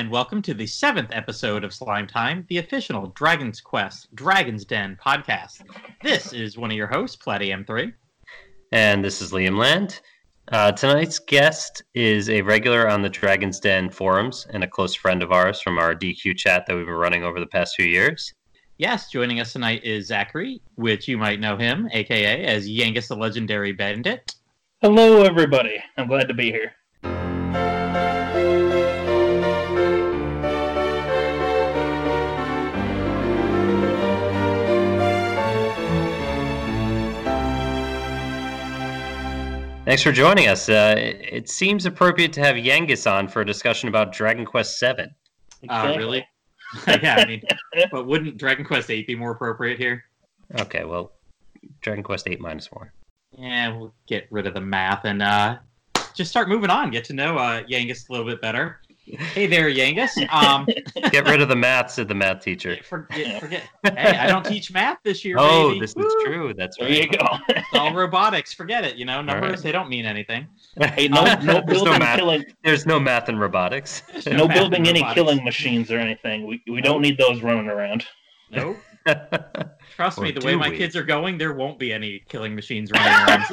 and welcome to the seventh episode of Slime Time, the official Dragon's Quest Dragon's Den podcast. This is one of your hosts, Platy M3. And this is Liam Land. Uh, tonight's guest is a regular on the Dragon's Den forums and a close friend of ours from our DQ chat that we've been running over the past few years. Yes, joining us tonight is Zachary, which you might know him, aka as Yangus the Legendary Bandit. Hello, everybody. I'm glad to be here. Thanks for joining us. Uh, it seems appropriate to have Yangus on for a discussion about Dragon Quest VII. Uh, really? yeah, I mean, but wouldn't Dragon Quest VIII be more appropriate here? Okay, well, Dragon Quest VIII minus one. Yeah, we'll get rid of the math and uh, just start moving on. Get to know uh, Yangus a little bit better. Hey there, Yangus. Um, Get rid of the math, said the math teacher. forget, forget. Hey, I don't teach math this year. Oh, baby. this Woo! is true. That's There you right. go. It's all robotics. Forget it. You know, numbers right. they don't mean anything. hey, no, no There's no building math. killing, There's no math in robotics. no math building any robotics. killing machines or anything. We we don't need those running around. Nope. Trust Or me, the way my we? kids are going, there won't be any killing machines running around.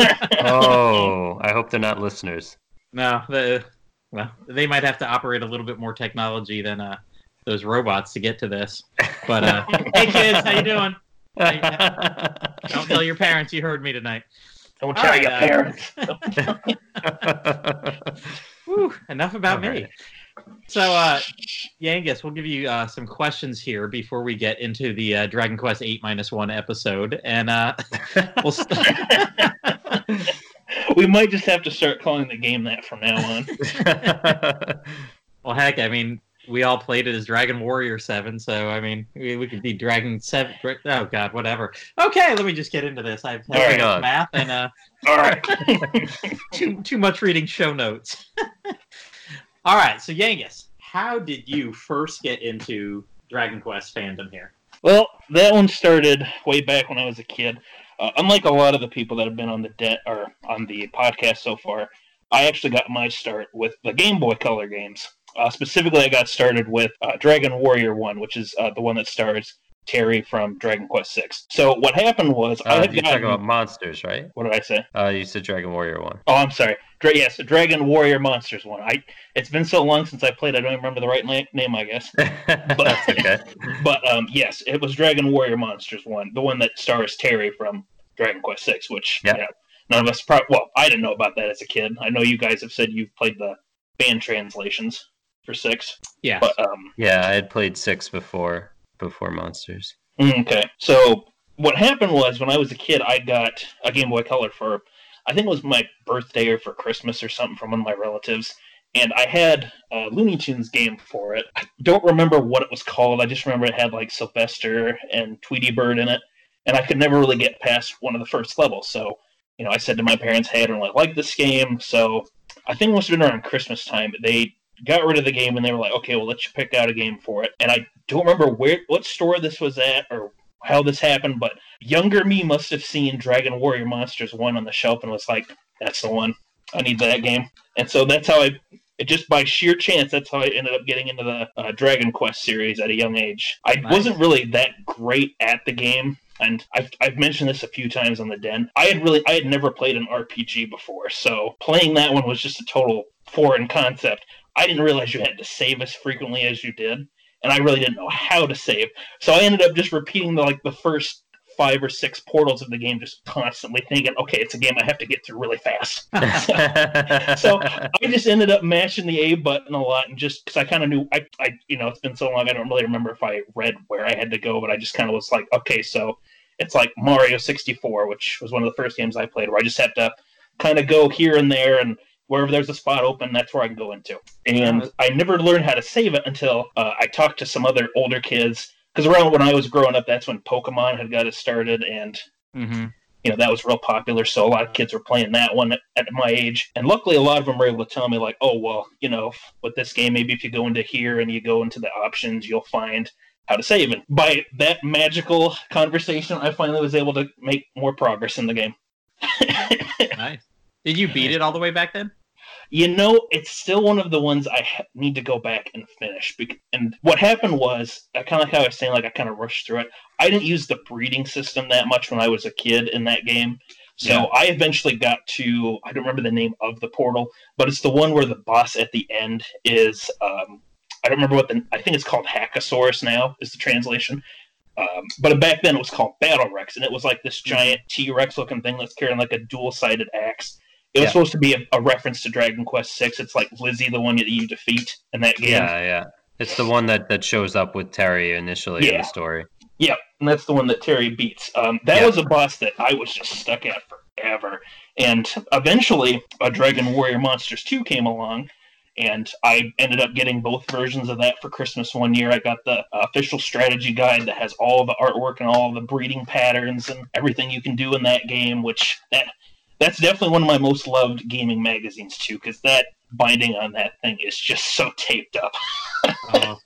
oh, I hope they're not listeners. no, the well, they might have to operate a little bit more technology than uh, those robots to get to this. But uh, hey, kids, how you doing? Don't tell your parents you heard me tonight. Don't All tell right, your uh, parents. Whew, enough about All me. right. So, uh, Yangus, we'll give you uh, some questions here before we get into the uh, Dragon Quest Eight minus one episode, and uh, we'll. St- we might just have to start calling the game that from now on. well, heck, I mean, we all played it as Dragon Warrior Seven, so I mean, we, we could be Dragon Seven. Oh God, whatever. Okay, let me just get into this. I've right. had enough math and uh, All right. too too much reading show notes. all right, so Yangus, how did you first get into Dragon Quest fandom here? well, that one started way back when I was a kid. Uh, unlike a lot of the people that have been on the de- or on the podcast so far, I actually got my start with the Game Boy Color games. Uh, specifically, I got started with uh, Dragon Warrior One, which is uh, the one that stars Terry from Dragon Quest Six. So what happened was I Uh, had you talking gotten, about monsters, right? what did I say? Uh, you said Dragon Warrior one. Oh, I'm sorry. Dra- yes, Dragon Warrior Monsters one. I it's been so long since I played, I don't even remember the right na- name, I guess. That's okay. But um, yes, it was Dragon Warrior Monsters one, the one that stars Terry from Dragon Quest Six, which Yeah. yeah, none of us probably. Well, I didn't know about that as a kid. I know you guys have said you've played the band translations for six, Yeah. but um, Yeah, I had played six before before monsters. Mm, Okay. So what happened was when I was a kid, I got a Game Boy Color for, I think it was my birthday or for Christmas or something from one of my relatives. And I had a Looney Tunes game for it. I don't remember what it was called. I just remember it had like Sylvester and Tweety Bird in it. And I could never really get past one of the first levels. So, you know, I said to my parents, hey, I don't really like this game. So I think it must have been around Christmas time. They got rid of the game and they were like, okay, well, let's pick out a game for it. And I don't remember where what store this was at or how this happened, but younger me must have seen Dragon Warrior Monsters 1 on the shelf and was like, that's the one. I need that game. And so that's how I, it just by sheer chance, that's how I ended up getting into the uh, Dragon Quest series at a young age. I Nice. wasn't really that great at the game. And I've, I've mentioned this a few times on the den. I had really I had never played an RPG before, so playing that one was just a total foreign concept. I didn't realize you had to save as frequently as you did, and I really didn't know how to save. So I ended up just repeating the like the first five or six portals of the game, just constantly thinking, okay, it's a game I have to get through really fast. so I just ended up mashing the A button a lot, and just because I kind of knew, I, I, you know, it's been so long, I don't really remember if I read where I had to go, but I just kind of was like, okay, so it's like Mario 64, which was one of the first games I played, where I just have to kind of go here and there, and wherever there's a spot open, that's where I can go into. And I never learned how to save it until uh, I talked to some other older kids, because around when I was growing up, that's when Pokemon had got it started, and hmm you know that was real popular so a lot of kids were playing that one at, at my age. And luckily a lot of them were able to tell me like oh well you know with this game maybe if you go into here and you go into the options you'll find how to save. And by that magical conversation i finally was able to make more progress in the game. Nice. Did you beat it all the way back then? You know, it's still one of the ones I ha- need to go back and finish. Bec- and what happened was, I kind of like how I was saying, like I kind of rushed through it. I didn't use the breeding system that much when I was a kid in that game. So Yeah. I eventually got to I don't remember the name of the portal, but it's the one where the boss at the end is um, I don't remember what the I think it's called Hackosaurus now is the translation. Um, but back then it was called Battle Rex, and it was like this giant T Rex looking thing that's carrying like a dual sided axe. It was Yeah. supposed to be a, a reference to Dragon Quest Six. It's like Lizzie, the one that you defeat in that game. Yeah, yeah. It's the one that, that shows up with Terry initially in Yeah. the story. Yep, and that's the one that Terry beats. Um, that Yeah. was a boss that I was just stuck at forever. And eventually, a Dragon Warrior Monsters 2 came along, and I ended up getting both versions of that for Christmas one year. I got the official strategy guide that has all the artwork and all the breeding patterns and everything you can do in that game, which that that's definitely one of my most loved gaming magazines too, because that binding on that thing is just so taped up. Oh,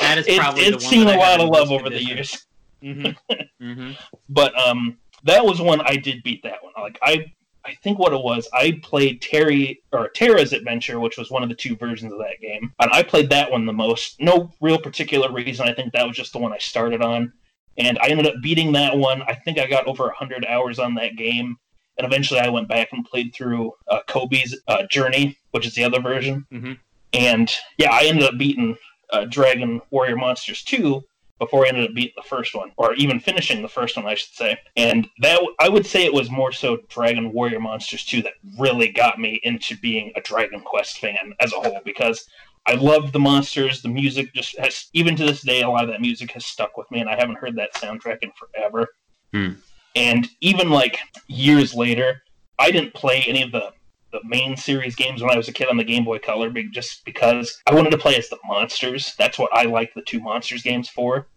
that is It, probably the it's seen a lot of love over the years. Mm-hmm. mm-hmm. but um that was one I did beat that one. Like I I think what it was, I played Terry or Tara's Adventure, which was one of the two versions of that game. And I played that one the most. No real particular reason. I think that was just the one I started on. And I ended up beating that one. I think I got over 100 hours on that game. And eventually I went back and played through uh, Cobi's uh, Journey, which is the other version. Mhm. And yeah, I ended up beating uh, Dragon Warrior Monsters 2 before I ended up beating the first one, or even finishing the first one, I should say. And that I would say it was more so Dragon Warrior Monsters 2 that really got me into being a Dragon Quest fan as a whole because I loved the monsters. The music just has, even to this day, a lot of that music has stuck with me, and I haven't heard that soundtrack in forever. Hmm. And even like years later, I didn't play any of the the main series games when I was a kid on the Game Boy Color, just because I wanted to play as the monsters. That's what I liked the two monsters games for.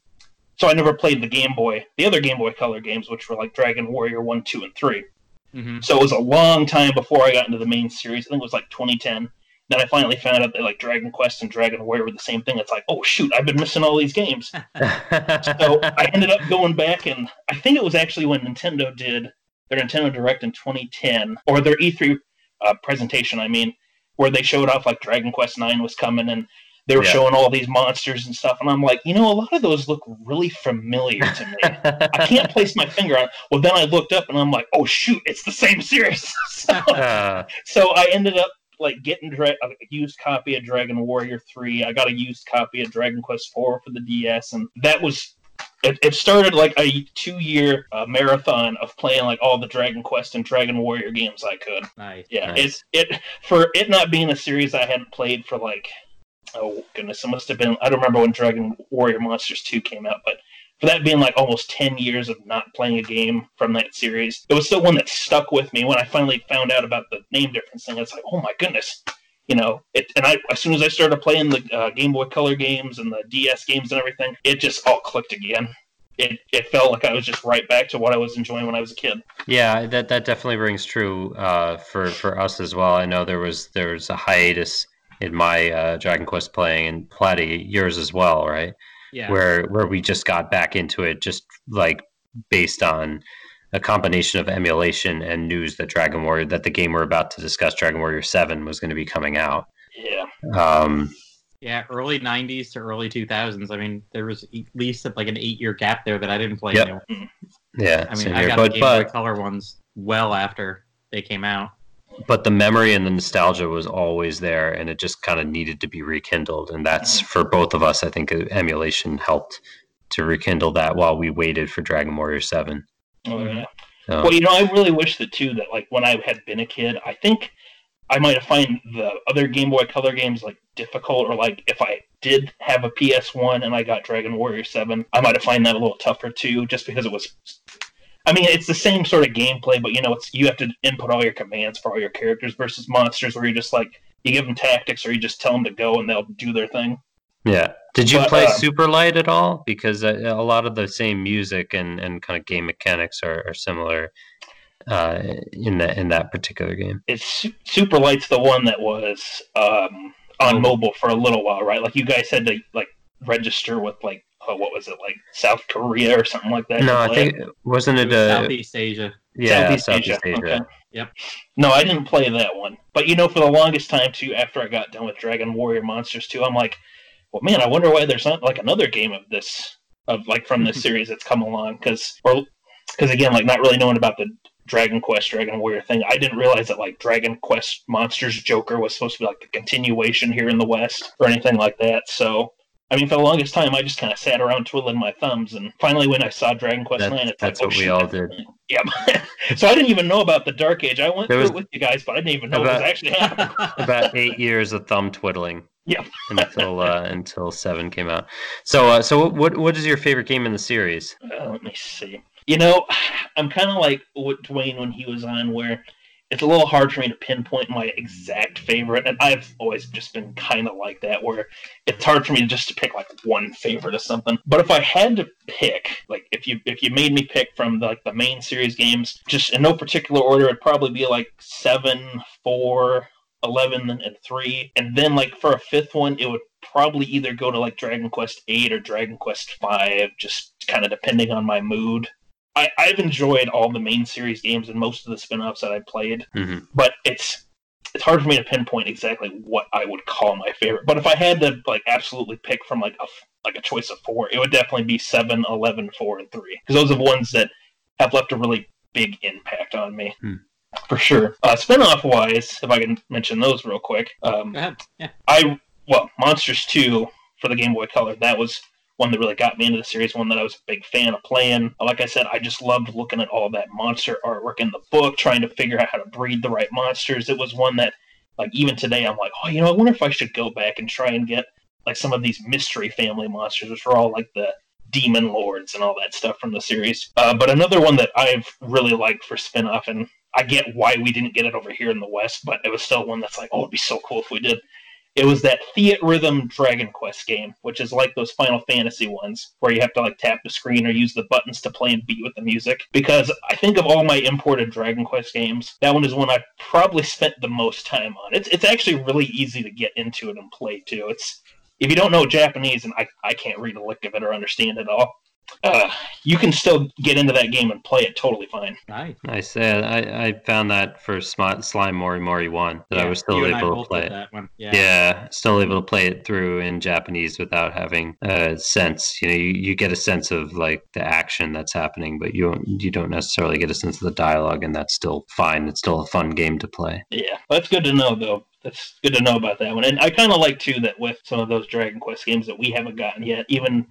So I never played the Game Boy, the other Game Boy Color games, which were like Dragon Warrior one, two, and three. Mm-hmm. So it was a long time before I got into the main series. I think it was like 2010. Then I finally found out that like Dragon Quest and Dragon Warrior were the same thing. It's like, oh shoot, I've been missing all these games. So I ended up going back, and I think it was actually when Nintendo did their Nintendo Direct in 2010, or their E3 uh, presentation. I mean, where they showed off like Dragon Quest Nine was coming, and they were Yeah. showing all these monsters and stuff. And I'm like, you know, a lot of those look really familiar to me. I can't place my finger on. it. Well, then I looked up, and I'm like, oh shoot, it's the same series. so, Uh, so I ended up like getting dra- a used copy of Dragon Warrior Three. I got a used copy of Dragon Quest Four for the DS, and that was. It, it started like a two-year uh, marathon of playing like all the Dragon Quest and Dragon Warrior games I could. Nice. Yeah, Nice. it it for it not being a series I hadn't played for like oh goodness, it must have been I don't remember when Dragon Warrior Monsters Two came out, but for that being like almost ten years of not playing a game from that series, it was still one that stuck with me. When I finally found out about the name difference thing, it's like oh my goodness, you know. It and I as soon as I started playing the uh, Game Boy Color games and the DS games and everything, it just all clicked again. It, it felt like I was just right back to what I was enjoying when I was a kid. yeah, that that definitely rings true uh, for for us as well. I know there was there was a hiatus in my uh, Dragon Quest playing and Platy yours as well, right? Yeah. Where where we just got back into it, just like based on a combination of emulation and news that Dragon Warrior that the game we're about to discuss, Dragon Warrior Seven, was going to be coming out. Yeah. Um, Yeah, early '90s to early 2000s. I mean, there was at least like an eight-year gap there that I didn't play. Yep. yeah, I mean, same I here. got but the Game Boy but Color ones well after they came out. But the memory and the nostalgia was always there and it just kind of needed to be rekindled and that's for both of us i think uh, emulation helped to rekindle that while we waited for dragon warrior 7 Oh, yeah. so, Well, you know, I really wish that too. That like when I had been a kid, I think I might have find the other Game Boy Color games like difficult, or like if I did have a PS One and I got Dragon Warrior Seven, I might have find that a little tougher too, just because it was. I mean, it's the same sort of gameplay, but you know, it's you have to input all your commands for all your characters versus monsters, where you just like you give them tactics or you just tell them to go and they'll do their thing. yeah did you But, play uh, super light at all because uh, a lot of the same music and, and kind of game mechanics are, are similar uh, in that in that particular game it's Su- Super Light's the one that was um, on Mobile. mobile for a little while, right? Like you guys had to like register with like oh, what was it like South Korea or something like that. No, I play it. think wasn't It it? was Uh, Southeast Asia. yeah, Southeast, Asia. Okay. Yep. No, I didn't play that one. But you know, for the longest time too, after I got done with Dragon Warrior Monsters 2, I'm like, well, man, I wonder why there's not like another game of this, of like from this series that's come along. Because, or, because again, like not really knowing about the Dragon Quest, Dragon Warrior thing, I didn't realize that like Dragon Quest Monsters Joker was supposed to be like a continuation here in the West or anything like that. So. I mean, for the longest time, I just kind of sat around twiddling my thumbs, and finally, when I saw Dragon Quest That's- Nine, it's that's like, oh, what we shit. all did. Yeah. so I didn't even know about the Dark Age. I went There through was- it with you guys, but I didn't even know it was actually happening. About eight years of thumb twiddling. Yeah. until uh, until seven came out. So, uh, so what what is your favorite game in the series? Uh, let me see. You know, I'm kind of like what Dwayne when he was on, where it's a little hard for me to pinpoint my exact favorite, and I've always just been kind of like that, where it's hard for me just to pick like one favorite of something. But if I had to pick, like if you if you made me pick from the, like the main series games, just in no particular order, it'd probably be like seven, four, 11 and 3 and then like for a fifth one it would probably either go to like dragon quest 8 or dragon quest 5 just kind of depending on my mood I, i've enjoyed all the main series games and most of the spin-offs that i played hmm but it's it's hard for me to pinpoint exactly what i would call my favorite but if i had to like absolutely pick from like a f- like a choice of four it would definitely be 7 11 4 and 3 because those are the ones that have left a really big impact on me Hmm. for sure. Uh, spin-off wise, if I can mention those real quick, um, Go ahead. Yeah. I well, Monsters Two for the Game Boy Color. That was one that really got me into the series. One that I was a big fan of playing. Like I said, I just loved looking at all that monster artwork in the book, trying to figure out how to breed the right monsters. It was one that, like, even today, I'm like, oh, you know, I wonder if I should go back and try and get like some of these mystery family monsters, which were all like the demon lords and all that stuff from the series. Uh, but another one that I've really liked for spin-off, and I get why we didn't get it over here in the West, but it was still one that's like, oh, it'd be so cool if we did. It was that Theatrhythm Dragon Quest game, which is like those Final Fantasy ones, where you have to like tap the screen or use the buttons to play and beat with the music. Because I think of all my imported Dragon Quest games, that one is one I probably spent the most time on. It's it's actually really easy to get into it and play too. It's if you don't know Japanese, and I, I can't read a lick of it or understand it all, uh, you can still get into that game and play it totally fine. Nice. Nice. Yeah, I, I found that for Smi- Slime Mori Mori one that I was still you and I able to play it. that. Yeah. Yeah, still able to play it through in Japanese without having a sense. You know, you, you get a sense of like the action that's happening, but you don't you don't necessarily get a sense of the dialogue, and that's still fine. It's still a fun game to play. Yeah, that's good to know, though. That's good to know about that one. And I kind of like, too, that with some of those Dragon Quest games that we haven't gotten yet, even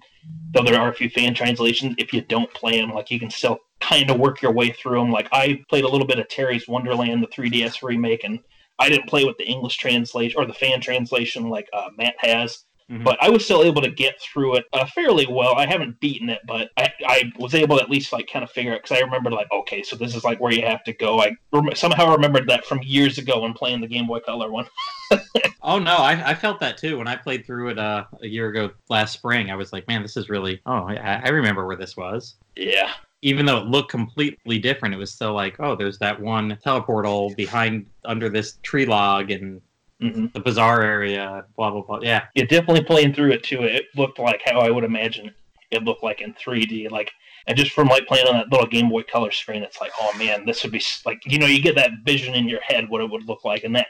though there are a few fan translations, if you don't play them, like, you can still kind of work your way through them. Like, I played a little bit of Terry's Wonderland, the 3DS remake, and I didn't play with the English translation or the fan translation like uh, Matt has. Mhm. But I was still able to get through it uh, fairly well. I haven't beaten it, but I, I was able to at least like kind of figure it because I remember like okay, so this is like where you have to go. I rem- somehow remembered that from years ago when playing the Game Boy Color one. Oh no, I, I felt that too when I played through it uh, a year ago last spring. I was like, man, this is really. Oh, I, I remember where this was. Yeah, Even though it looked completely different, it was still like, oh, there's that one teleportal behind under this tree log and hmm the bazaar area. Blah blah blah. Yeah. yeah, definitely playing through it too. It looked like how I would imagine it looked like in 3D. Like, and just from like playing on that little Game Boy Color screen, it's like, oh man, this would be like you know you get that vision in your head what it would look like, and that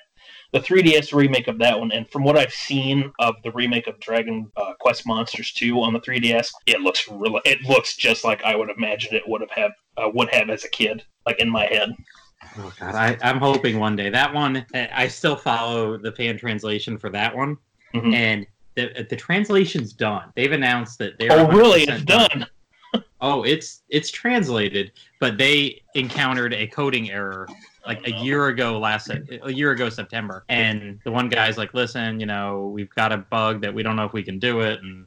the 3DS remake of that one, and from what I've seen of the remake of Dragon uh, Quest Monsters 2 on the 3DS, it looks really, it looks just like I would imagine it would have have uh, would have as a kid, like in my head. Oh god, I, I'm hoping one day that one. I still follow the fan translation for that one, Mhm. and the the translation's done. They've announced that they're. Oh, really? 100% It's done. Oh, it's it's translated, but they encountered a coding error like a year ago last a year ago September, and the one guy's like, "Listen, you know, we've got a bug that we don't know if we can do it, and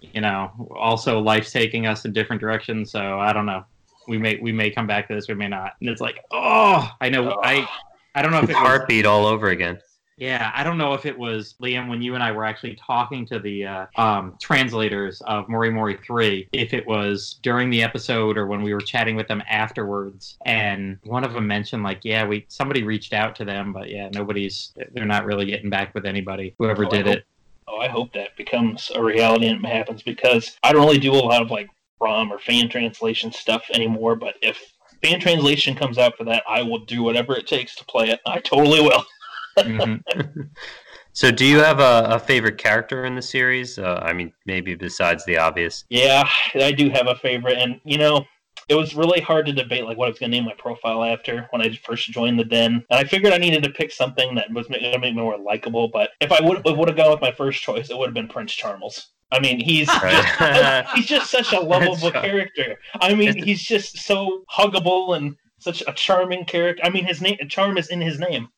you know, also life's taking us in different directions, so I don't know. We may we may come back to this, we may not." And it's like, "Oh, I know, I I don't know if It's it was heartbeat all over again. yeah, I don't know if it was Liam when you and I were actually talking to the uh, um, translators of Mori Mori 3, if it was during the episode or when we were chatting with them afterwards. And one of them mentioned, like, yeah, we somebody reached out to them, but yeah, nobody's, they're not really getting back with anybody, whoever Oh, did hope- it. Oh, I hope that becomes a reality and it happens because I don't really do a lot of like ROM or fan translation stuff anymore. But if fan translation comes out for that, I will do whatever it takes to play it. I totally will. Mm-hmm. so, do you have a, a, favorite character in the series? Uh, I mean, maybe besides the obvious. Yeah, I do have a favorite, and you know, it was really hard to debate like what I was going to name my profile after when I first joined the den, and I figured I needed to pick something that was going to make me more likable. But if I would would have gone with my first choice, it would have been Prince Charmles. I mean, he's just, he's just such a lovable character. I mean, he's just so huggable and such a charming character. I mean, his name charm is in his name.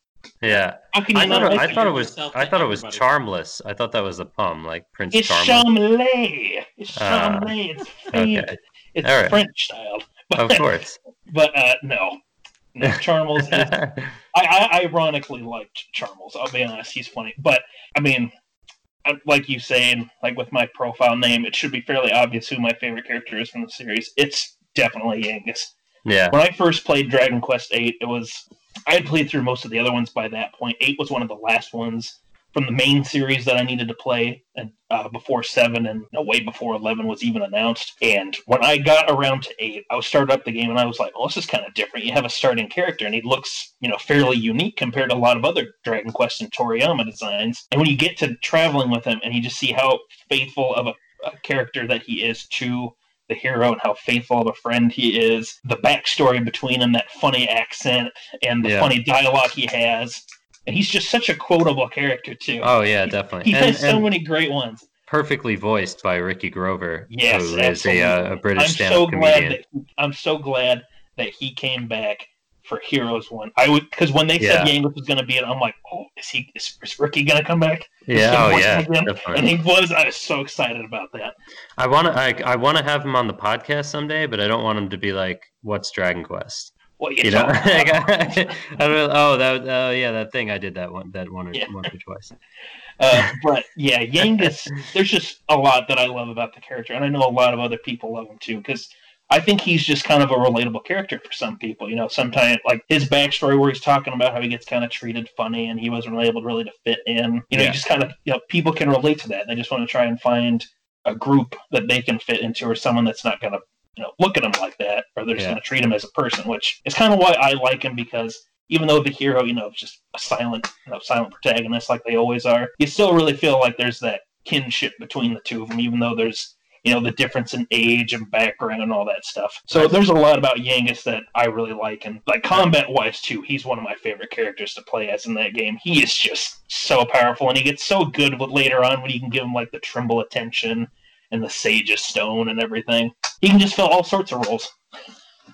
Yeah, I, thought, it, I thought it was I thought it was charmless. I thought that was a pum, like Prince it's Charmless. It's Charmless. Uh, it's. Okay. It's right. French styled. But, of course. But uh, no, no, Charmles. Is, I, I ironically liked Charmles. I'll be honest, he's funny. But I mean, Uh, like you saying, like with my profile name, it should be fairly obvious who my favorite character is from the series. It's definitely Yangus. Yeah. When I first played Dragon Quest VIII, it was I had played through most of the other ones by that point. Eight was one of the last ones from the main series that I needed to play and, uh, before seven and no, way before eleven was even announced. And when I got around to eight, I started up the game and I was like, "Oh, this is kind of different." You have a starting character and he looks, you know, fairly unique compared to a lot of other Dragon Quest and Toriyama designs. And when you get to traveling with him and you just see how faithful of a, a character that he is to the hero and how faithful of a friend he is, the backstory between him, that funny accent and the yeah. funny dialogue he has and he's just such a quotable character too. Oh yeah, definitely. He, he and, has so many great ones. Perfectly voiced by Ricky Grover, yes, who is a, uh, a British I'm stand-up so comedian. Glad that, I'm so glad that he came back for Heroes one. I would because when they said yeah. Yangus was going to be it, I'm like, oh, is he? Is, is Ricky going to come back? Yeah, oh yeah, and he was. I was so excited about that. I want to. I, I want to have him on the podcast someday, but I don't want him to be like, "What's Dragon Quest?" What you, you know? I don't know. Oh, that. Oh, yeah, that thing I did that one. That one or yeah. once or twice. Uh, but yeah, Yangus. there's just a lot that I love about the character, and I know a lot of other people love him too because I think he's just kind of a relatable character for some people. You know, sometimes like his backstory where he's talking about how he gets kind of treated funny and he wasn't able really to fit in. You know, yeah. just kind of you know people can relate to that. They just want to try and find a group that they can fit into or someone that's not going to you know look at him like that, or they're just yeah. going to treat him as a person, which is kind of why I like him because even though the hero, you know, is just a silent, you know, silent protagonist like they always are, you still really feel like there's that kinship between the two of them, even though there's you know the difference in age and background and all that stuff. So there's a lot about Yangus that I really like, and like combat wise too, he's one of my favorite characters to play as in that game. He is just so powerful, and he gets so good with later on when you can give him like the tremble attention and the Sage's Stone and everything. He can just fill all sorts of roles.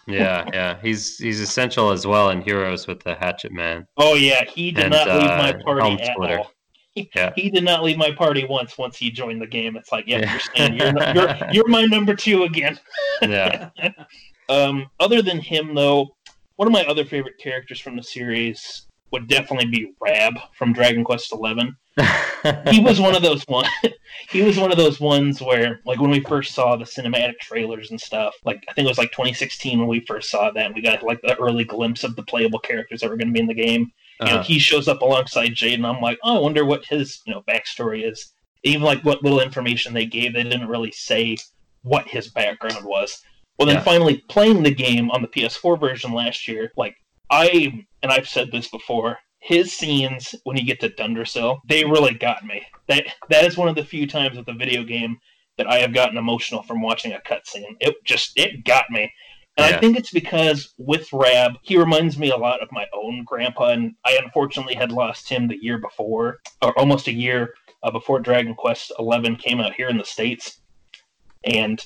yeah, yeah, he's he's essential as well in Heroes with the Hatchet Man. Oh yeah, he did and, not leave uh, my party at all. He, yeah. he did not leave my party once. Once he joined the game, it's like, yeah, yeah. you're, staying, you're, you're you're my number two again. yeah. um, other than him, though, one of my other favorite characters from the series would definitely be Rab from Dragon Quest Eleven he was one of those one. he was one of those ones where, like, when we first saw the cinematic trailers and stuff, like I think it was like 2016 when we first saw that, and we got like the early glimpse of the playable characters that were going to be in the game. You uh-huh. know, he shows up alongside Jade, and I'm like, oh, I wonder what his you know backstory is. Even like what little information they gave, they didn't really say what his background was. Well, then yeah. finally playing the game on the PS4 version last year, like I and I've said this before, his scenes when you get to Dundrasil, they really got me. That that is one of the few times with a video game that I have gotten emotional from watching a cutscene. It just it got me. And yeah. I think it's because with Rab, he reminds me a lot of my own grandpa, and I unfortunately had lost him the year before, or almost a year uh, before Dragon Quest XI came out here in the states. And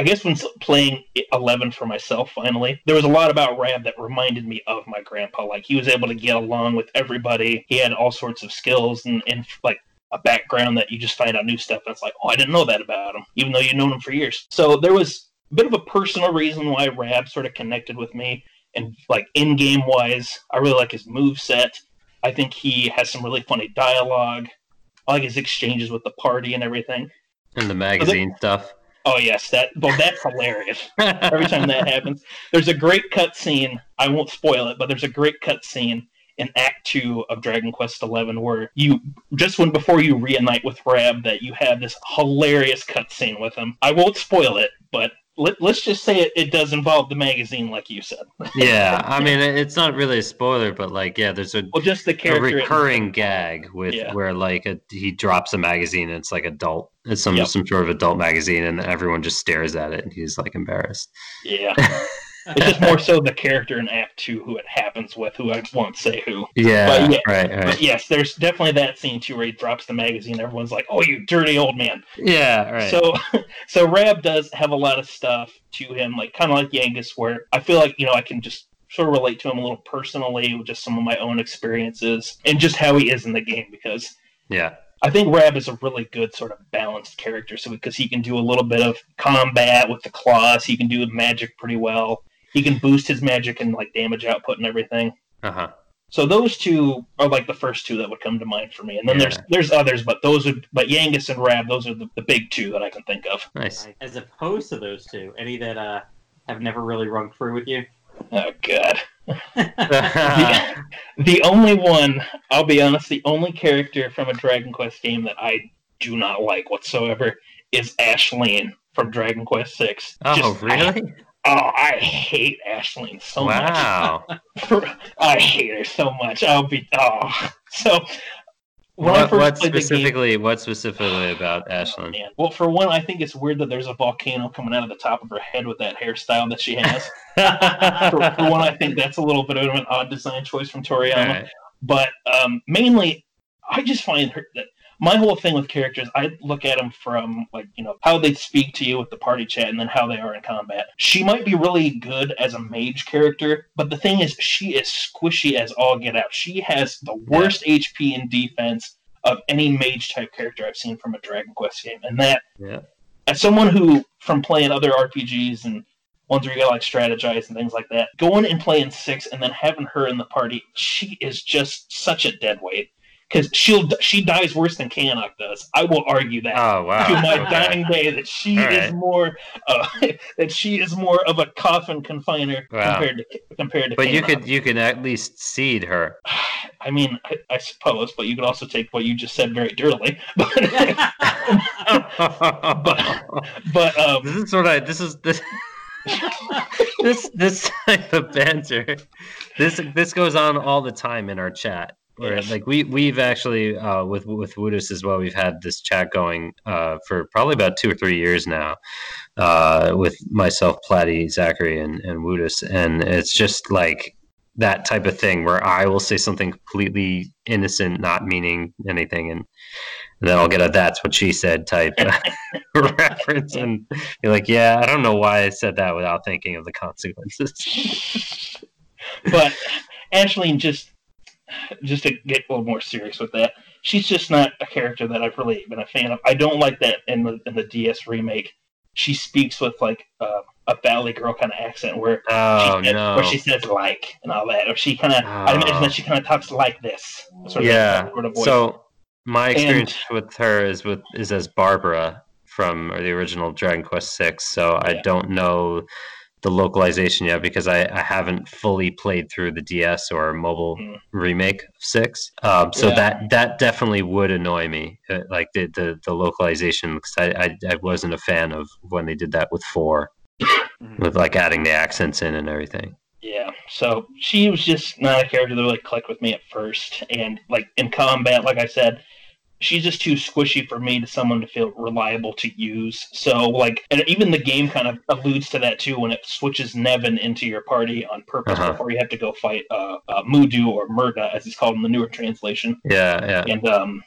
I guess when playing 11 for myself finally, there was a lot about Rab that reminded me of my grandpa. Like he was able to get along with everybody. He had all sorts of skills and, and like a background that you just find out new stuff. And it's like, oh, I didn't know that about him, even though you've known him for years. So there was a bit of a personal reason why Rab sort of connected with me. And like in game wise, I really like his move set. I think he has some really funny dialogue. I like his exchanges with the party and everything. And the magazine so stuff. Oh yes, that well that's hilarious. Every time that happens, there's a great cut scene. I won't spoil it, but there's a great cut scene in Act Two of Dragon Quest Eleven, where you just when before you reunite with Rab, that you have this hilarious cutscene with him. I won't spoil it, but let, us just say it, it does involve the magazine, like you said. yeah, I mean, it's not really a spoiler, but like, yeah, there's a well, just the character a recurring gag with yeah. where like a, he drops a magazine and it's like adult, it's some yep. some sort of adult magazine, and everyone just stares at it, and he's like embarrassed. Yeah. it's just more so the character in Act Two who it happens with, who I won't say who. Yeah, but yeah, right, right. But yes, there's definitely that scene too where he drops the magazine. Everyone's like, "Oh, you dirty old man." Yeah, right. So, so Rab does have a lot of stuff to him, like kind of like Yangus, where I feel like you know I can just sort of relate to him a little personally with just some of my own experiences and just how he is in the game because yeah I think Rab is a really good sort of balanced character. So because he can do a little bit of combat with the claws, he can do magic pretty well he can boost his magic and like damage output and everything. Uh huh. So those two are like the first two that would come to mind for me, and then yeah. there's there's others, but those would but Yangus and Rab, those are the, the big two that I can think of. Nice. As opposed to those two, any that uh have never really rung true with you? Oh god. the, the only one, I'll be honest, the only character from a Dragon Quest game that I do not like whatsoever is Ashlynn from Dragon Quest Six. Oh, Just, really? Oh, I hate Ashlynn so wow. much. I hate her so much. I'll be oh so. What, what specifically? Game, what specifically about Ashlynn? Oh, well, for one, I think it's weird that there's a volcano coming out of the top of her head with that hairstyle that she has. for, for, one, I think that's a little bit of an odd design choice from Toriyama. Right. But um, mainly, I just find her that my whole thing with characters, I look at them from like you know how they speak to you with the party chat, and then how they are in combat. She might be really good as a mage character, but the thing is, she is squishy as all get out. She has the worst yeah. HP and defense of any mage type character I've seen from a Dragon Quest game, and that yeah. as someone who from playing other RPGs and ones where you gotta like strategize and things like that. Going and playing six and then having her in the party, she is just such a dead weight because she'll she dies worse than Kayanok does. I will argue that oh, wow. to my okay. dying day that she All is right. more uh, that she is more of a coffin confiner wow. compared to compared to. But you could you could at least seed her. I mean, I, I, suppose, but you could also take what you just said very dirtily. but but um, this is sort of this is this. this this type of banter this this goes on all the time in our chat like we we've actually uh, with with Woodus as well. We've had this chat going uh, for probably about two or three years now, uh, with myself, Platty, Zachary, and and Woodus, and it's just like that type of thing where I will say something completely innocent, not meaning anything, and, and then I'll get a "that's what she said" type reference, and you're like, "Yeah, I don't know why I said that without thinking of the consequences." but Ashlynn just just to get a little more serious with that, she's just not a character that I've really been a fan of. I don't like that in the in the DS remake. She speaks with like uh, a Valley Girl kind of accent where oh, she, no. where she says like and all that, or she kind of oh. I imagine that she kind of talks like this. Sort yeah. Of, sort of so my experience and, with her is with is as Barbara from or the original Dragon Quest Six. So yeah. I don't know the localization yet because I, I haven't fully played through the DS or mobile mm. remake of six. Um, so yeah. that that definitely would annoy me, uh, like the, the the localization because I, I, I wasn't a fan of when they did that with four, mm-hmm. with like adding the accents in and everything. Yeah, so she was just not a character that really clicked with me at first, and like in combat, like I said, she's just too squishy for me to someone to feel reliable to use. So like, and even the game kind of alludes to that too when it switches Nevan into your party on purpose uh-huh. before you have to go fight uh, uh, Mudu or Murdaw as he's called in the newer translation. Yeah, yeah. And um,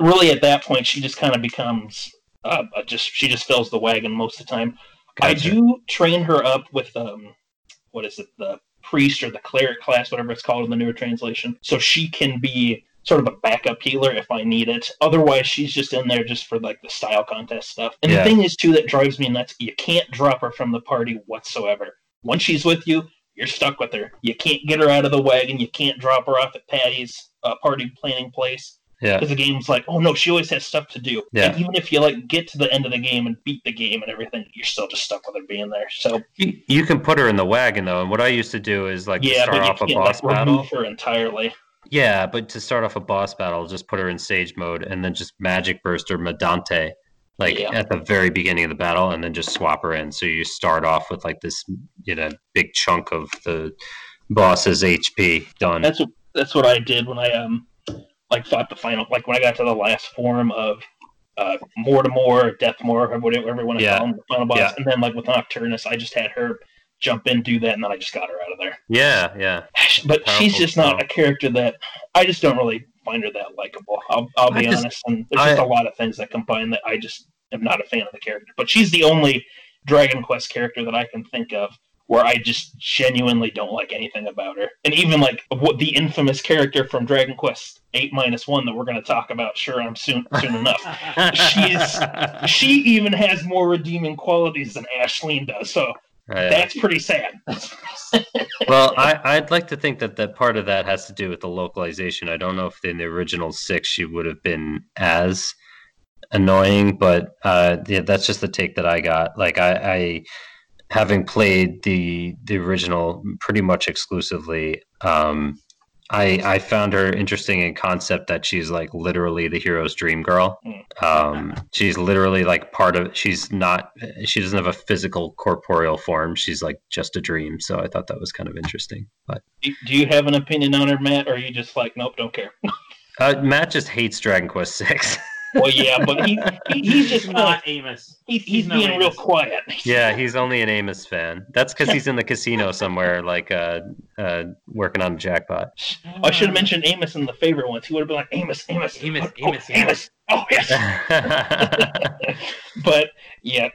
really at that point, she just kind of becomes uh, just she just fills the wagon most of the time. Gotcha. I do train her up with um, what is it the priest or the cleric class, whatever it's called in the newer translation, so she can be sort of a backup healer if I need it. Otherwise, she's just in there just for like the style contest stuff. And yeah. the thing is, too, that drives me nuts. You can't drop her from the party whatsoever. Once she's with you, you're stuck with her. You can't get her out of the wagon. You can't drop her off at Patty's uh, party planning place. Yeah. Because the game's like, oh no, she always has stuff to do. Yeah. And even if you like get to the end of the game and beat the game and everything, you're still just stuck with her being there. So you, you can put her in the wagon though, and what I used to do is like yeah, start but off a boss like, battle. Remove her entirely. Yeah, but to start off a boss battle, just put her in sage mode and then just magic burst or Madante like Yeah. at the very beginning of the battle and then just swap her in. So you start off with like this, you know, big chunk of the boss's HP done. That's what that's what I did when I um like fought the final like when I got to the last form of uh Mortamor, Deathmore, or whatever everyone Yeah. call him, the final boss, Yeah. and then like with Nokturnus, I just had her jump in, do that, and then I just got her out of there. yeah, yeah. But she's just not a character that I just don't really find her that likable. I'll I'll be just- honest, and there's just a lot of things that combine that I just am not a fan of the character. But she's the only Dragon Quest character that I can think of where I just genuinely don't like anything about her. And even like what the infamous character from Dragon Quest Eight minus one that we're going to talk about, sure, I'm soon soon enough. She's she even has more redeeming qualities than Ashlynn does, so That's pretty sad. well, I, I'd like to think that that part of that has to do with the localization. I don't know if in the original six she would have been as annoying, but uh, yeah, that's just the take that I got. Like I, I having played the the original pretty much exclusively, um, I I found her interesting in concept that she's like literally the hero's dream girl. Um, she's literally like part of. She's not. She doesn't have a physical corporeal form. She's like just a dream. So I thought that was kind of interesting. But Do do you have an opinion on her, Matt, or are you just like, nope, don't care? uh, Matt just hates Dragon Quest Six. Well, yeah, but he, he he's just not not. Amos. He, he's he's no being real quiet. yeah, he's only an Amos fan. That's because he's in the casino somewhere, like uh, uh, working on a jackpot. I should have mentioned Amos in the favorite ones. He would have been like Amos, Amos, Amos, oh, Amos, yeah. Amos. Oh yes. but yeah,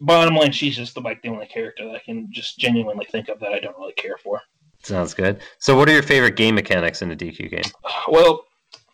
bottom line, she's just the, like the only character that I can just genuinely think of that I don't really care for. Sounds good. So, what are your favorite game mechanics in a DQ game? Well,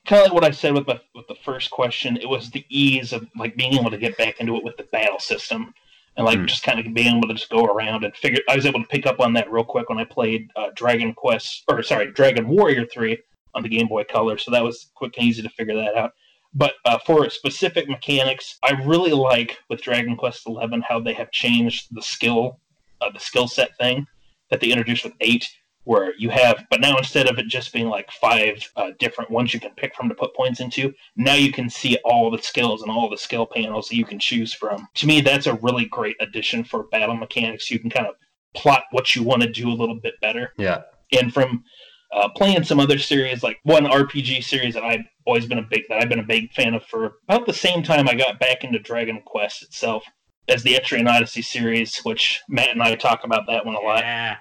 kind of like what I said with the with the first question, it was the ease of like being able to get back into it with the battle system, and like Hmm. just kind of being able to just go around and figure. I was able to pick up on that real quick when I played uh, Dragon Quest, or sorry, Dragon Warrior Three on the Game Boy Color. So that was quick and easy to figure that out. But uh, for specific mechanics, I really like with Dragon Quest Eleven how they have changed the skill, uh, the skill set thing that they introduced with eight where you have, but now instead of it just being like five uh, different ones you can pick from to put points into, now you can see all the skills and all the skill panels that you can choose from. To me, that's a really great addition for battle mechanics. You can kind of plot what you want to do a little bit better. Yeah. And from uh, playing some other series, like one RPG series that I've always been a big that I've been a big fan of for about the same time I got back into Dragon Quest itself as the Etrian Odyssey series, which Matt and I talk about that one a lot. Yeah.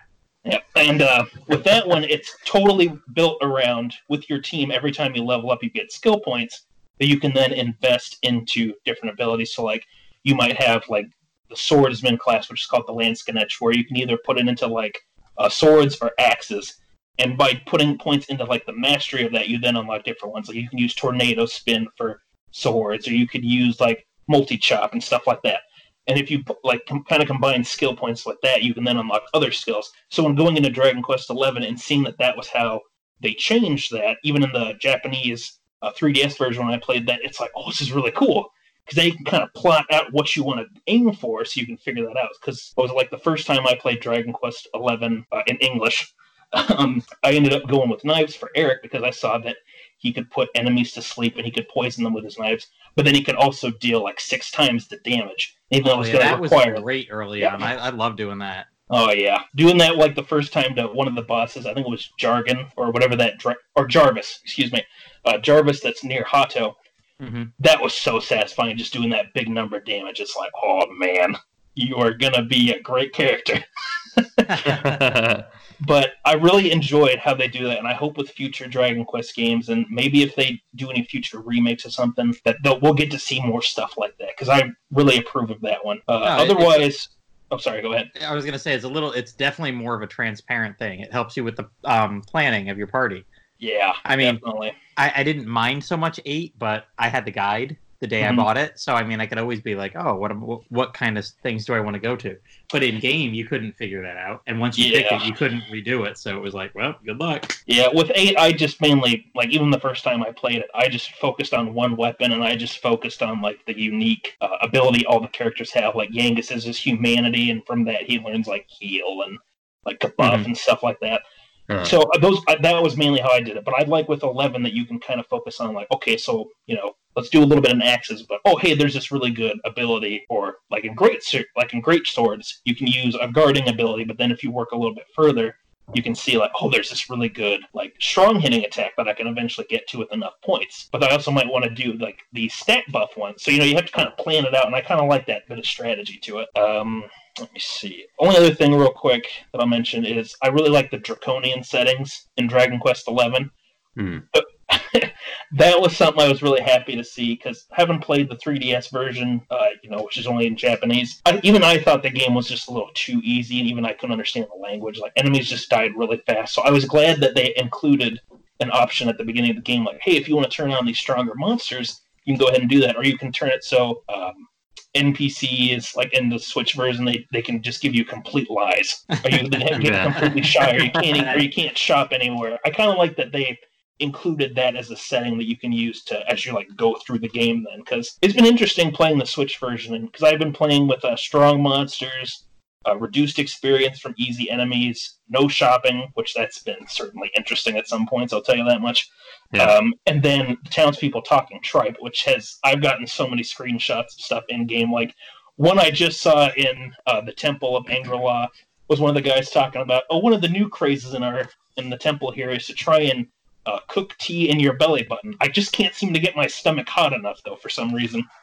Yep. And uh, with that one, it's totally built around with your team. Every time you level up, you get skill points that you can then invest into different abilities. So, like, you might have like the swordsman class, which is called the Landsknecht, where you can either put it into like uh, swords or axes. And by putting points into like the mastery of that, you then unlock different ones. Like you can use tornado spin for swords, or you could use like multi chop and stuff like that. And if you like com- kind of combine skill points like that, you can then unlock other skills. So when going into Dragon Quest XI and seeing that that was how they changed that, even in the Japanese uh, 3DS version when I played that, it's like, oh, this is really cool because they can kind of plot out what you want to aim for, so you can figure that out. Because it was like the first time I played Dragon Quest XI uh, in English, um, I ended up going with knives for Erik because I saw that he could put enemies to sleep and he could poison them with his knives, but then he could also deal like six times the damage. Even though it Oh, was yeah, that was great early Yeah. on. I, I love doing that. Oh yeah, doing that like the first time to one of the bosses. I think it was Jargon or whatever that or Jarvis. Excuse me, uh, Jarvis. That's near Hotto. hmm That was so satisfying. Just doing that big number of damage. It's like, oh man, you are gonna be a great character. But I really enjoyed how they do that, and I hope with future Dragon Quest games, and maybe if they do any future remakes or something, that they'll, we'll get to see more stuff like that. Because I really approve of that one. Uh, No, otherwise, oh sorry, go ahead. I was gonna say it's a little. It's definitely more of a transparent thing. It helps you with the um, planning of your party. Yeah, I mean, definitely. I, I didn't mind so much eight, but I had the guide the day Mhm. I bought it, so I mean, I could always be like, oh, what what, kind of things do I want to go to? But in game, you couldn't figure that out, and once you picked it, you couldn't redo it. So it was like, well, good luck. Yeah, with eight, I just mainly like even the first time I played it, I just focused on one weapon, and I just focused on like the unique uh, ability all the characters have. Like Yangus is his humanity, and from that he learns like heal and like kabuff Mhm. and stuff like that. Uh-huh. So uh, those uh, that was mainly how I did it. But I'd like with eleven that you can kind of focus on like, okay, so you know, let's do a little bit in axes, but oh hey, there's this really good ability, or like in great like in great swords, you can use a guarding ability, but then if you work a little bit further, you can see like, oh, there's this really good like strong hitting attack that I can eventually get to with enough points. But I also might want to do like the stat buff one. So you know, you have to kind of plan it out, and I kind of like that bit of strategy to it. Um, let me see. Only other thing, real quick, that I'll mention is I really like the draconian settings in Dragon Quest Eleven. Hmm. that was something I was really happy to see because having played the 3DS version, uh, you know, which is only in Japanese, I, even I thought the game was just a little too easy, and even I couldn't understand the language. Like enemies just died really fast, so I was glad that they included an option at the beginning of the game, like, hey, if you want to turn on these stronger monsters, you can go ahead and do that, or you can turn it so. Um, NPCs like in the Switch version, they, they can just give you complete lies, or you get completely shy, or you can't or you can't shop anywhere. I kind of like that they included that as a setting that you can use to as you like go through the game then because it's been interesting playing the switch version because i've been playing with uh, strong monsters uh, reduced experience from easy enemies no shopping which that's been certainly interesting at some points i'll tell you that much Yeah. um, and then the townspeople talking tripe which has i've gotten so many screenshots of stuff in game like one i just saw in uh, the temple of Angri-La was one of the guys talking about oh one of the new crazes in our in the temple here is to try and uh, cook tea in your belly button. I just can't seem to get my stomach hot enough though for some reason.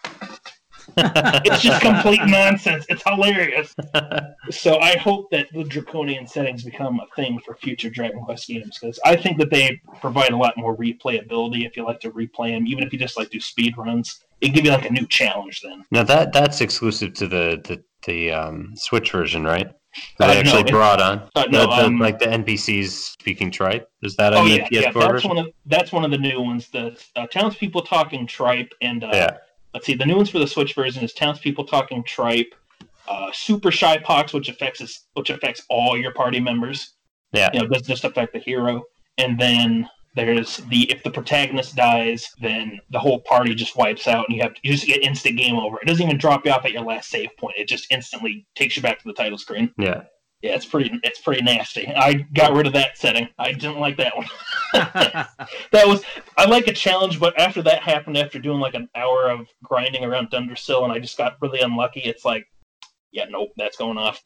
It's just complete nonsense. It's hilarious. So I hope that the draconian settings become a thing for future Dragon Quest games because I think that they provide a lot more replayability if you like to replay them, even if you just like do speed runs. It give you like a new challenge then. now that that's exclusive to the the, the um, Switch version, right? Uh, That no, actually it- brought on Uh, no, The- the- um, like the NPCs speaking tripe. Is that on oh the yeah, PS4 yeah. That's version? one of that's one of the new ones. The uh, townspeople talking tripe and uh, yeah. let's see, the new ones for the Switch version is townspeople talking tripe, uh, super shy pox, which affects us, which affects all your party members. Yeah. you know, doesn't just affect the hero. And then there's the if the protagonist dies, then the whole party just wipes out, and you have you just get instant game over. It doesn't even drop you off at your last save point. It just instantly takes you back to the title screen. Yeah. Yeah, it's pretty it's pretty nasty. I got rid of that setting. I didn't like that one. that was I like a challenge, but after that happened, after doing like an hour of grinding around Dundrasil, and I just got really unlucky. It's like, yeah, nope, that's going off.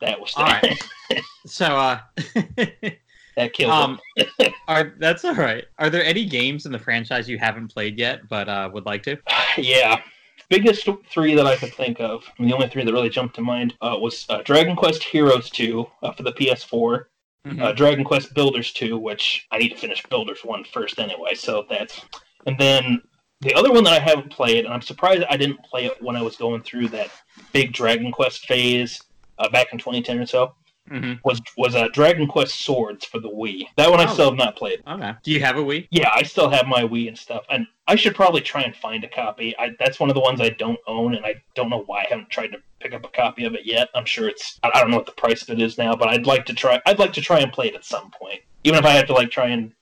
That was All right. so, uh, that killed um, are that's all right. Are there any games in the franchise you haven't played yet, but uh, would like to? yeah. Biggest three that I could think of, the only three that really jumped to mind, uh, was uh, Dragon Quest Heroes 2 uh, for the PS4, Mhm. uh, Dragon Quest Builders 2, which I need to finish Builders 1 first anyway, so that's. And then the other one that I haven't played, and I'm surprised I didn't play it when I was going through that big Dragon Quest phase uh, back in 2010 or so, Mhm. was was uh, Dragon Quest Swords for the Wii. That one I Oh. still have not played. Okay. Do you have a Wii? Yeah, I still have my Wii and stuff, and I should probably try and find a copy. I, that's one of the ones I don't own, and I don't know why I haven't tried to pick up a copy of it yet. I'm sure it's I I don't know what the price of it is now, but I'd like to try. I'd like to try and play it at some point, even if I have to like try and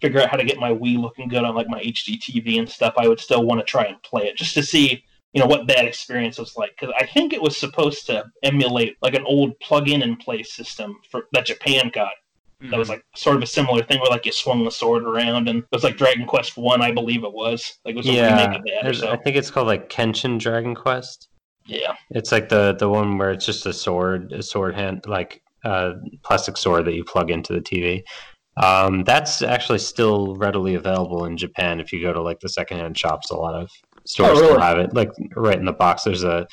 figure out how to get my Wii looking good on like my HD TV and stuff. I would still want to try and play it just to see. You know what that experience was like because I think it was supposed to emulate like an old plug-in and play system for that Japan got that was like sort of a similar thing where like you swung the sword around and it was like Dragon Quest One, I believe it was. Like it was a Yeah. remake of that or I think it's called like Kenshin Dragon Quest. Yeah. It's like the the one where it's just a sword, a sword hand, like a plastic sword that you plug into the TV. Um, that's actually still readily available in Japan. If you go to like the secondhand shops, a lot of stores Oh, still have it. Like right in the box, there's a.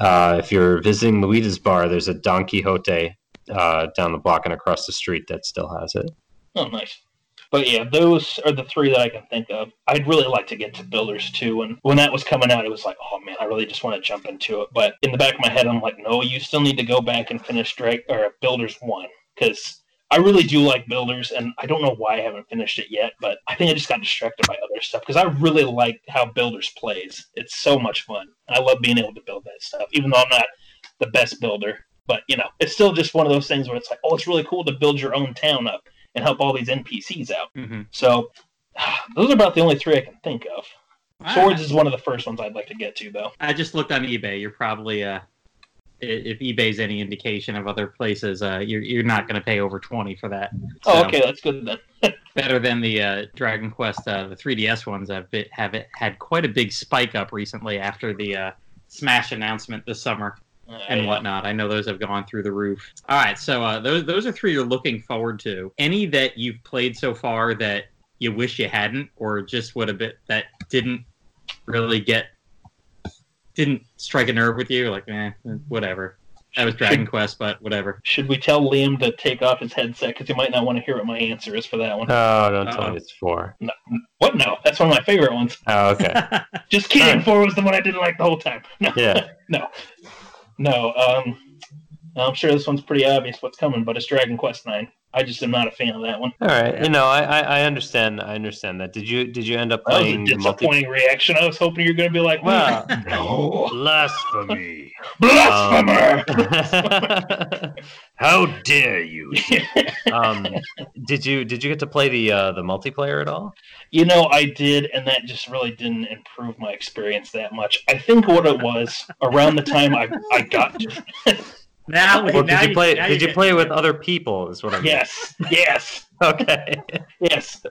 Uh, if you're visiting Luida's bar, there's a Don Quixote uh, down the block and across the street that still has it. Oh nice. But yeah, those are the three that I can think of. I'd really like to get to Builders too, and when that was coming out, it was like, oh man, I really just want to jump into it. But in the back of my head, I'm like, no, you still need to go back and finish Drag or Builders one because I really do like Builders, and I don't know why I haven't finished it yet, but I think I just got distracted by other stuff because I really like how Builders plays. It's so much fun. I love being able to build that stuff, even though I'm not the best builder. But you know, it's still just one of those things where it's like, oh, it's really cool to build your own town up and help all these NPCs out. Mm-hmm. So those are about the only three I can think of. Swords is one of the first ones I'd like to get to, though. I just looked on eBay. You're probably uh, if eBay's any indication of other places, uh, you're you're not going to pay over twenty for that. Oh, So, okay, that's good then. Better than the uh, Dragon Quest, uh, the 3DS ones have been, have it had quite a big spike up recently after the uh, Smash announcement this summer and whatnot. I know those have gone through the roof. All right, so uh, those those are three you're looking forward to. Any that you've played so far that you wish you hadn't, or just would have been that didn't really get didn't strike a nerve with you? Like, eh, whatever. That was Dragon Quest, but whatever. Should we tell Liam to take off his headset because he might not want to hear what my answer is for that one? Oh, don't tell me it's four. No, What? No, that's one of my favorite ones. Oh, okay. Just kidding. Alright. Four was the one I didn't like the whole time. No, Yeah. no. Um, I'm sure this one's pretty obvious what's coming, but it's Dragon Quest Nine. I just am not a fan of that one. All right. You know, I, I I understand. I understand that. Did you did you end up That was a playing the multi? disappointing reaction. I was hoping you're going to be like, Well, no, blasphemy. blasphemer. Um, How dare you? Um, did you did you get to play the uh, the multiplayer at all? You know, I did, and that just really didn't improve my experience that much. I think what it was around the time I, I got to. Now, well, now did you play? You, did you, you play with other people? Is what I mean. Yes. Yes. okay. yes.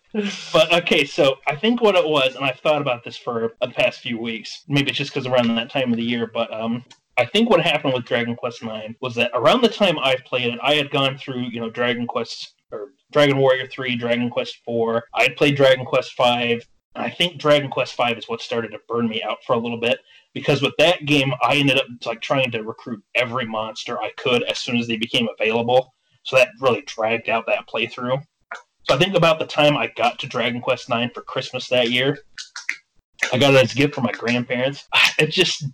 But okay, so I think what it was, and I've thought about this for the past few weeks. Maybe it's just because around that time of the year, but um, I think what happened with Dragon Quest IX was that around the time I played it, I had gone through, you know, Dragon Quest or Dragon Warrior 3, Dragon Quest 4. I had played Dragon Quest 5. I think Dragon Quest Five is what started to burn me out for a little bit because with that game, I ended up like trying to recruit every monster I could as soon as they became available. So that really dragged out that playthrough. So I think about the time I got to Dragon Quest Nine for Christmas that year, I got it as a gift from my grandparents. It just,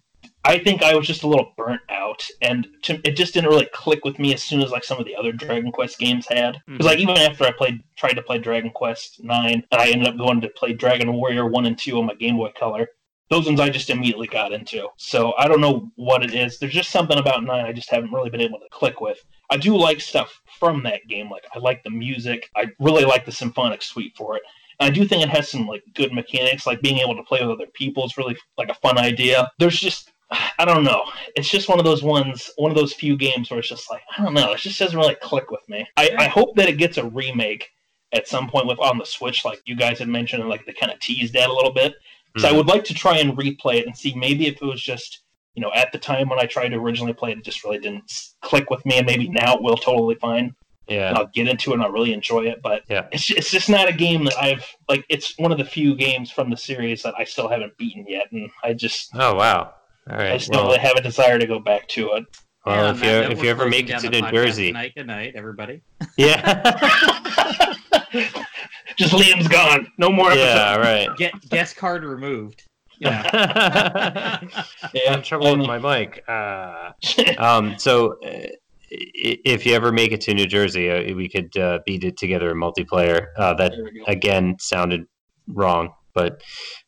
I think I was just a little burnt out, and to, it just didn't really click with me as soon as like some of the other Dragon Quest games had. Because like mhm. even after I played, tried to play Dragon Quest Nine, and I ended up going to play Dragon Warrior One and Two on my Game Boy Color. Those ones I just immediately got into. So I don't know what it is. There's just something about Nine I just haven't really been able to click with. I do like stuff from that game. Like I like the music. I really like the symphonic suite for it. I do think it has some like good mechanics, like being able to play with other people is really like a fun idea. There's just I don't know. It's just one of those ones, one of those few games where it's just like I don't know. It just doesn't really click with me. I, I hope that it gets a remake at some point with on the Switch, like you guys had mentioned, and like they kind of teased that a little bit. So I mm. would like to try and replay it and see maybe if it was just you know at the time when I tried to originally play it, it just really didn't click with me, and maybe now it will totally fine. Yeah. And I'll get into it and I'll really enjoy it. But Yeah. it's it's just not a game that I've like. It's one of the few games from the series that I still haven't beaten yet, and I just Oh wow. All I right. just don't Well, really have a desire to go back to it. well Yeah, if on you if you ever make it to New Jersey, Tonight, good night, everybody. yeah. just Liam's gone. No more yeah. episodes. Right. Get guest card removed. Yeah. I'm Yeah. trouble with my mic. Uh, um, so, uh, if you ever make it to New Jersey, uh, we could uh, beat it together in multiplayer. Uh, that There we go. again sounded wrong, but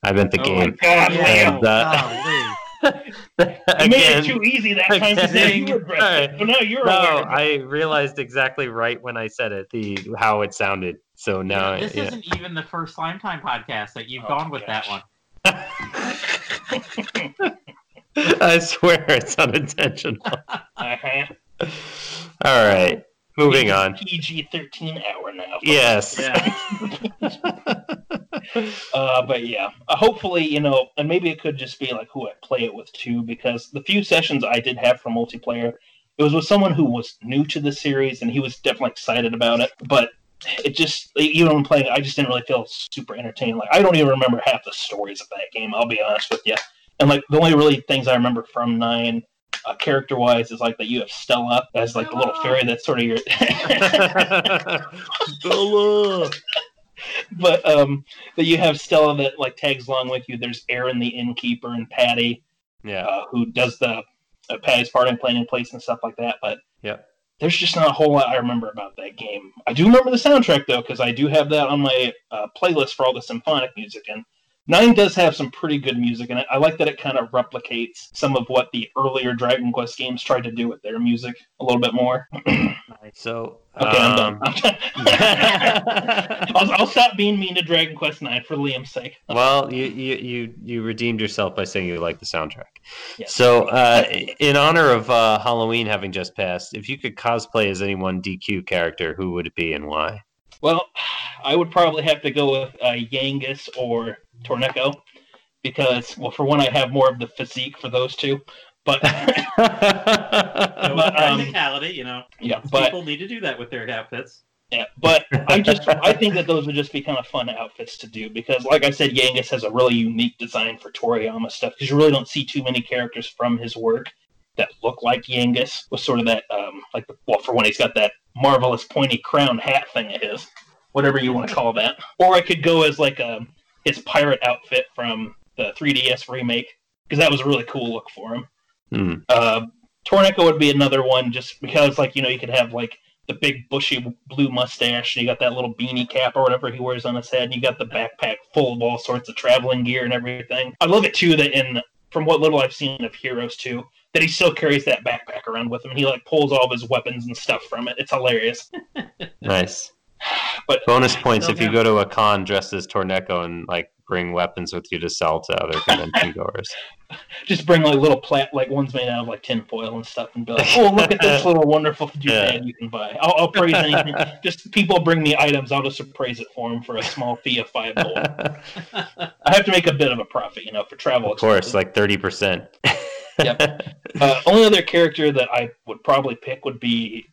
I meant the Oh my game. God, And, uh, Golly. You made it too easy that time to say Again. you were aggressive. But now you're no, aware. of. I realized exactly right when I said it, the how it sounded. So now, this yeah. isn't even the first Slime Time podcast that you've Oh, gone with gosh. that one. I swear it's unintentional. Uh-huh. All right, moving on. PG thirteen hour now. Yes. Uh, but yeah, uh, hopefully, you know, and maybe it could just be like who I play it with too, because the few sessions I did have for multiplayer, it was with someone who was new to the series, and he was definitely excited about it. But it just, even when playing, it, I just didn't really feel super entertaining. Like I don't even remember half the stories of that game. I'll be honest with you. And like the only really things I remember from nine. Uh, character wise is like that you have Stella as like the little fairy that's sort of your Stella. But um that you have Stella that like tags along with you. There's Erinn the innkeeper and Patty Yeah. uh, who does the uh, Patty's Party Planning Place and stuff like that. But Yeah. there's just not a whole lot I remember about that game. I do remember the soundtrack though because I do have that on my uh, playlist for all the symphonic music, and Nine does have some pretty good music in it. I like that it kind of replicates some of what the earlier Dragon Quest games tried to do with their music a little bit more. So Okay, I'm um, done. I'll, I'll stop being mean to Dragon Quest Nine for Liam's sake. well, you, you you you redeemed yourself by saying you like the soundtrack. Yes. So, uh, in honor of uh, Halloween having just passed, if you could cosplay as any one DQ character, who would it be and why? Well, I would probably have to go with uh, Yangus or Torneko because, well, for one, I have more of the physique for those two. But So But, um, practicality, you know, yeah, but people need to do that with their outfits. yeah, but I just I think that those would just be kind of fun outfits to do because, like I said, Yangus has a really unique design for Toriyama stuff because you really don't see too many characters from his work that look like Yangus with sort of that um like well for one he's got that marvelous pointy crown hat thing of his whatever you want to call that or I could go as like a his pirate outfit from the 3DS remake because that was a really cool look for him. Hmm. Uh, Torneko would be another one just because, like, you know, you could have like the big bushy blue mustache, and you got that little beanie cap or whatever he wears on his head, and you got the backpack full of all sorts of traveling gear and everything. I love it too that in from what little I've seen of Heroes 2, that he still carries that backpack around with him, and he like pulls all of his weapons and stuff from it. It's hilarious. Nice. But Bonus points if you go to a con dressed as Torneko and like bring weapons with you to sell to other convention goers. just bring like little plat like ones made out of like tin foil and stuff, and be like, "Oh, look at this little wonderful Japan you can buy." I'll, I'll praise anything. Just people bring me items, I'll just appraise it for them for a small fee of five gold. I have to make a bit of a profit, you know, for travel. of course, expenses. like thirty percent. Uh, only other character that I would probably pick would be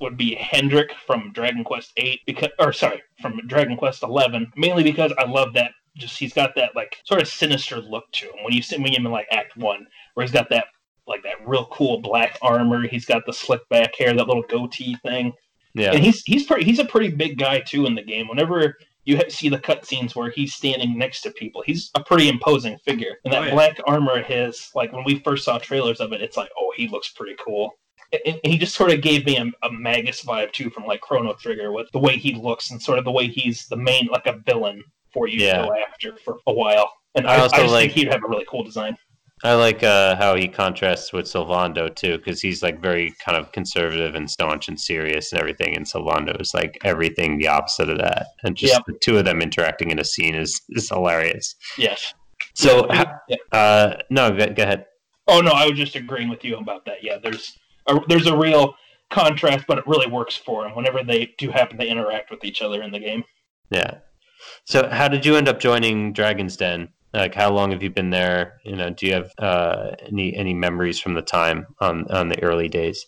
would be Hendrik from Dragon Quest Eight because, or sorry, from Dragon Quest Eleven, mainly because I love that. Just he's got that like sort of sinister look to him when you see him in like Act One, where he's got that like that real cool black armor. He's got the slick back hair, that little goatee thing, Yeah. and he's he's pretty he's a pretty big guy too in the game. Whenever you see the cutscenes where he's standing next to people, he's a pretty imposing figure. And that Oh, yeah. black armor of his, like when we first saw trailers of it, it's like, oh, he looks pretty cool. And he just sort of gave me a, a Magus vibe too, from like Chrono Trigger, with the way he looks and sort of the way he's the main like a villain for you Yeah. to go after for a while. And I I, I, also just like- think he'd have a really cool design. I like uh, how he contrasts with Sylvando too, because he's like very kind of conservative and staunch and serious and everything, and Sylvando is like everything the opposite of that. And just Yep. the two of them interacting in a scene is is hilarious. Yes. So. Yeah. uh, no, go, go ahead. Oh no, I was just agreeing with you about that. Yeah, there's a, there's a real contrast, but it really works for them whenever they do happen to interact with each other in the game. Yeah. So, how did you end up joining Dragon's Den? Like, how long have you been there? You know, do you have uh, any any memories from the time on on the early days?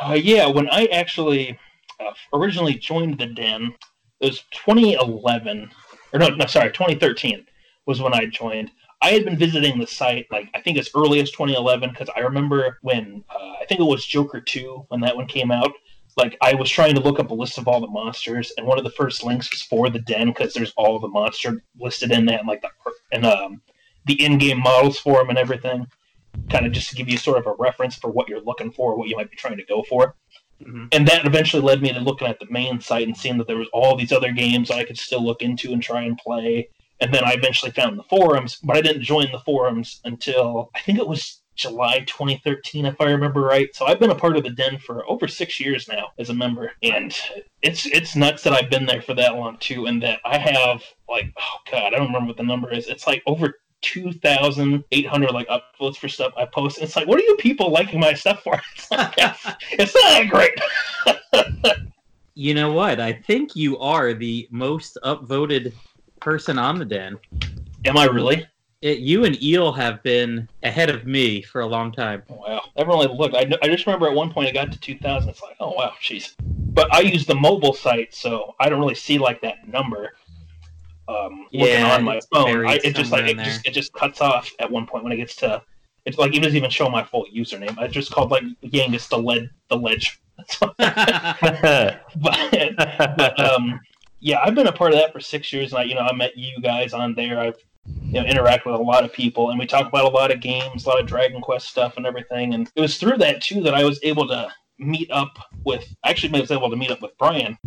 Uh, yeah, when I actually uh, originally joined the Den, it was 2011, or no, no, sorry, 2013 was when I joined. I had been visiting the site like I think as early as 2011 because I remember when uh, I think it was Joker 2 when that one came out. Like I was trying to look up a list of all the monsters, and one of the first links was for the den because there's all the monster listed in that, and like the and um, the in-game models for them and everything. Kind of just to give you sort of a reference for what you're looking for, what you might be trying to go for Mhm. and that eventually led me to looking at the main site and seeing that there was all these other games I could still look into and try and play. And then I eventually found the forums, but I didn't join the forums until I think it was July 2013, if I remember right. So I've been a part of the den for over six years now as a member, and it's it's nuts that I've been there for that long too, and that I have like oh god, I don't remember what the number is. It's like over 2,800 like upvotes for stuff I post. And it's like, what are you people liking my stuff for? It's, like, it's not that great. You know what? I think you are the most upvoted person on the den. Am I really? It, you and Eel have been ahead of me for a long time. Wow. I haven't really looked. I, I just remember at one point it got to 2,000. It's like, oh, wow, jeez. But I use the mobile site, so I don't really see like that number. Um, looking Yeah, on my phone, I, it just like it just it just cuts off at one point when it gets to. It's like it doesn't even show my full username. I just called like Yangus the led the ledge. But but um, yeah, I've been a part of that for six years, and I, you know, I met you guys on there. I've you know interacted with a lot of people, and we talk about a lot of games, a lot of Dragon Quest stuff, and everything. And it was through that too that I was able to meet up with. Actually, I was able to meet up with Brian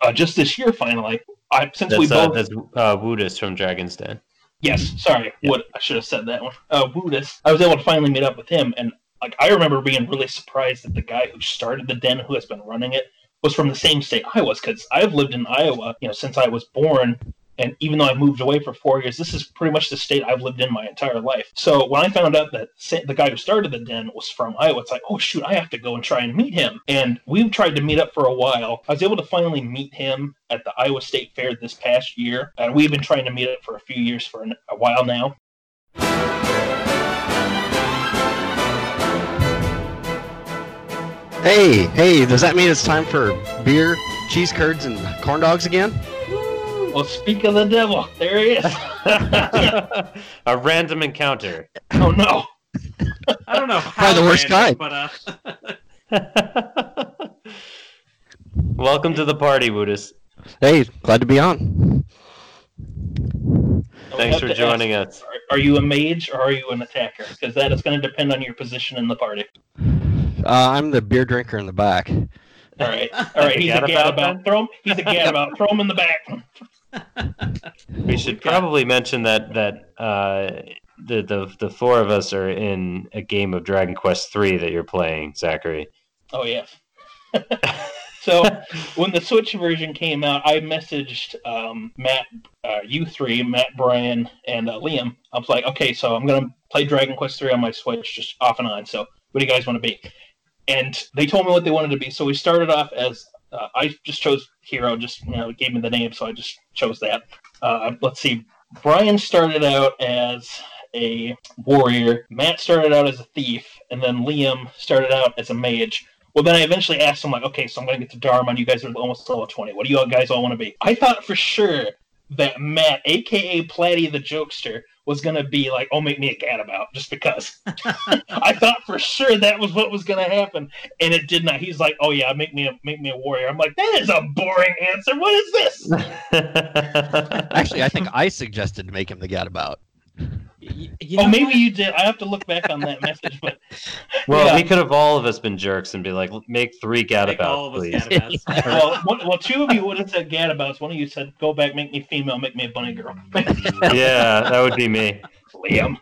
uh, just this year. Finally, I since we that's uh, both that's uh, Woodus from Dragon's Den. Yes, sorry, Wood. I should have said that one. Uh, Woodus. I was able to finally meet up with him, and like I remember being really surprised that the guy who started the den, who has been running it, was from the same state I was, because I've lived in Iowa, you know, since I was born, and even though I moved away for four years, this is pretty much the state I've lived in my entire life. So when I found out that the guy who started the den was from Iowa, it's like, oh shoot, I have to go and try and meet him. And we've tried to meet up for a while. I was able to finally meet him at the Iowa State Fair this past year, and we've been trying to meet up for a few years for a while now. Hey, hey, does that mean it's time for beer, cheese curds, and corn dogs again? Well, speak of the devil, there he is. a random encounter. Oh no! I don't know how Probably the worst random, kind. but uh, Welcome to the party, Woodus. Hey, glad to be on. Thanks for joining ask, us. Are, are you a mage or are you an attacker? Because that is going to depend on your position in the party. Uh, I'm the beer drinker in the back. All right, all right. He's a Gadabout, gadabout. then? Throw him. He's a gadabout. Throw him in the back. We should probably mention that that uh, the, the the four of us are in a game of Dragon Quest three that you're playing, Zachary. Oh yeah. so when the Switch version came out, I messaged um, Matt, uh, you three, Matt, Brian, and uh, Liam. I was like, okay, so I'm gonna play Dragon Quest three on my Switch, just off and on. So what do you guys want to be? And they told me what they wanted to be. So we started off as uh, I just chose hero. Just you know, gave me the name, so I just chose that. Uh, let's see. Brian started out as a warrior. Matt started out as a thief, and then Liam started out as a mage. Well, then I eventually asked him, like, okay, so I'm going to get to Dharma, and you guys are almost level 20. What do you guys all want to be? I thought for sure that Matt, aka Platty the Jokester, was going to be like, oh, make me a gadabout, just because. I thought for sure that was what was going to happen, and it did not. He's like, oh, yeah, make me a, make me a warrior. I'm like, that is a boring answer. What is this? Actually, I think I suggested to make him the gadabout. Y- you oh, maybe what? you did. I have to look back on that message, but well, Yeah. we could have all of us been jerks and be like, make three Make all gadabouts, of us please. gadabouts. well, one, well, two of you would have said gadabouts. One of you said, "Go back, make me female, make me a bunny girl." yeah, that would be me. Liam.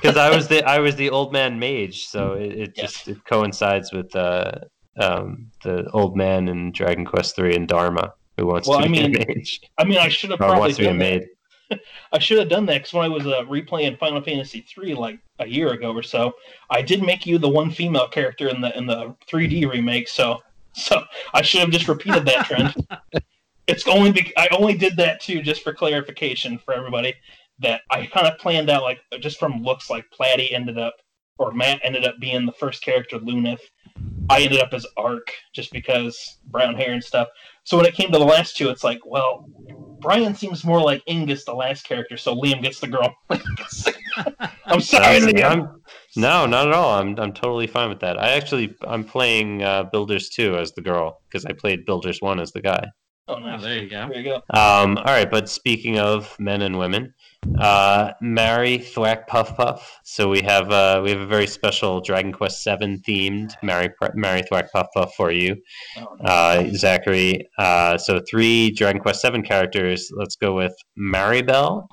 Because I was the I was the old man mage, so it, it Yes. just it coincides with uh, um, the old man in Dragon Quest three and Dharma who wants Well, to I be mean, a mage I mean, I should have probably wants to be a done that. I should have done that because when I was uh, replaying Final Fantasy III like a year ago or so, I did make you the one female character in the in the 3D remake. So, so I should have just repeated that trend. it's only be- I only did that too, just for clarification for everybody. That I kind of planned out like just from looks like Platty ended up or Matt ended up being the first character, Luneth. I ended up as Arc just because brown hair and stuff. So when it came to the last two, it's like, well, Brian seems more like Ingus, the last character, so Liam gets the girl. I'm sorry, Liam. I'm- no, not at all. I'm I'm totally fine with that. I actually I'm playing uh, Builders two as the girl because I played Builders one as the guy. Oh, Oh, there you go. There you go. Um, all right, but speaking of men and women, uh, marry thwack puff puff. So we have uh, we have a very special Dragon Quest Seven themed marry marry thwack puff puff for you, Oh, nice. uh, Zachary. Uh, so three Dragon Quest Seven characters. Let's go with Maribel,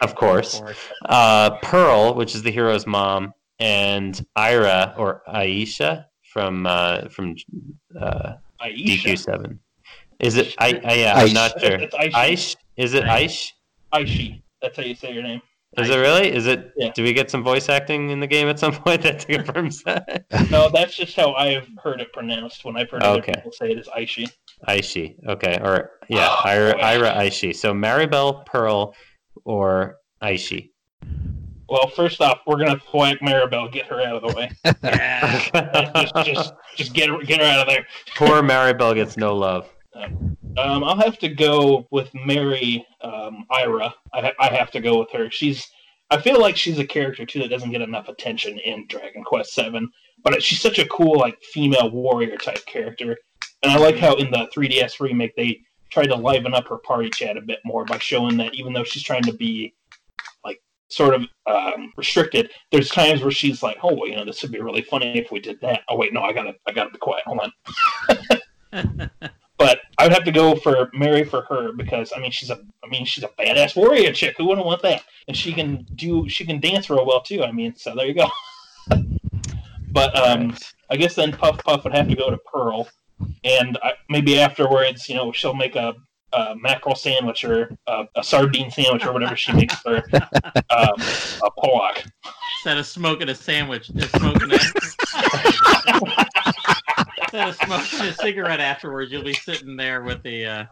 of course. Of course. Uh, Pearl, which is the hero's mom, and Ira or Aisha from uh, from uh, DQ Seven. Is it? I, I yeah, I'm not sure. Aish? Is it Aish? Aishi. That's how you say your name. Is it really? Is it? Yeah. Do we get some voice acting in the game at some point that confirms that? No, that's just how I've heard it pronounced when I've heard other Okay. people say it as Aishi. Aishi. Okay. Or yeah, Oh, Ira, boy. Ira Aishi. So Maribel, Pearl, or Aishi. Well, first off, we're gonna thwack Maribel, get her out of the way. Yeah. just, just, just get her, get her out of there. Poor Maribel gets no love. Um, I'll have to go with Mary um, Ira. I, I have to go with her. She's. I feel like she's a character too that doesn't get enough attention in Dragon Quest Seven, but she's such a cool like female warrior type character, and I like how in the 3DS remake they tried to liven up her party chat a bit more by showing that even though she's trying to be like sort of um, restricted, there's times where she's like, "Oh, well, you know, this would be really funny if we did that." Oh wait, no, I gotta, I gotta be quiet. Hold on. But I would have to go for Mary for her because I mean she's a, I mean, she's a badass warrior chick. Who wouldn't want that? And she can do, she can dance real well too. I mean, so there you go. but um, I guess then Puff Puff would have to go to Pearl, and I, maybe afterwards, you know, she'll make a, a mackerel sandwich or a, a sardine sandwich or whatever she makes for um, a Pollock. Instead of smoking a sandwich, just smoking a instead of smoking a cigarette afterwards, you'll be sitting there with the uh,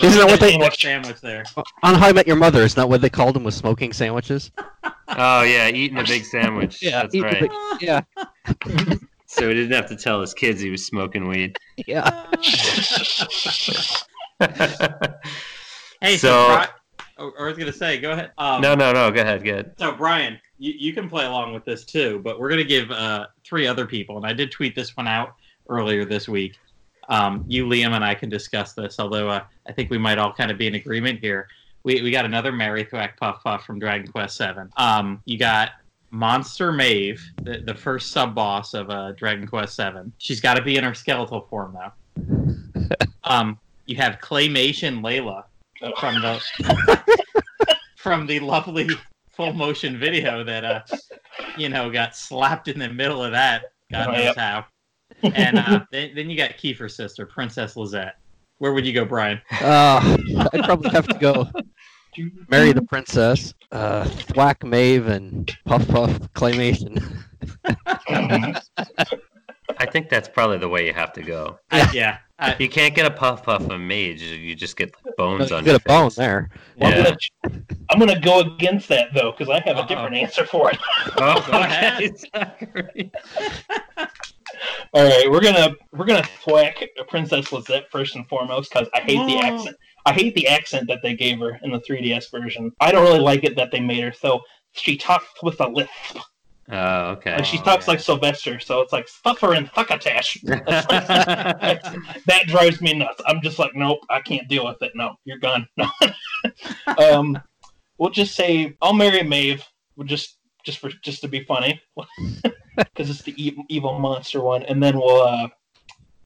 Isn't that what they- sandwich sandwich there? On How I Met Your Mother, isn't that what they called them? Was smoking sandwiches? Oh yeah, eating a big sandwich. That's right. big- yeah, So he didn't have to tell his kids he was smoking weed. yeah. Hey, so, So- Bri- oh, I was gonna say, go ahead. Um, no, no, no. Go ahead. Go ahead. So Brian, you, you can play along with this too, but we're gonna give uh, three other people, and I did tweet this one out earlier this week. Um, you, Liam, and I can discuss this, although uh, I think we might all kind of be in agreement here. We, we got another Mary Thwack Puff Puff from Dragon Quest Seven. Um, you got Monster Maeve, the, the first sub boss of uh, Dragon Quest Seven. She's got to be in her skeletal form though. um, you have Claymation Layla from the from the lovely full motion video that uh you know got slapped in the middle of that god Oh, knows yep. how and uh then, then you got kiefer's sister princess lizette where would you go brian Uh, I'd probably have to go marry the princess, uh, thwack Mave, and puff puff claymation. I think that's probably the way you have to go. I, yeah I, You can't get a puff puff of mage. You just get like, bones You on get your a bone there. Well, I'm, Yeah. gonna, I'm gonna go against that though because I have Uh-oh. a different answer for it. Oh, Go ahead. okay, Zachary. All right, we're gonna we're gonna thwack Princess Lizette first and foremost because I hate the Oh. accent. I hate the accent that they gave her in the 3DS version. I don't really like it that they made her so she talks with a lisp. Oh, okay. Like she Oh, talks yeah. like Sylvester, so it's like stuffer and fuckatash. that drives me nuts. I'm just like, nope, I can't deal with it. No, you're gone. Um, we'll just say I'll marry Maeve. We'll just just for just to be funny, because it's the evil, evil monster one, and then we'll uh,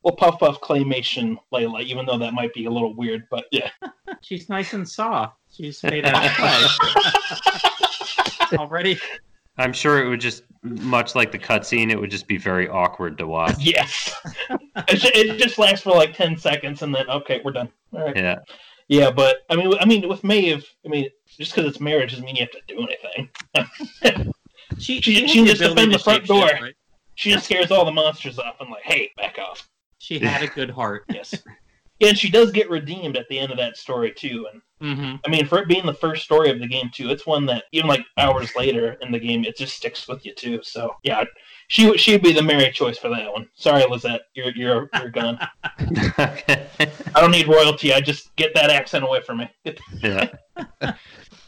we'll puff puff claymation Layla, even though that might be a little weird, but yeah. she's nice and soft she's made out of clay already I'm sure it would just, much like the cutscene, it would just be very awkward to watch. Yes, it, ju- it just lasts for like ten seconds, and then okay, we're done. All right. Yeah. Yeah, but I mean, I mean, with Maeve, I mean, just because it's marriage doesn't mean you have to do anything. She, She- has she the just ability defend the front shapeshift, door. right? She just scares all the monsters off and like, hey, back off. she had a good heart Yes. Yeah, and she does get redeemed at the end of that story too. And hmm I mean, for it being the first story of the game too, it's one that even like hours later in the game, it just sticks with you too. So yeah, she would she would be the Mary choice for that one. Sorry, Lizette, you're you're you're gone. okay. I don't need royalty. I just get that accent away from me. yeah.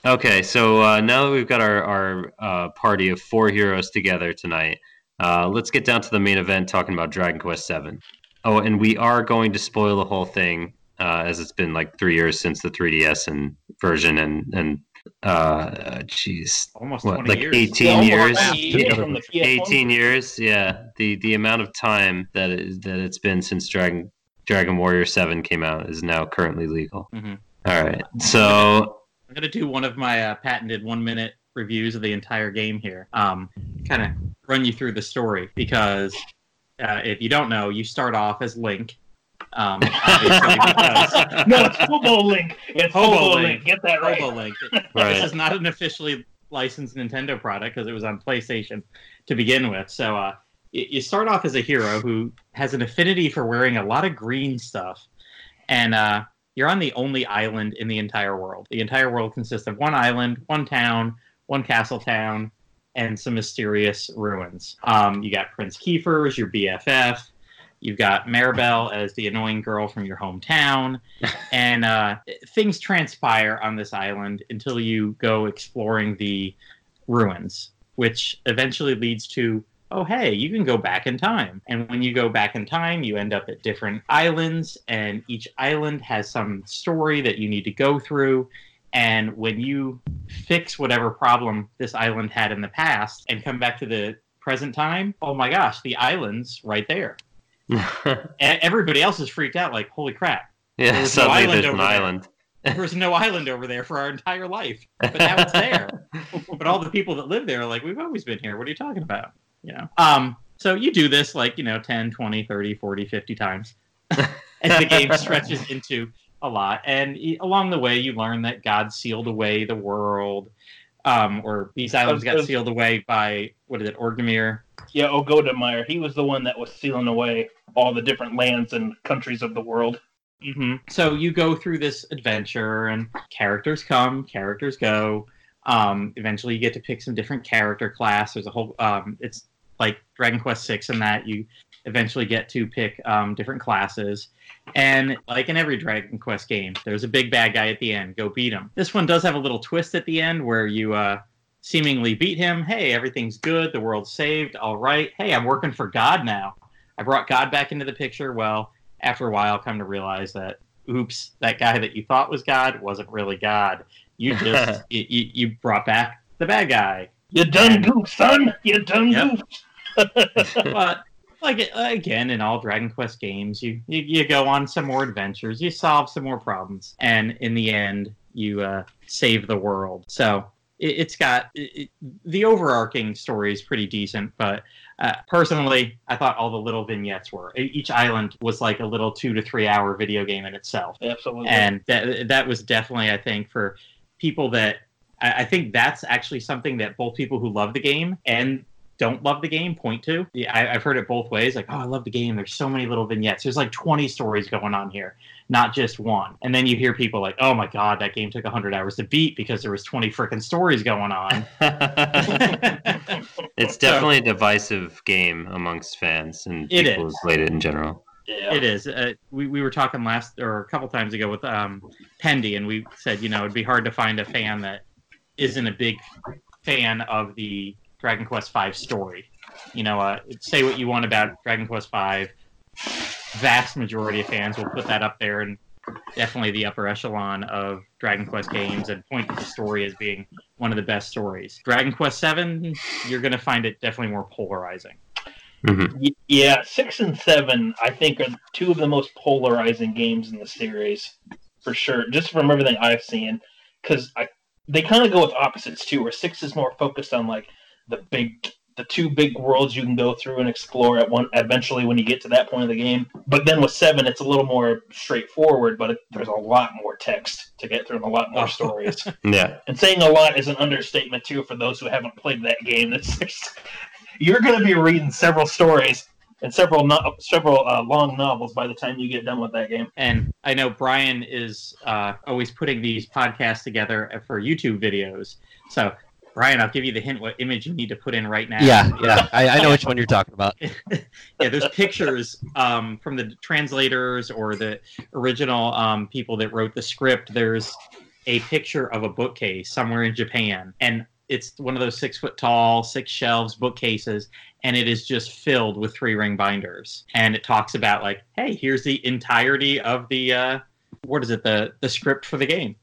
Okay, so uh, now that we've got our, our uh, party of four heroes together tonight, uh, let's get down to the main event talking about Dragon Quest VII. Oh, and we are going to spoil the whole thing uh, as it's been like three years since the 3DS and version and and uh, jeez, almost what 20 like years 18 years. years from the 18 years, yeah. The the amount of time that is that it's been since Dragon Dragon Warrior 7 came out is now currently legal. Mhm. All right. So I'm gonna do one of my uh, patented one minute reviews of the entire game here. Um, kind of run you through the story because uh, if you don't know, you start off as Link. Um, because No, it's Hobo Link. It's Hobo Hobo, Link. Link. Get that right. Robo Link. Right. This is not an officially licensed Nintendo product because it was on PlayStation to begin with. So uh, you start off as a hero who has an affinity for wearing a lot of green stuff, and uh, you're on the only island in the entire world. The entire world consists of one island, one town, one castle town, and some mysterious ruins. Um, you got Prince Kiefer as your BFF. You've got Maribel as the annoying girl from your hometown, and uh, things transpire on this island until you go exploring the ruins, which eventually leads to oh hey you can go back in time and when you go back in time you end up at different islands and each island has some story that you need to go through and when you fix whatever problem this island had in the past and come back to the present time oh my gosh the island's right there everybody else is freaked out like holy crap There was no suddenly island there's an there. island. there was no island over there for our entire life, but now it's there. but all the people that live there are like, we've always been here. What are you talking about? You know. Um. So you do this like you know 10, 20, 30, 40, 50 times, and the game stretches into a lot. And along the way, you learn that God sealed away the world, um, or these islands got sealed away by what is it, Orgrimmar? Yeah, Orgodemir. He was the one that was sealing away all the different lands and countries of the world. hmm So you go through this adventure, and characters come, characters go. Um, eventually, you get to pick some different character class. There's a whole. Um, it's like Dragon Quest Six and that you eventually get to pick um, different classes. And like in every Dragon Quest game, there's a big bad guy at the end. Go beat him. This one does have a little twist at the end where you uh, seemingly beat him. Hey, everything's good. The world's saved. All right. Hey, I'm working for God now. I brought God back into the picture. Well, after a while, come to realize that oops, that guy that you thought was God wasn't really God. You just you, you, you brought back the bad guy. You done And- goof, son. You done Yep. goof. But like again, in all Dragon Quest games, you, you you go on some more adventures, you solve some more problems, and in the end, you uh, save the world. So it, it's got it, the overarching story is pretty decent, but uh, personally, I thought all the little vignettes were. Each island was like a little two to three hour video game in itself Absolutely. and that that was definitely I think for people that I think that's actually something that both people who love the game and don't love the game point to. Yeah, I, I've heard it both ways. Like, oh, I love the game. There's so many little vignettes. There's like 20 stories going on here, not just one. And then you hear people like, oh my god, that game took 100 hours to beat because there was 20 freaking stories going on. it's definitely a divisive game amongst fans and It people who is. played it in general. yeah. It is. Uh, we, we were talking last or a couple times ago with um, Pendy, and we said, you know, it'd be hard to find a fan that isn't a big fan of the Dragon Quest V story. You know, uh, say what you want about Dragon Quest V. Vast majority of fans will put that up there and definitely the upper echelon of Dragon Quest games and point to the story as being one of the best stories. Dragon Quest VII, you're going to find it definitely more polarizing. Mhm. Yeah, six and seven, I think, are two of the most polarizing games in the series, for sure. Just from everything I've seen, because I they kind of go with opposites too. Where six is more focused on like the big, the two big worlds you can go through and explore at one. Eventually, when you get to that point of the game, but then with seven, it's a little more straightforward. But it, there's a lot more text to get through and a lot more Oh. stories. Yeah. And saying a lot is an understatement too for those who haven't played that game. That's you're going to be reading several stories and several no- several uh, long novels by the time you get done with that game. And I know Brian is uh, always putting these podcasts together for YouTube videos. So, Brian, I'll give you the hint what image you need to put in right now. Yeah, yeah. I, I know which one you're talking about. yeah, there's pictures um, from the translators or the original um, people that wrote the script. There's a picture of a bookcase somewhere in Japan, and it's one of those six foot tall, six shelves bookcases, and it is just filled with three ring binders. And it talks about like, hey, here's the entirety of the uh, what is it the the script for the game.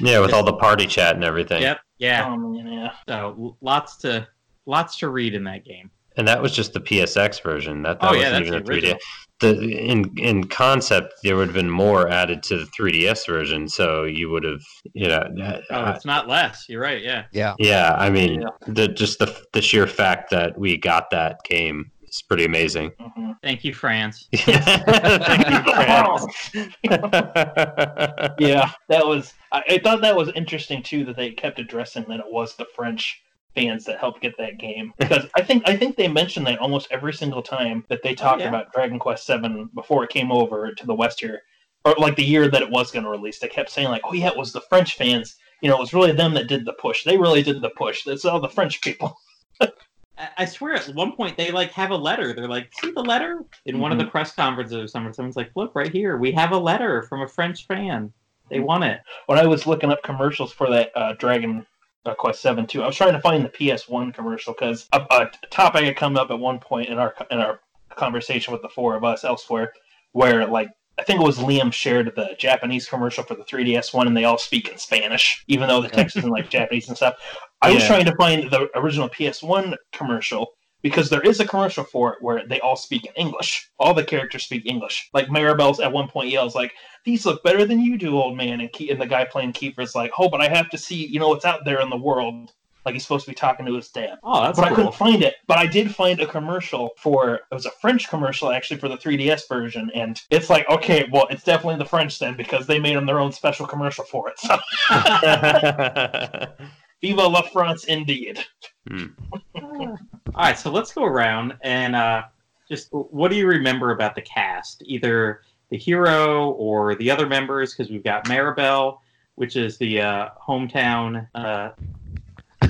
Yeah, with all the party chat and everything. Yep, yeah. Um, yeah. So lots to lots to read in that game. And that was just the PSX version. That, that Oh, yeah, wasn't that's even the a 3D. original. The in in concept, there would have been more added to the 3DS version. So you would have, you know, Oh, uh, it's not less. You're right. Yeah. Yeah. yeah. I mean, Yeah. the just the the sheer fact that we got that game is pretty amazing. Mhm. Thank you, France. Thank you, France. yeah, that was. I, I thought that was interesting too that they kept addressing that it was the French fans that helped get that game because I think I think they mentioned that almost every single time that they talked yeah. about Dragon Quest Seven before it came over to the West here, or like the year that it was going to release. They kept saying like, "Oh yeah, it was the French fans." You know, it was really them that did the push. They really did the push. It's all the French people. I- swear, at one point they like have a letter. They're like, "See the letter?" In one of the press conferences or something, someone's like, "Look right here, we have a letter from a French fan. They want it." when I was looking up commercials for that uh, Dragon uh, Quest Seven too, I was trying to find the PS One commercial because a, a topic had come up at one point in our in our conversation with the four of us elsewhere, where like I think it was Liam shared the Japanese commercial for the 3DS one, and they all speak in Spanish, even though the text is in like Japanese and stuff. I was trying to find the original PS One commercial because there is a commercial for it where they all speak in English. All the characters speak English. Like Maribel's at one point yells like, "These look better than you do, old man," and, Ke- and the guy playing Kiefer's like, "Oh, but I have to see, you know, what's out there in the world." Like he's supposed to be talking to his dad. Oh, that's but I couldn't find it. But I did find a commercial for it was a French commercial actually for the 3DS version, and it's like okay, well, it's definitely the French then because they made them their own special commercial for it. So Viva la France, indeed. All right, so let's go around and uh, just what do you remember about the cast? Either the hero or the other members, because we've got Maribel, which is the uh, hometown. Uh,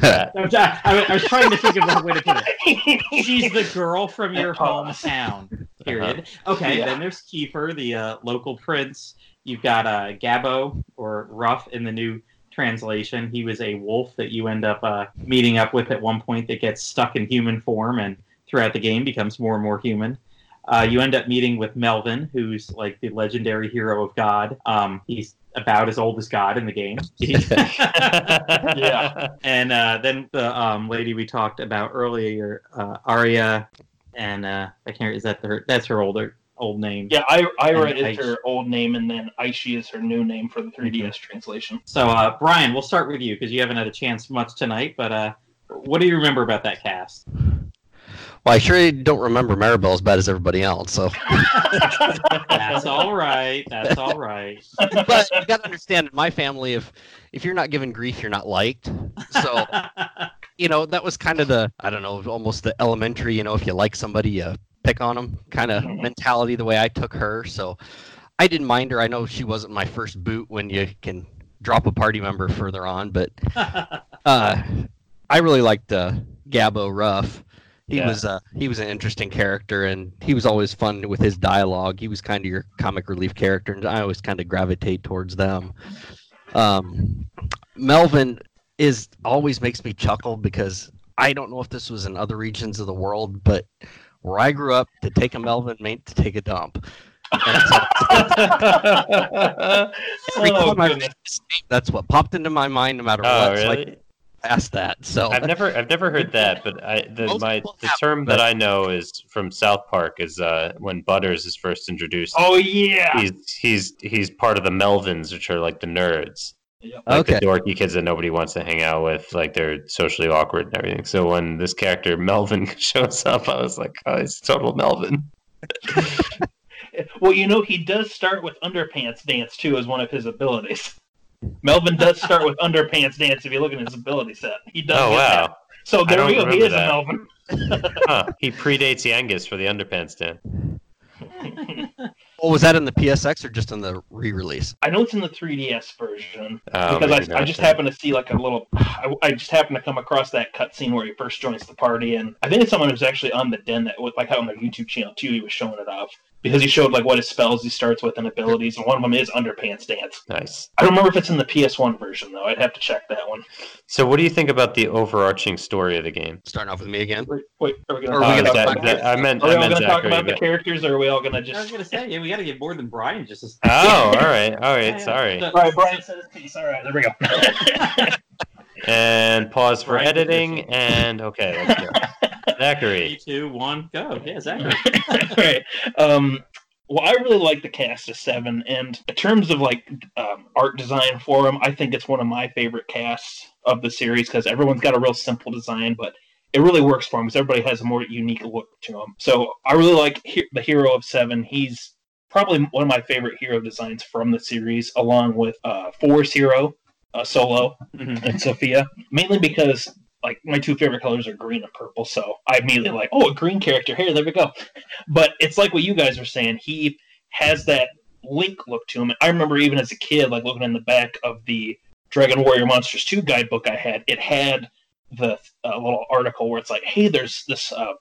I, was, I, I was trying to think of a way to put it. She's the girl from your hometown. Period. Okay, Yeah. then there's Kiefer, the uh, local prince. You've got uh, Gabo or Ruff in the new translation. He was a wolf that you end up uh, meeting up with at one point that gets stuck in human form and throughout the game becomes more and more human. Uh, you end up meeting with Melvin, who's like the legendary hero of God. Um, he's about as old as God in the game. Yeah. and uh, then the um, lady we talked about earlier, uh, Arya, and uh, I can't. Is that her? That's her older old name. Yeah, I, Aira And is Aish. her old name, and then Aishi is her new name for the 3DS Mm-hmm. translation. So uh, Brian, we'll start with you because you haven't had a chance much tonight. But uh, what do you remember about that cast? Well, I sure don't remember Maribel as bad as everybody else. So, That's all right. That's all right. but you got to understand, in my family, if if you're not given grief, you're not liked. So, you know, that was kind of the I don't know, almost the elementary. You know, if you like somebody, you pick on them kind of Mhm. mentality. The way I took her, so I didn't mind her. I know she wasn't my first boot when you can drop a party member further on, but uh, I really liked uh, Gabo Ruff. He Yeah. was uh, he was an interesting character, and he was always fun with his dialogue. He was kind of your comic relief character, and I always kind of gravitate towards them. Um, Melvin is always makes me chuckle because I don't know if this was in other regions of the world, but where I grew up, to take a Melvin meant to take a dump. Oh, time I goodness. read this name, that's what popped into my mind, no matter oh, what. So I really? asked that. So I've never, I've never heard that, but I, the, my, the term that I know is from South Park is uh, when Butters is first introduced. Oh, yeah. He's he's he's part of the Melvins, which are like the nerds, like okay. the dorky kids that nobody wants to hang out with, like they're socially awkward and everything. So when this character Melvin shows up, I was like, oh, he's total Melvin. Well, you know, he does start with underpants dance, too, as one of his abilities. Melvin does start with underpants dance if you look at his ability set. He does. Oh get that. wow, So there we go. He is that. a Melvin. huh. he predates Yangus for the underpants dance. Well, was that in the PSX or just in the re-release? I know it's in the 3DS version Oh, because I, I just happened to see like a little. I, I just happened to come across that cutscene where he first joins the party, and I think it's someone who's actually on the den that was like on their YouTube channel too. He was showing it off because he showed like what his spells he starts with and abilities, and one of them is underpants dance. Nice. I don't remember if it's in the PS1 version though. I'd have to check that one. So, what do you think about the overarching story of the game? Starting off with me again. Wait, wait are we gonna are we talk gonna about? talk That- that- I meant, Are we I all meant going to talk about the characters, or are we all going to just? I was gonna say, yeah, we got to get more than Brian. Just as Oh, all right, all right, Yeah, yeah. sorry. All right, Brian said his piece. All right, there we go. And pause for Right editing. And okay, Zachary. two, one, go. Yeah, Zachary. right. Um, well, I really like the cast of Seven, and in terms of like um, art design for them, I think it's one of my favorite casts of the series because everyone's got a real simple design, but it really works for them because everybody has a more unique look to them. So I really like he- the hero of Seven. He's probably one of my favorite hero designs from the series, along with uh, Four's hero, uh, Solo, Mhm. and Sophia, mainly because like my two favorite colors are green and purple. So I immediately like, oh, a green character here. There we go. But it's like what you guys were saying. He has that Link look to him. I remember even as a kid, like looking in the back of the Dragon Warrior Monsters 2 guidebook I had, it had the uh, little article where it's like, hey, there's this uh,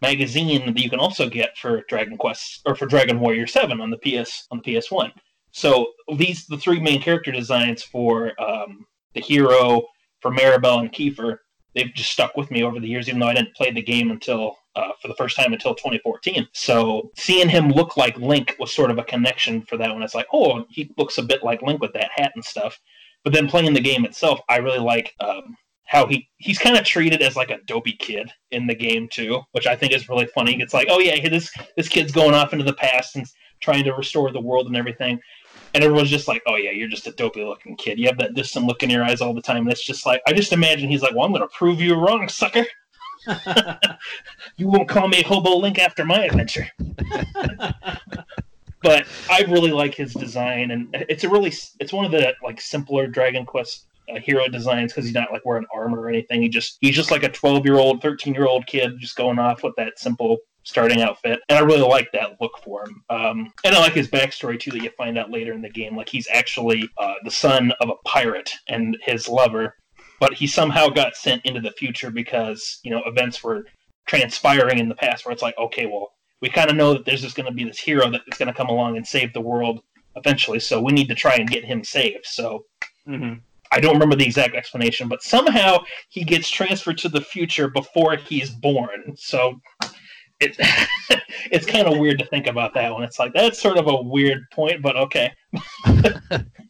magazine that you can also get for Dragon Quest or for Dragon Warrior 7 on the PS on the PS1. So these the three main character designs for um, the hero, for Maribel and Kiefer, they've just stuck with me over the years, even though I didn't play the game until uh, for the first time until 2014. So seeing him look like Link was sort of a connection for that one. It's like, oh, he looks a bit like Link with that hat and stuff. But then playing the game itself, I really like um, how he he's kind of treated as like a dopey kid in the game too, which I think is really funny. It's like, oh yeah, this this kid's going off into the past and trying to restore the world and everything. And everyone's just like, oh yeah, you're just a dopey looking kid. You have that distant look in your eyes all the time. And it's just like, I just imagine he's like, well, I'm going to prove you wrong, sucker. you won't call me Hobo Link after my adventure. but I really like his design, and it's a really it's one of the like simpler Dragon Quest uh, hero designs because he's not like wearing armor or anything. He just he's just like a twelve year old, thirteen year old kid just going off with that simple starting outfit, and I really like that look for him. Um, and I like his backstory too that you find out later in the game. Like he's actually uh, the son of a pirate, and his lover but he somehow got sent into the future because you know events were transpiring in the past where it's like okay well we kind of know that there's just going to be this hero that's going to come along and save the world eventually so we need to try and get him saved so mm-hmm. i don't remember the exact explanation but somehow he gets transferred to the future before he's born so it, it's kind of weird to think about that one. It's like that's sort of a weird point, but okay.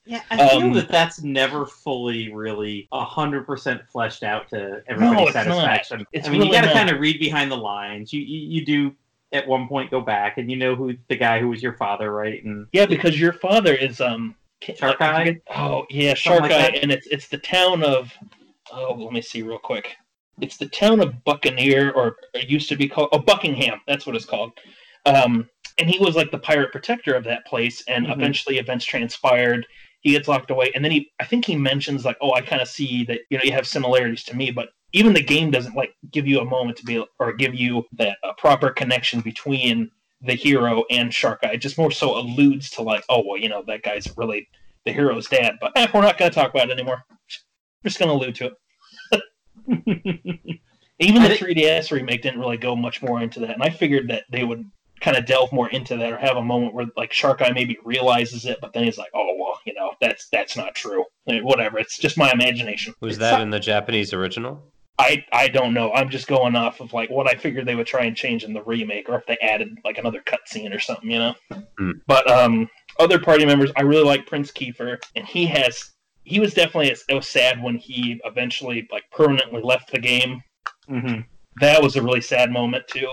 yeah, I feel um, that that's never fully, really hundred percent fleshed out to everybody's no, satisfaction. I mean, really you got to kind of read behind the lines. You, you you do at one point go back and you know who the guy who was your father, right? And yeah, because your father is um Shark Eye. Oh yeah, Shark Eye, like and it's it's the town of. Oh, let me see real quick it's the town of Buccaneer, or it used to be called oh Buckingham. That's what it's called. Um, and he was like the pirate protector of that place. And mm-hmm. eventually, events transpired. He gets locked away, and then he I think he mentions like, oh, I kind of see that you know you have similarities to me, but even the game doesn't like give you a moment to be or give you that a proper connection between the hero and Shark Eye. It just more so alludes to like, oh well, you know that guy's really the hero's dad. But eh, we're not going to talk about it anymore. Just going to allude to it. Even the 3DS remake didn't really go much more into that, and I figured that they would kind of delve more into that or have a moment where like Shark Eye maybe realizes it, but then he's like, "Oh well, you know, that's that's not true." whatever. It's just my imagination. Was it's that not... in the Japanese original? I I don't know. I'm just going off of like what I figured they would try and change in the remake, or if they added like another cutscene or something, you know. Mm. But um, other party members, I really like Prince Kiefer, and he has he was definitely it was sad when he eventually like permanently left the game. Mm-hmm. That was a really sad moment too,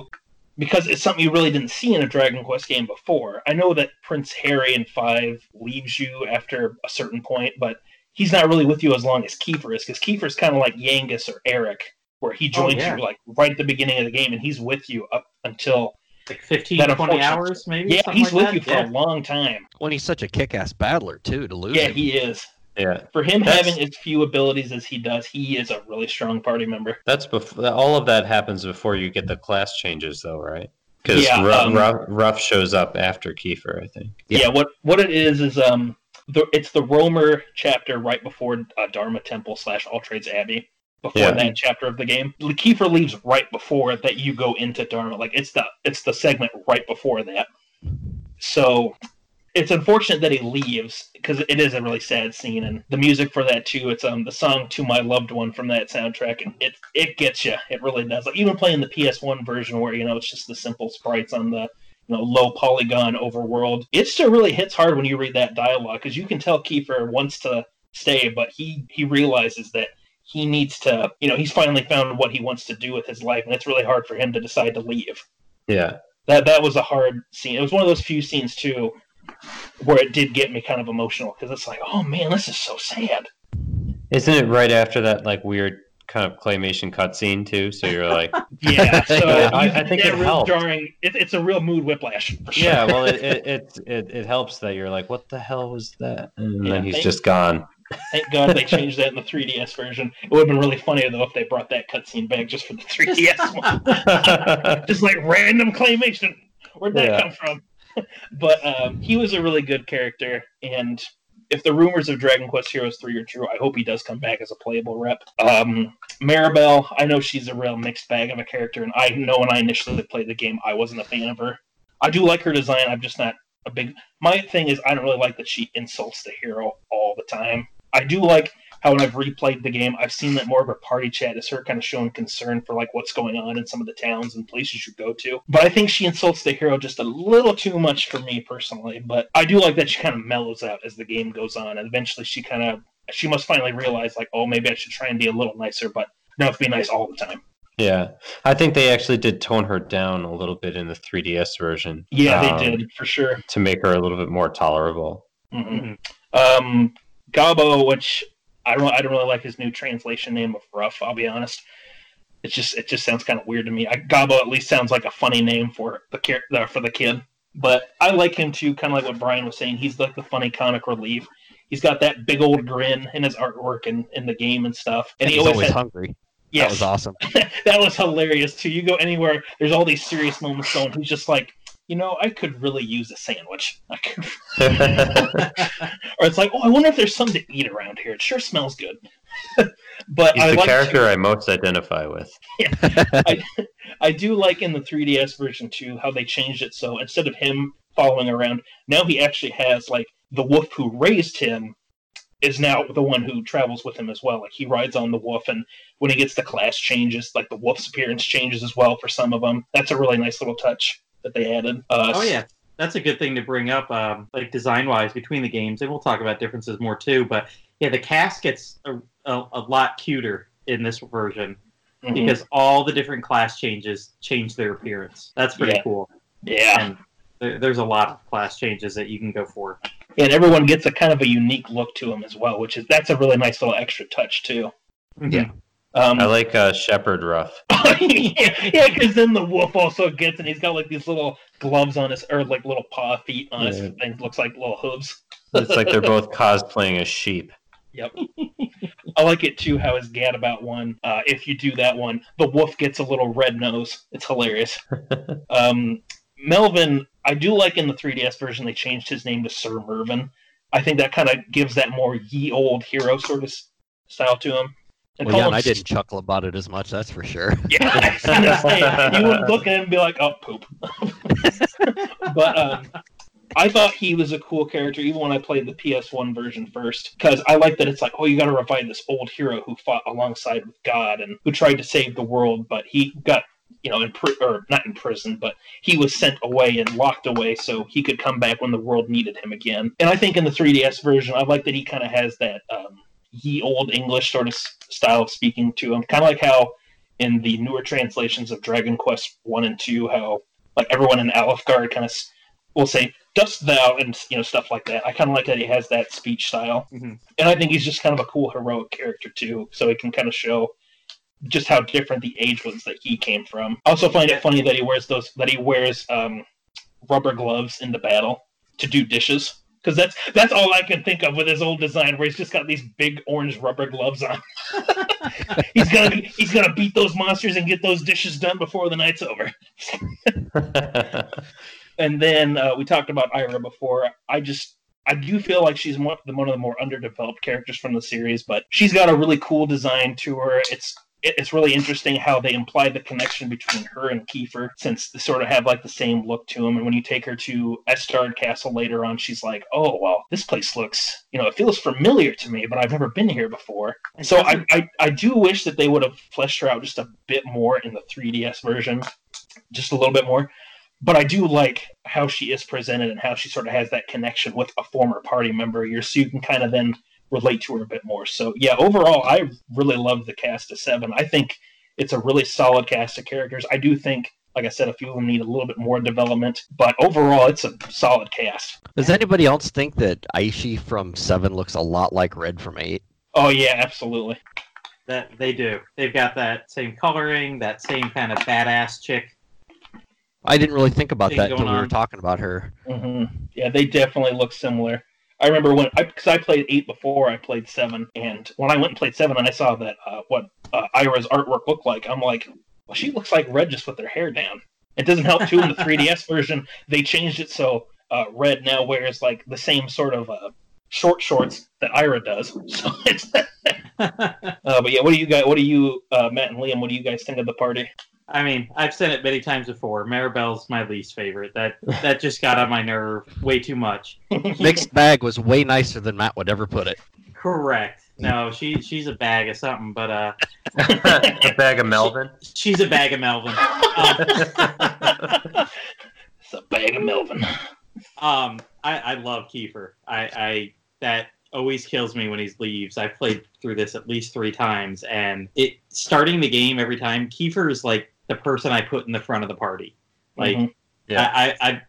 because it's something you really didn't see in a Dragon Quest game before. I know that Prince Harry in Five leaves you after a certain point, but he's not really with you as long as Kiefer is, because Kiefer is kind of like Yangus or Erik, where he oh, joins oh, yeah. you like right at the beginning of the game, and he's with you up until like 15 20 hours maybe yeah he's like with that? you for yeah. a long time when he's such a kick-ass battler too to lose yeah him. he is yeah. For him that's, having as few abilities as he does, he is a really strong party member. That's before all of that happens before you get the class changes, though, right? Because yeah, Ruff, um, Ruff, Ruff, shows up after Kiefer, I think. Yeah. yeah. What what it is is um, the, it's the Roamer chapter right before uh, Dharma Temple slash All Trades Abbey. Before yeah. that chapter of the game, Kiefer leaves right before that. You go into Dharma, like it's the it's the segment right before that. So it's unfortunate that he leaves because it is a really sad scene and the music for that too it's um the song to my loved one from that soundtrack and it it gets you it really does. Like even playing the ps1 version where you know it's just the simple sprites on the you know low polygon overworld it still really hits hard when you read that dialogue because you can tell kiefer wants to stay but he he realizes that he needs to you know he's finally found what he wants to do with his life and it's really hard for him to decide to leave. Yeah. That that was a hard scene. It was one of those few scenes too where it did get me kind of emotional because it's like, oh man, this is so sad. Isn't it right after that like weird kind of claymation cutscene too? So you're like, yeah. So I, I think it helps. Jarring. It, it's a real mood whiplash. Sure. Yeah. Well, it, it, it it helps that you're like, what the hell was that? And yeah, then he's thank, just gone. Thank God they changed that in the 3DS version. It would have been really funny though if they brought that cutscene back just for the 3DS one. just like random claymation. Where'd that yeah. come from? but um, he was a really good character, and if the rumors of Dragon Quest Heroes 3 are true, I hope he does come back as a playable rep. Um, Maribel, I know she's a real mixed bag of a character, and I know when I initially played the game, I wasn't a fan of her. I do like her design, I'm just not a big. My thing is, I don't really like that she insults the hero all the time. I do like how when I've replayed the game, I've seen that more of a party chat is her kind of showing concern for like what's going on in some of the towns and places you go to. But I think she insults the hero just a little too much for me personally. But I do like that she kind of mellows out as the game goes on, and eventually she kind of she must finally realize like, oh, maybe I should try and be a little nicer, but no, be nice all the time. Yeah, I think they actually did tone her down a little bit in the 3DS version. Yeah, um, they did for sure. to make her a little bit more tolerable. hmm Um, Gabo, which I don't, I don't really like his new translation name of Rough. I'll be honest. It's just, it just sounds kind of weird to me. I, Gabo at least sounds like a funny name for the char- uh, for the kid. But I like him too, kind of like what Brian was saying. He's like the funny comic relief. He's got that big old grin in his artwork and in the game and stuff. And, And he he's always always had, hungry. yes, That was awesome. that was hilarious too. You go anywhere, there's all these serious moments going. He's just like, you know, I could really use a sandwich. Or it's like, oh, I wonder if there's something to eat around here. It sure smells good. but He's I the like character I most identify with. I, I do like in the 3DS version too how they changed it. So instead of him following around, now he actually has like the wolf who raised him is now the one who travels with him as well. Like he rides on the wolf, and when he gets the class changes, like the wolf's appearance changes as well for some of them. That's a really nice little touch that they added. Uh, Oh yeah, that's a good thing to bring up, um, like design wise between the games, and we'll talk about differences more too. But yeah, the cast gets a, a, a lot cuter in this version mhm. because all the different class changes change their appearance. That's pretty Yeah. cool. yeah, And there, there's a lot of class changes that you can go for. and everyone gets a kind of a unique look to them as well, which is that's a really nice little extra touch too. Yeah. Um, I like uh, Shepherd Ruff. yeah, because then the wolf also gets, and he's got like these little gloves on his, or like little paw feet on his Yeah. things. Looks like little hooves. It's like they're both cosplaying as sheep. Yep. I like it too. How his Gadabout one, uh, if you do that one, the wolf gets a little red nose. It's hilarious. um, Melvin, I do like in the 3DS version they changed his name to Sir Mervyn. I think that kind of gives that more ye old hero sort of style to him. And Well, yeah, and I didn't chuckle about it as much. That's for sure. Yeah, I was gonna say, you would look at him and be like, "Oh, poop." but um, I thought he was a cool character, even when I played the PS1 version first, because I like that it's like, oh, you got to revive this old hero who fought alongside with God and who tried to save the world, but he got, you know, in pri- or not in prison, but he was sent away and locked away so he could come back when the world needed him again. And I think in the 3DS version, I like that he kind of has that um, ye old English sort of s- style of speaking to him, kind of like how in the newer translations of Dragon Quest one and two, how like everyone in Alfgard kind of will say "dost thou" and you know stuff like that. I kind of like that he has that speech style, Mhm. and I think he's just kind of a cool heroic character too. So he can kind of show just how different the age was that he came from. I also find it funny that he wears those that he wears um, rubber gloves in the battle to do dishes. Because that's that's all I can think of with his old design, where he's just got these big orange rubber gloves on. he's gonna he's gonna beat those monsters and get those dishes done before the night's over. And then uh, we talked about Aira before. I just I do feel like she's one of the one of the more underdeveloped characters from the series, but she's got a really cool design to her. It's it- it's really interesting how they imply the connection between her and Kiefer, since they sort of have like the same look to them. And when you take her to Estard Castle later on, she's like, "Oh well, this place looks, you know, it feels familiar to me, but I've never been here before." So I, I, I do wish that they would have fleshed her out just a bit more in the 3DS version, just a little bit more. But I do like how she is presented and how she sort of has that connection with a former party member yours, so you can kind of then relate to her a bit more. So yeah, overall, I really love the cast of seven. I think it's a really solid cast of characters. I do think, like I said, a few of them need a little bit more development, but overall, it's a solid cast. Does anybody else think that Aishi from Seven looks a lot like Red from Eight? Oh yeah, absolutely. that they do. They've got that same coloring, that same kind of badass chick. I didn't really think about that until going we were talking about her. hmm Yeah, they definitely look similar. I remember when I because I played eight before I played seven, and when I went and played seven, and I saw that uh, what uh, Aira's artwork looked like, I'm like, well, she looks like Red just with her hair down. It doesn't help too in the 3DS version. They changed it so uh, Red now wears like the same sort of uh, short shorts that Aira does. So it's. Uh, but yeah, what do you guys? What do you, uh, Matt and Liam? What do you guys think of the party? I mean, I've said it many times before. Maribel's my least favorite. That that just got on my nerve way too much. Mixed bag was way nicer than Matt would ever put it. Correct. No, she she's a bag of something, but uh, a bag of Melvin. she's a bag of Melvin. Um, it's a bag of Melvin. um, I, I love Kiefer. I, I that always kills me when he leaves. I've played through this at least three times, and it starting the game every time. Kiefer is like the person I put in the front of the party. Like Mhm. Yeah. I, I, I,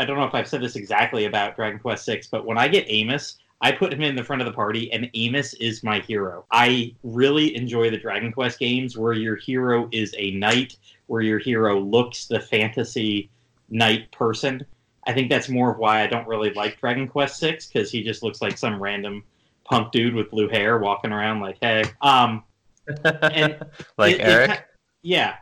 I don't know if I've said this exactly about Dragon Quest Six, but when I get Amos, I put him in the front of the party, and Amos is my hero. I really enjoy the Dragon Quest games where your hero is a knight, where your hero looks the fantasy knight person. I think that's more of why I don't really like Dragon Quest Six because he just looks like some random punk dude with blue hair walking around like, hey, um, and like it- it Erik. ha- yeah.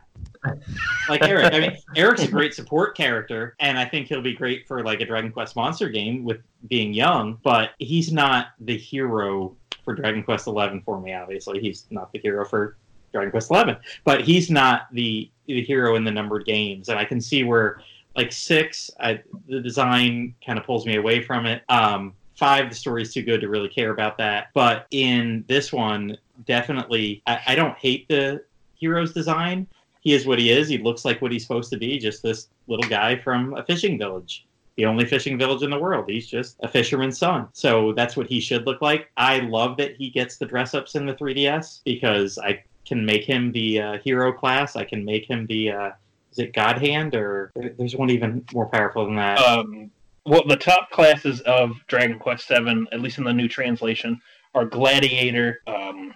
Like Erik. I mean, Erik's a great support character, and I think he'll be great for like a Dragon Quest monster game with being young, but he's not the hero for Dragon Quest Eleven for me, obviously. He's not the hero for Dragon Quest Eleven. But he's not the the hero in the numbered games. And I can see where like six, I, the design kind of pulls me away from it. Um five, the story's too good to really care about that. But in this one, definitely I, I don't hate the hero's design. He is what he is. He looks like what he's supposed to be, just this little guy from a fishing village. The only fishing village in the world. He's just a fisherman's son. So that's what he should look like. I love that he gets the dress ups in the 3DS because I can make him the uh, hero class. I can make him the uh, is it God Hand or there's one even more powerful than that. Um, well, the top classes of Dragon Quest Seven, at least in the new translation, are Gladiator. Um,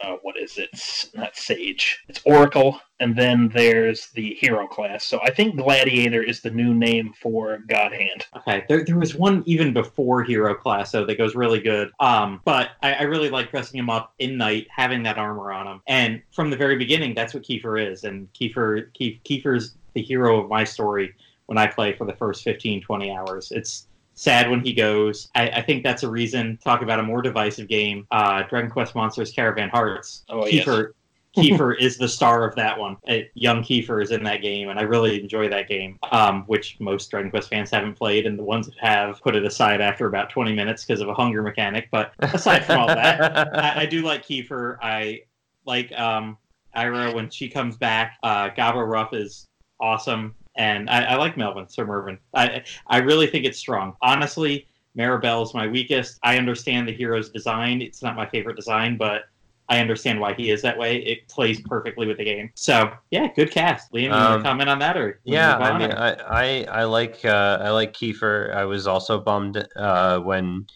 uh, what is it? It's not Sage. It's Oracle, and then there's the Hero class. So I think Gladiator is the new name for God Hand. Okay, there, there was one even before Hero Class, though, that goes really good. Um, but I, I really like dressing him up in night, having that armor on him. And from the very beginning, that's what Kiefer is. And Kiefer, Kief, Kiefer's the hero of my story when I play for the first 15, 20 hours. It's sad when he goes. I, I think that's a reason, talk about a more divisive game, uh, Dragon Quest Monsters Caravan Hearts. Oh, yes. Kiefer, Kiefer is the star of that one. Uh, young Kiefer is in that game, and I really enjoy that game, um, which most Dragon Quest fans haven't played, and the ones that have put it aside after about 20 minutes because of a hunger mechanic. But aside from all that, I, I do like Kiefer. I like um, Aira when she comes back. Uh, Gabo Ruff is awesome, and I, I like Melvin Sir Mervyn. I I really think it's strong. Honestly, Maribel is my weakest. I understand the hero's design. It's not my favorite design, but I understand why he is that way. It plays perfectly with the game. So yeah, good cast. Liam, you want Um, to comment on that or Yeah, I mean, I, I, I like uh, I like Kiefer. I was also bummed uh, when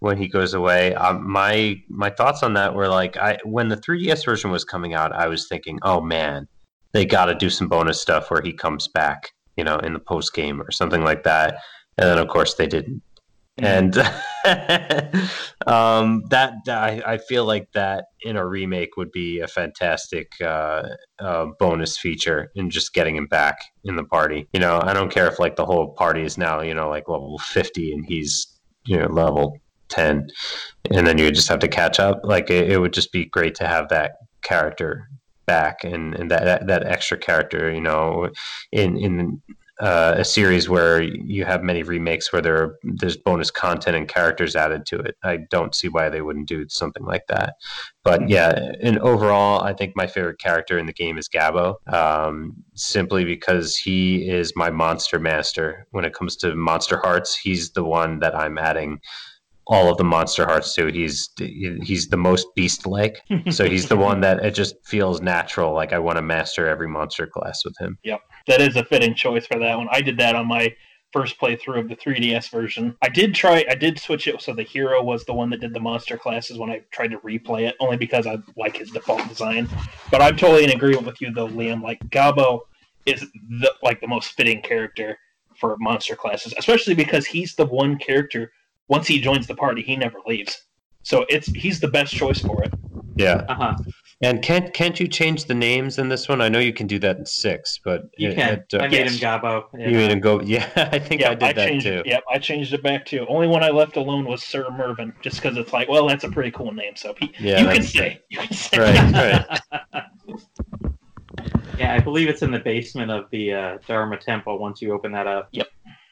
when he goes away. Um, my my thoughts on that were like, I when the 3DS version was coming out, I was thinking, oh man, they got to do some bonus stuff where he comes back, you know, in the post game or something like that. And then of course they didn't. And um, that I, I feel like that in a remake would be a fantastic uh, uh, bonus feature in just getting him back in the party. You know, I don't care if like the whole party is now you know like level fifty and he's you know level ten, and then you would just have to catch up. Like it, it would just be great to have that character back and, and that, that that extra character. You know, in in uh, a series where you have many remakes where there are, there's bonus content and characters added to it. I don't see why they wouldn't do something like that. But yeah, and overall, I think my favorite character in the game is Gabo, um, simply because he is my monster master. When it comes to Monster Hearts, he's the one that I'm adding all of the Monster Hearts too. He's he's the most beast-like, so he's the one that it just feels natural. Like I want to master every monster class with him. Yep, that is a fitting choice for that one. I did that on my first playthrough of the 3DS version. I did try, I did switch it so the hero was the one that did the monster classes when I tried to replay it, only because I like his default design. But I'm totally in agreement with you though, Liam. Like Gabo is the like the most fitting character for monster classes, especially because he's the one character. Once he joins the party, he never leaves. So it's he's the best choice for it. Yeah. uh-huh. And can't can't you change the names in this one? I know you can do that in six, but You it- can. it, uh, I made yes. him Gabo. you made him go. Yeah, I think I did that changed too. It, yep, I changed it back too. Only one I left alone was Sir Mervyn, just because it's like, well, that's a pretty cool name. So he, Yeah, you can that's- say, you can say, Right, right. Yeah, I believe it's in the basement of the uh, Dharma Temple. Once you open that up, Yep.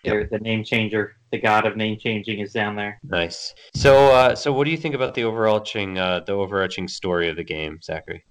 There, the name changer, the god of name changing, is down there. Nice. So, uh, so what do you think about the overarching, uh, the overarching story of the game, Zachary?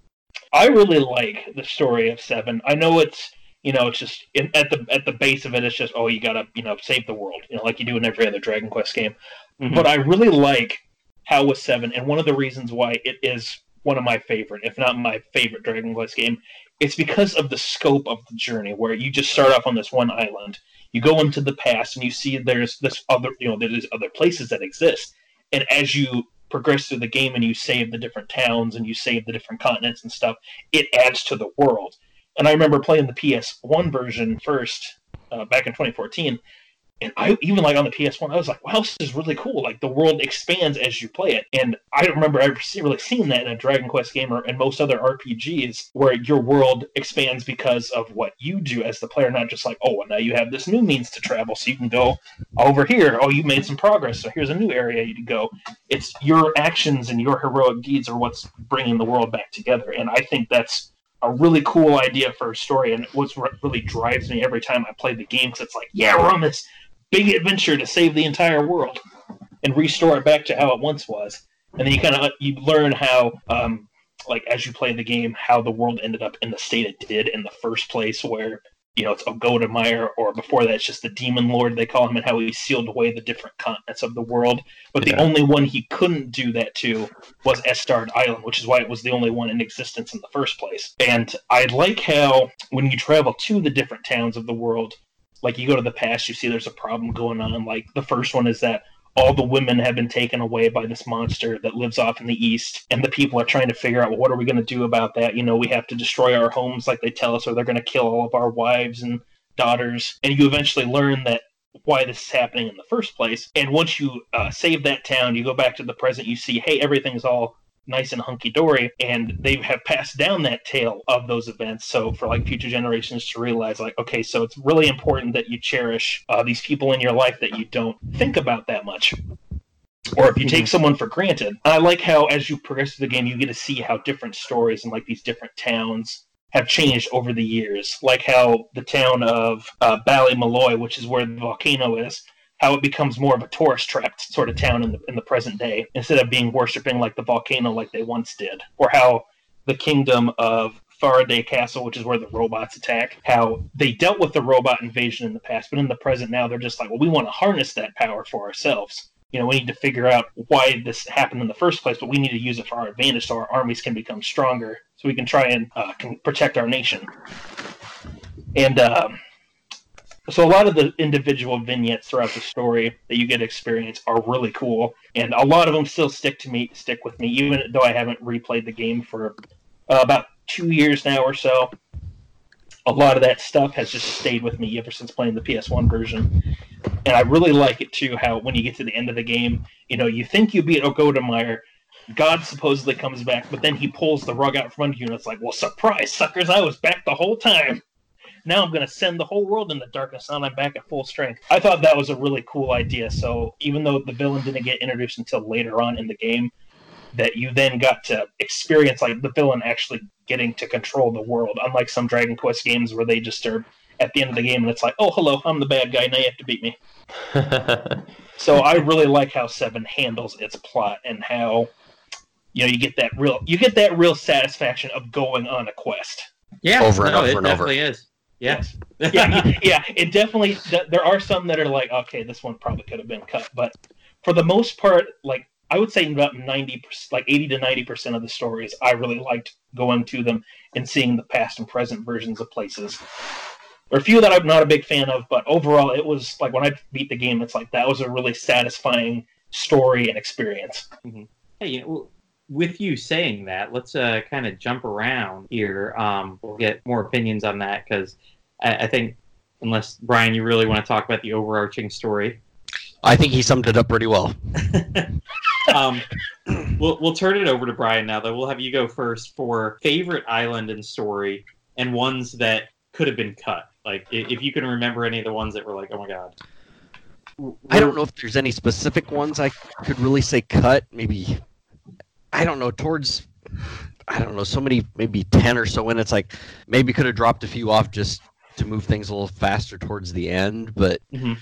I really like the story of Seven. I know it's you know it's just in, at the at the base of it, it's just oh you gotta you know save the world, you know like you do in every other Dragon Quest game. Mhm. But I really like how was seven, and one of the reasons why it is one of my favorite, if not my favorite Dragon Quest game, it's because of the scope of the journey, where you just start off on this one island, you go into the past, and you see there's this other, you know, there's other places that exist, and as you progress through the game and you save the different towns and you save the different continents and stuff, it adds to the world. And I remember playing the PS1 version first uh, back in 2014, and I even like on the PS1, I was like, wow, this is really cool. Like the world expands as you play it. And I don't remember ever really seeing that in a Dragon Quest game or in most other RPGs where your world expands because of what you do as the player, not just like, oh, well, now you have this new means to travel, so you can go over here. Oh, you made some progress, so here's a new area you can go. It's your actions and your heroic deeds are what's bringing the world back together. And I think that's a really cool idea for a story, and what's really drives me every time I play the game because it's like, yeah, we're on this big adventure to save the entire world and restore it back to how it once was. And then you kind of you learn how, um, like as you play the game, how the world ended up in the state it did in the first place, where you know it's Ogoda or before that it's just the Demon Lord they call him, and how he sealed away the different continents of the world. But yeah. the only one he couldn't do that to was Estard Island, which is why it was the only one in existence in the first place. And I like how when you travel to the different towns of the world, like you go to the past, you see there's a problem going on. Like the first one is that all the women have been taken away by this monster that lives off in the east, and the people are trying to figure out well, what are we going to do about that. You know, we have to destroy our homes, like they tell us, or they're going to kill all of our wives and daughters. And you eventually learn that why this is happening in the first place. And once you uh, save that town, you go back to the present, you see, hey, everything's all nice and hunky dory, and they have passed down that tale of those events. So for like future generations to realize, like, okay, so it's really important that you cherish uh, these people in your life that you don't think about that much. Or if you take mm-hmm. someone for granted. I like how as you progress through the game, you get to see how different stories and like these different towns have changed over the years. Like how the town of uh, Ballymolloy, which is where the volcano is, how it becomes more of a tourist trap sort of town in the in the present day instead of being worshiping like the volcano like they once did, or how the kingdom of Faraday Castle, which is where the robots attack, how they dealt with the robot invasion in the past, but in the present now they're just like, well, we want to harness that power for ourselves. You know, we need to figure out why this happened in the first place, but we need to use it for our advantage so our armies can become stronger, so we can try and uh, can protect our nation. And uh, so a lot of the individual vignettes throughout the story that you get to experience are really cool, and a lot of them still stick to me, stick with me, even though I haven't replayed the game for uh, about two years now or so. A lot of that stuff has just stayed with me ever since playing the PS1 version, and I really like it too. How when you get to the end of the game, you know, you think you beat Ogoda God supposedly comes back, but then he pulls the rug out from under you, and it's like, well, surprise, suckers! I was back the whole time. Now I'm going to send the whole world into darkness, and I'm back at full strength. I thought that was a really cool idea. So even though the villain didn't get introduced until later on in the game, that you then got to experience like the villain actually getting to control the world, unlike some Dragon Quest games where they just are at the end of the game and it's like, oh hello, I'm the bad guy, now you have to beat me. so I really like how Seven handles its plot and how you know you get that real you get that real satisfaction of going on a quest. Yeah, over and no, over it and definitely over. is. Yes. yeah, yeah, it definitely. There are some that are like, okay, this one probably could have been cut, but for the most part, like I would say about ninety, like eighty to ninety percent of the stories, I really liked going to them and seeing the past and present versions of places. There are a few that I'm not a big fan of, but overall, it was like when I beat the game, it's like that was a really satisfying story and experience. Mm-hmm. Hey, you know, with you saying that, let's uh, kind of jump around here. Um, we'll get more opinions on that because I, I, think, unless Brian, you really want to talk about the overarching story. I think he summed it up pretty well. um, we'll we'll turn it over to Brian now. Though we'll have you go first for favorite island and story and ones that could have been cut. Like if you can remember any of the ones that were like, oh my god. I don't know if there's any specific ones I could really say cut. Maybe I don't know, towards I don't know, so many maybe ten or so in. It's like maybe could have dropped a few off just to move things a little faster towards the end. But mm-hmm.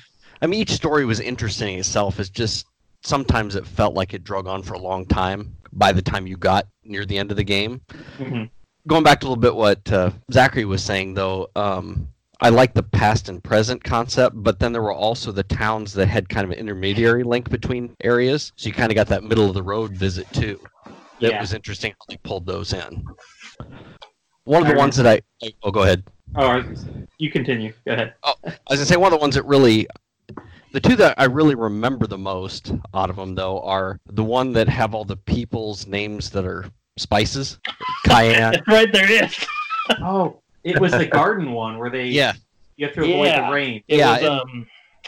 I mean, each story was interesting in itself. It's just sometimes it felt like it drug on for a long time by the time you got near the end of the game. Mm-hmm. Going back to a little bit what uh, Zachary was saying, though, um, I like the past and present concept, but then there were also the towns that had kind of an intermediary link between areas. So you kind of got that middle of the road visit too. That Yeah. was interesting how they pulled those in. One of the ones that I oh go ahead. Oh, you continue. Go ahead. Oh, I was gonna say one of the ones that really, the two that I really remember the most out of them though are the one that have all the people's names that are spices, cayenne. right there it is. Oh, it was the garden one where they yeah, you have to avoid Yeah. the rain. It Yeah, was it- um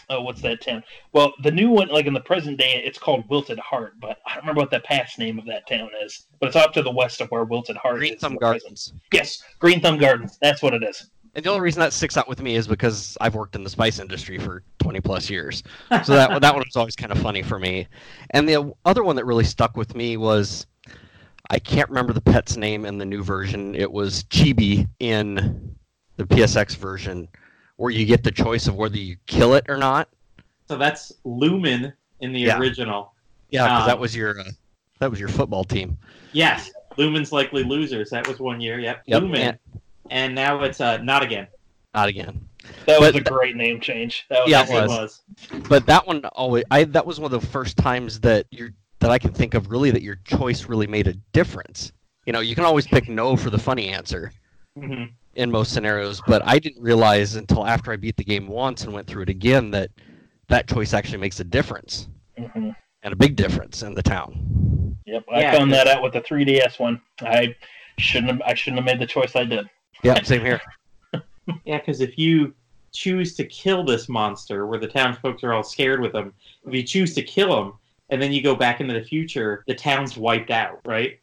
oh what's that town? Well, the new one, like in the present day, it's called Wilted Heart, but I don't remember what the past name of that town is. But it's off to the west of where Wilted Heart Green is. in Thumb the present. Gardens. Yes, Green Thumb Gardens. That's what it is. And the only reason that sticks out with me is because I've worked in the spice industry for 20 plus years. So that that one was always kind of funny for me. And the other one that really stuck with me was I can't remember the pet's name in the new version. It was Chibi in the PSX version, where you get the choice of whether you kill it or not. So that's Lumen in the Yeah. original. Yeah, because Um, that was your uh, that was your football team. Yes, Lumen's likely losers. That was one year. Yep, Yep, Lumen. and- And now it's uh, not again. Not again. That was But- a great name change. That was Yeah, Yes, it it was. was. But that one always I that was one of the first times that you're that I can think of really that your choice really made a difference. You know, you can always pick no for the funny answer hmm in most scenarios, but I didn't realize until after I beat the game once and went through it again that that choice actually makes a difference hmm and a big difference in the town. Yep, I Yeah, found that out with the 3DS one. I shouldn't have. I shouldn't have made the choice I did. Yeah, same here. Yeah, because if you choose to kill this monster, where the townsfolk are all scared with him, if you choose to kill him, and then you go back into the future, the town's wiped out, right?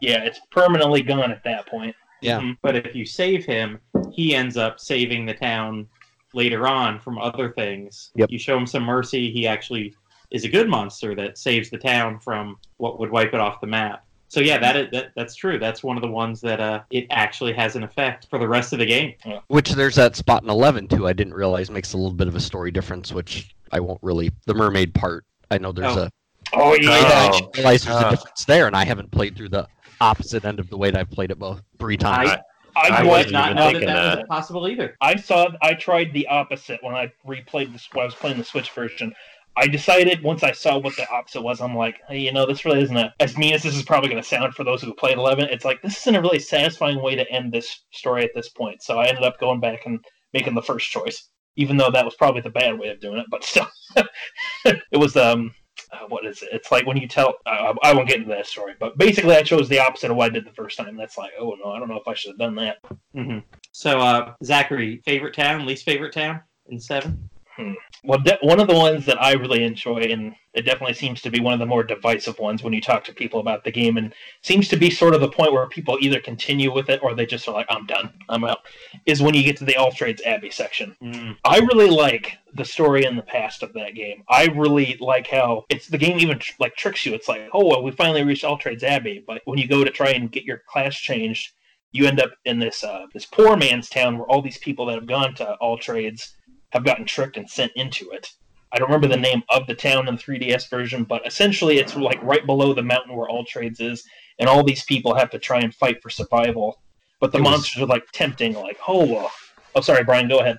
Yeah, it's permanently gone at that point. Yeah. Mhm. But if you save him, he ends up saving the town later on from other things. Yep. You show him some mercy, he actually is a good monster that saves the town from what would wipe it off the map. So yeah, that is, that that's true. That's one of the ones that uh, it actually has an effect for the rest of the game. Which there's that spot in eleven too. I didn't realize makes a little bit of a story difference, which I won't really the mermaid part. I know there's Oh. a Oh I yeah, didn't realize there's Oh. a difference there, and I haven't played through the opposite end of the way that I've played it both three times. I, I, I I wasn't did even know that thinking that was possible either. I saw. I tried the opposite when I replayed this. When I was playing the Switch version. I decided once I saw what the opposite was, I'm like, hey, you know, this really isn't a, as mean as this is probably going to sound for those who played 11. It's like this isn't a really satisfying way to end this story at this point. So I ended up going back and making the first choice, even though that was probably the bad way of doing it. But still, it was um, uh, what is it? It's like when you tell. Uh, I won't get into that story, but basically, I chose the opposite of what I did the first time. That's like, oh no, I don't know if I should have done that. hmm So uh, Zachary, favorite town, least favorite town in seven? Well, de- one of the ones that I really enjoy, and it definitely seems to be one of the more divisive ones when you talk to people about the game, and seems to be sort of the point where people either continue with it or they just are like, "I'm done, I'm out." Is when you get to the All Trades Abbey section. Mm. I really like the story and the past of that game. I really like how it's the game even tr- like tricks you. It's like, oh, well, we finally reached All Trades Abbey, but when you go to try and get your class changed, you end up in this uh, this poor man's town where all these people that have gone to All Trades have gotten tricked and sent into it. I don't remember the name of the town in the 3DS version, but essentially it's like right below the mountain where All Trades is, and all these people have to try and fight for survival. But the It was- monsters are like tempting, like, oh, well. oh, sorry, Brian, go ahead.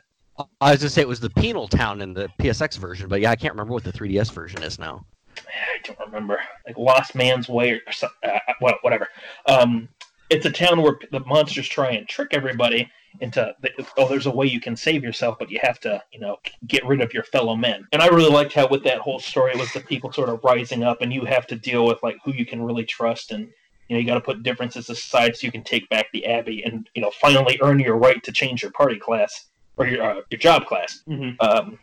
I was gonna say it was the penal town in the PSX version, but yeah, I can't remember what the 3DS version is now. I don't remember, like Lost Man's Way or, or uh, whatever. Um, it's a town where the monsters try and trick everybody into the, oh, there's a way you can save yourself, but you have to, you know, get rid of your fellow men. And I really liked how with that whole story was the people sort of rising up, and you have to deal with like who you can really trust, and you know you got to put differences aside so you can take back the abbey, and you know finally earn your right to change your party class or your uh, your job class hmm um,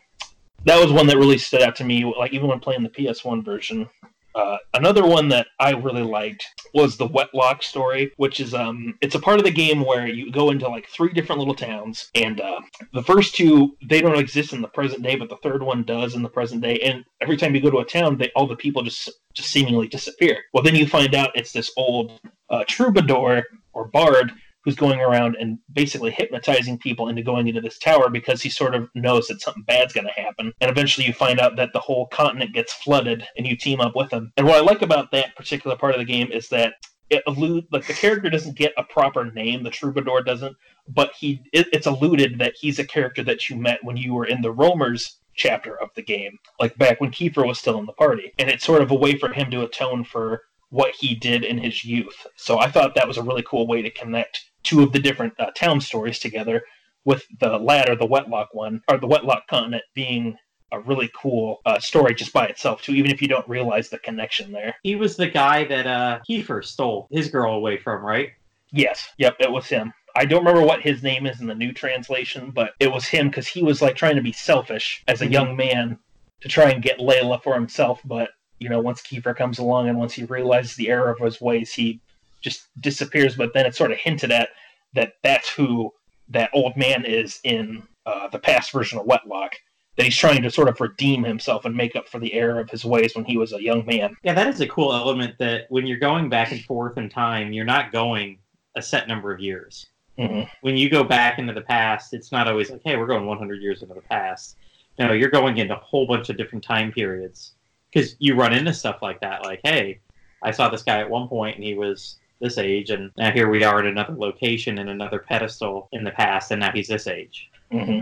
that was one that really stood out to me. Like even when playing the PS1 version. Uh, another one that I really liked was the Wetlock story, which is um, it's a part of the game where you go into like three different little towns, and uh, the first two they don't exist in the present day, but the third one does in the present day. And every time you go to a town, they all the people just just seemingly disappear. Well, then you find out it's this old uh, troubadour or bard who's going around and basically hypnotizing people into going into this tower because he sort of knows that something bad's going to happen. And eventually you find out that the whole continent gets flooded and you team up with him. And what I like about that particular part of the game is that it allude like the character doesn't get a proper name. The troubadour doesn't, but he it, it's alluded that he's a character that you met when you were in the Roamers chapter of the game, like back when Kiefer was still in the party, and it's sort of a way for him to atone for what he did in his youth. So I thought that was a really cool way to connect two of the different uh, town stories together. With the latter, the Wetlock one, or the Wetlock continent being a really cool uh, story just by itself too, even if you don't realize the connection there. He was the guy that uh, Kiefer stole his girl away from, right? Yes, yep, it was him. I don't remember what his name is in the new translation, but it was him because he was like trying to be selfish as a Mhm. young man to try and get Layla for himself. But you know, once Kiefer comes along and once he realizes the error of his ways, he just disappears. But then it's sort of hinted at that that's who that old man is in uh, the past version of Wetlock. That he's trying to sort of redeem himself and make up for the error of his ways when he was a young man. Yeah, that is a cool element that when you're going back and forth in time, you're not going a set number of years. hmm When you go back into the past, it's not always like, hey, we're going 100 years into the past. No, you're going into a whole bunch of different time periods because you run into stuff like that. Like, hey, I saw this guy at one point and he was this age, and now here we are at another location in another pedestal in the past, and now he's this age. hmm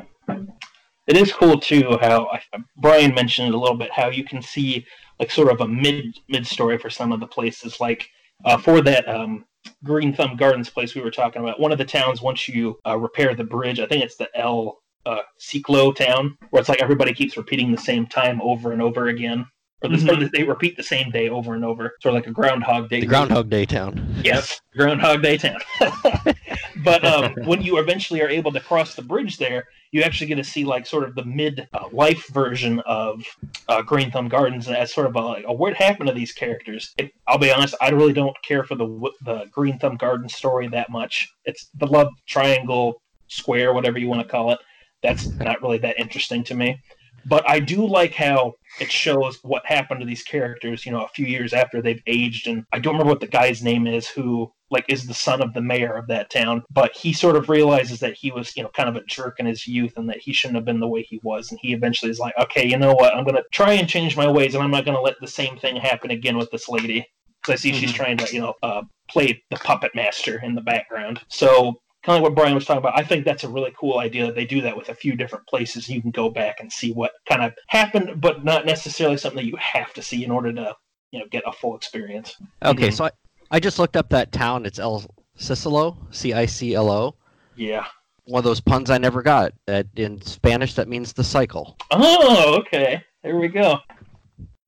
It is cool too how I, Brian mentioned a little bit how you can see like sort of a mid mid story for some of the places like uh, for that um, Green Thumb Gardens place we were talking about. One of the towns once you uh, repair the bridge, I think it's the El uh, Ciclo town where it's like everybody keeps repeating the same time over and over again. Or, this, or they repeat the same day over and over, sort of like a Groundhog Day. The Groundhog Day town. Yes, Groundhog Day town. but um, when you eventually are able to cross the bridge there, you actually get to see like sort of the mid uh, life version of uh, Green Thumb Gardens as sort of a, like, a what happened to these characters. It, I'll be honest, I really don't care for the the Green Thumb Gardens story that much. It's the love triangle, square, whatever you want to call it. That's not really that interesting to me. But I do like how it shows what happened to these characters, you know, a few years after they've aged. And I don't remember what the guy's name is who, like, is the son of the mayor of that town. But he sort of realizes that he was, you know, kind of a jerk in his youth and that he shouldn't have been the way he was. And he eventually is like, okay, you know what? I'm going to try and change my ways and I'm not going to let the same thing happen again with this lady. Because I see she's Mhm. trying to, you know, uh, play the puppet master in the background. So kind of like what Brian was talking about. I think that's a really cool idea that they do that with a few different places. You can go back and see what kind of happened, but not necessarily something that you have to see in order to, you know, get a full experience. Okay, Mhm. so I, I just looked up that town. It's El Ciclo, C I C L O. Yeah. One of those puns I never got. That in Spanish, that means the cycle. Oh, okay. There we go.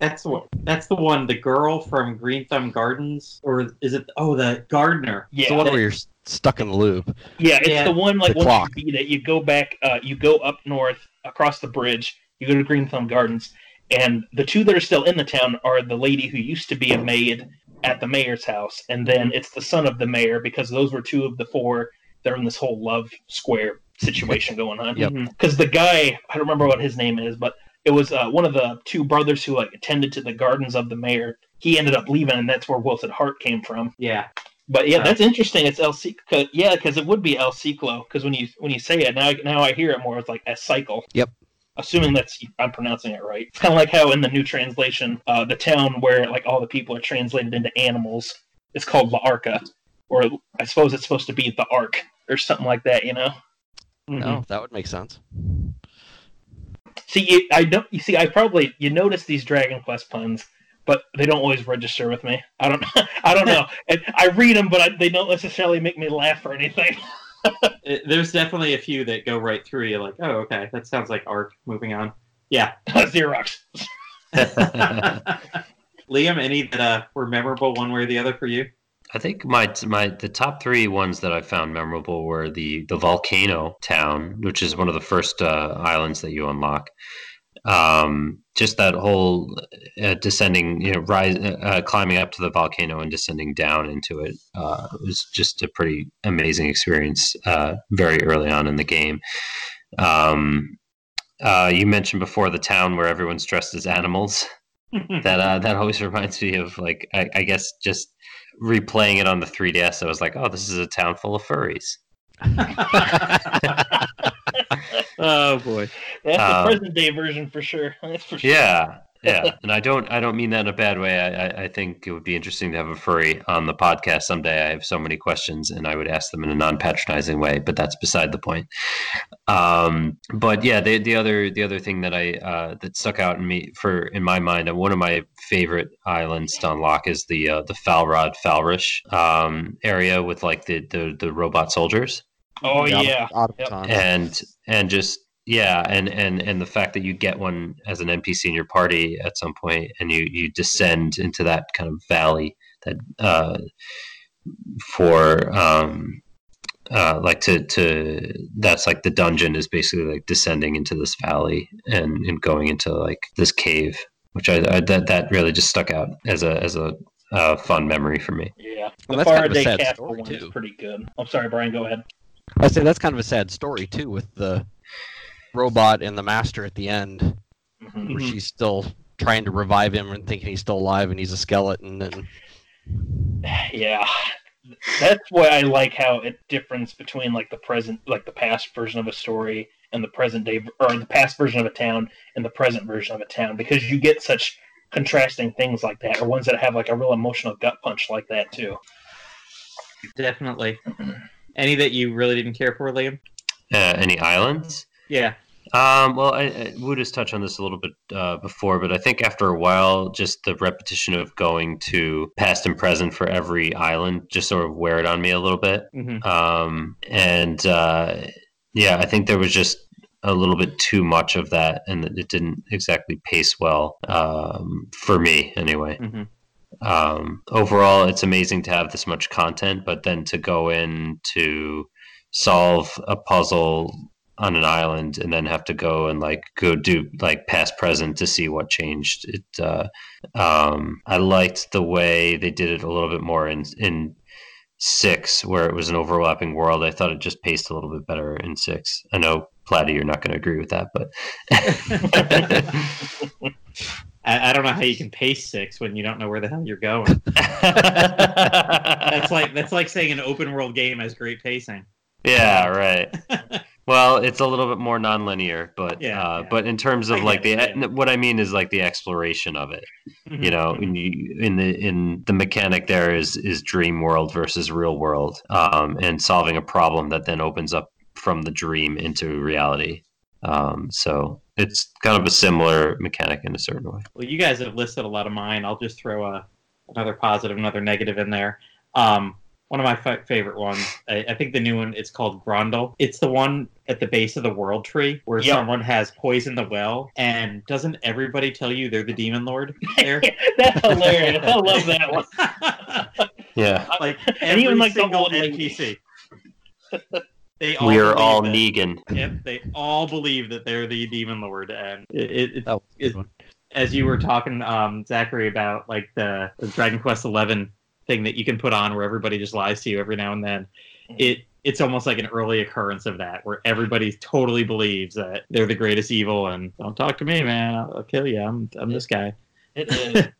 That's the one. That's the one. The girl from Green Thumb Gardens, or is it? Oh, the gardener. It's Yeah. the one where you're stuck in the loop. Yeah, it's Yeah. the one like The once clock. you beat it, you go back, uh, you go up north across the bridge, you go to Green Thumb Gardens, and the two that are still in the town are the lady who used to be a maid at the mayor's house, and then it's the son of the mayor because those were two of the four that are in this whole love square situation going on. Yep. Mhm. Because the guy, I don't remember what his name is, but it was uh, one of the two brothers who like attended to the gardens of the mayor. He ended up leaving, and that's where Wilson Hart came from. Yeah. But yeah, Uh, that's interesting. It's El Ciclo. Yeah, because it would be El Ciclo. Because when you when you say it now, now I hear it more. It's like a cycle. Yep. Assuming that's I'm pronouncing it right. It's kind of like how in the new translation, uh, the town where like all the people are translated into animals is called La Arca, or I suppose it's supposed to be the Ark or something like that. You know. Mhm. No, that would make sense. See, you, I don't. You see, I probably you notice these Dragon Quest puns, but they don't always register with me. I don't. I don't know. And I read them, but I, they don't necessarily make me laugh or anything. It- there's definitely a few that go right through you. Like, oh, okay, that sounds like arc. Moving on. Yeah. Xerox. Liam, any that uh, were memorable one way or the other for you? I think my my the top three ones that I found memorable were the the volcano town, which is one of the first uh, islands that you unlock. Um, just that whole uh, descending, you know, rise, uh, climbing up to the volcano and descending down into it uh, was just a pretty amazing experience. Uh, very early on in the game. Um, uh, you mentioned before the town where everyone's dressed as animals that uh, that always reminds me of like I, I guess just replaying it on the 3ds i was like oh this is a town full of furries oh boy. That's the Um, present day version for sure. That's for sure. yeah yeah, and I don't I don't mean that in a bad way. I, I, I think it would be interesting to have a furry on the podcast someday. I have so many questions, and I would ask them in a non patronizing way, but that's beside the point. Um, but yeah, the the other the other thing that I uh, that stuck out in me for in my mind, and one of my favorite islands to unlock is the uh, the Falrod Falrish um, area with like the, the the robot soldiers. Oh The yeah. Aut- Yep. automatons. and and just yeah and and and the fact that you get one as an npc in your party at some point and you you descend into that kind of valley that uh for um uh like to to that's like the dungeon is basically like descending into this valley and and going into like this cave which i, I that that really just stuck out as a as a uh, fun memory for me Yeah. Well, the that's kind of a Faraday sad story, one is too. pretty good. I'm sorry, Brian. Go ahead. I say that's kind of a sad story too, with the robot and the master at the end, Mhm. where she's still trying to revive him and thinking he's still alive and he's a skeleton. And Yeah. That's why I like how it difference between like the present, like the past version of a story and the present day, or the past version of a town and the present version of a town, because you get such contrasting things like that, or ones that have like a real emotional gut punch like that too. Definitely. Any that you really didn't care for, Liam? uh, any islands Yeah. Um, well, I, I Wood has touched on this a little bit uh, before, but I think after a while, just the repetition of going to past and present for every island just sort of wear it on me a little bit. hmm Um, and uh, yeah, I think there was just a little bit too much of that, and it didn't exactly pace well um, for me, anyway. hmm Um, overall, it's amazing to have this much content, but then to go in to solve a puzzle on an island and then have to go and like go do like past present to see what changed it uh um i liked the way they did it a little bit more in in six where it was an overlapping world i thought it just paced a little bit better in six i know Platty, you're not going to agree with that but I, I don't know how you can pace six when you don't know where the hell you're going. That's like that's like saying an open world game has great pacing. Yeah right Well, it's a little bit more nonlinear, but Yeah, uh, yeah. but in terms I of like the it, yeah. what I mean is like the exploration of it. Mhm. You know, in, you, in the in the mechanic there is is dream world versus real world, um, and solving a problem that then opens up from the dream into reality. Um, so it's kind of a similar mechanic in a certain way. Well, you guys have listed a lot of mine. I'll just throw a, another positive, another negative in there. Um, one of my fa- favorite ones, I, I think the new one, it's called Grondel. It's the one at the base of the world tree where Yep. someone has poisoned the well, and doesn't everybody tell you they're the demon lord there? That's hilarious. I love that one. Yeah, like And every even, like, the single old lady. NPC. They all we are all that- Negan. Yep, they all believe that they're the demon lord, and it, it, it that was a good It- as you were talking, um, Zachary, about like the, the Dragon Quest Eleven thing that you can put on where everybody just lies to you every now and then. It it's almost like an early occurrence of that, where everybody totally believes that they're the greatest evil, and don't talk to me, man, I'll, I'll kill you. I'm I'm this guy. It is.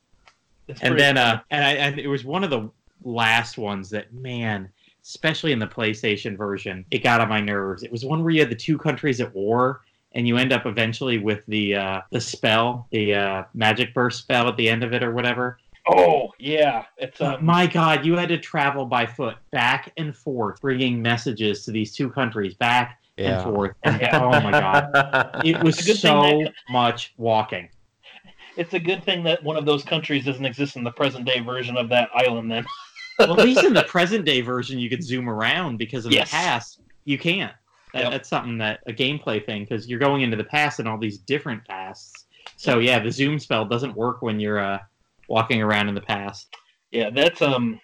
It's And then uh, and I and it was one of the last ones that man. Especially in the PlayStation version, it got on my nerves. It was one where you had the two countries at war, and you end up eventually with the uh, the spell, the uh, magic burst spell at the end of it, or whatever. Oh yeah, it's Uh, um, my God, you had to travel by foot back and forth, bringing messages to these two countries back and forth. And, oh my God, it was It's a good thing so much walking. it's a good thing that one of those countries doesn't exist in the present day version of that island. Then Well, at least in the present day version, you could zoom around because in Yes. the past you can't. That, Yep. That's something that a gameplay thing because you're going into the past and all these different pasts. So yeah, the zoom spell doesn't work when you're uh, walking around in the past. yeah, that's um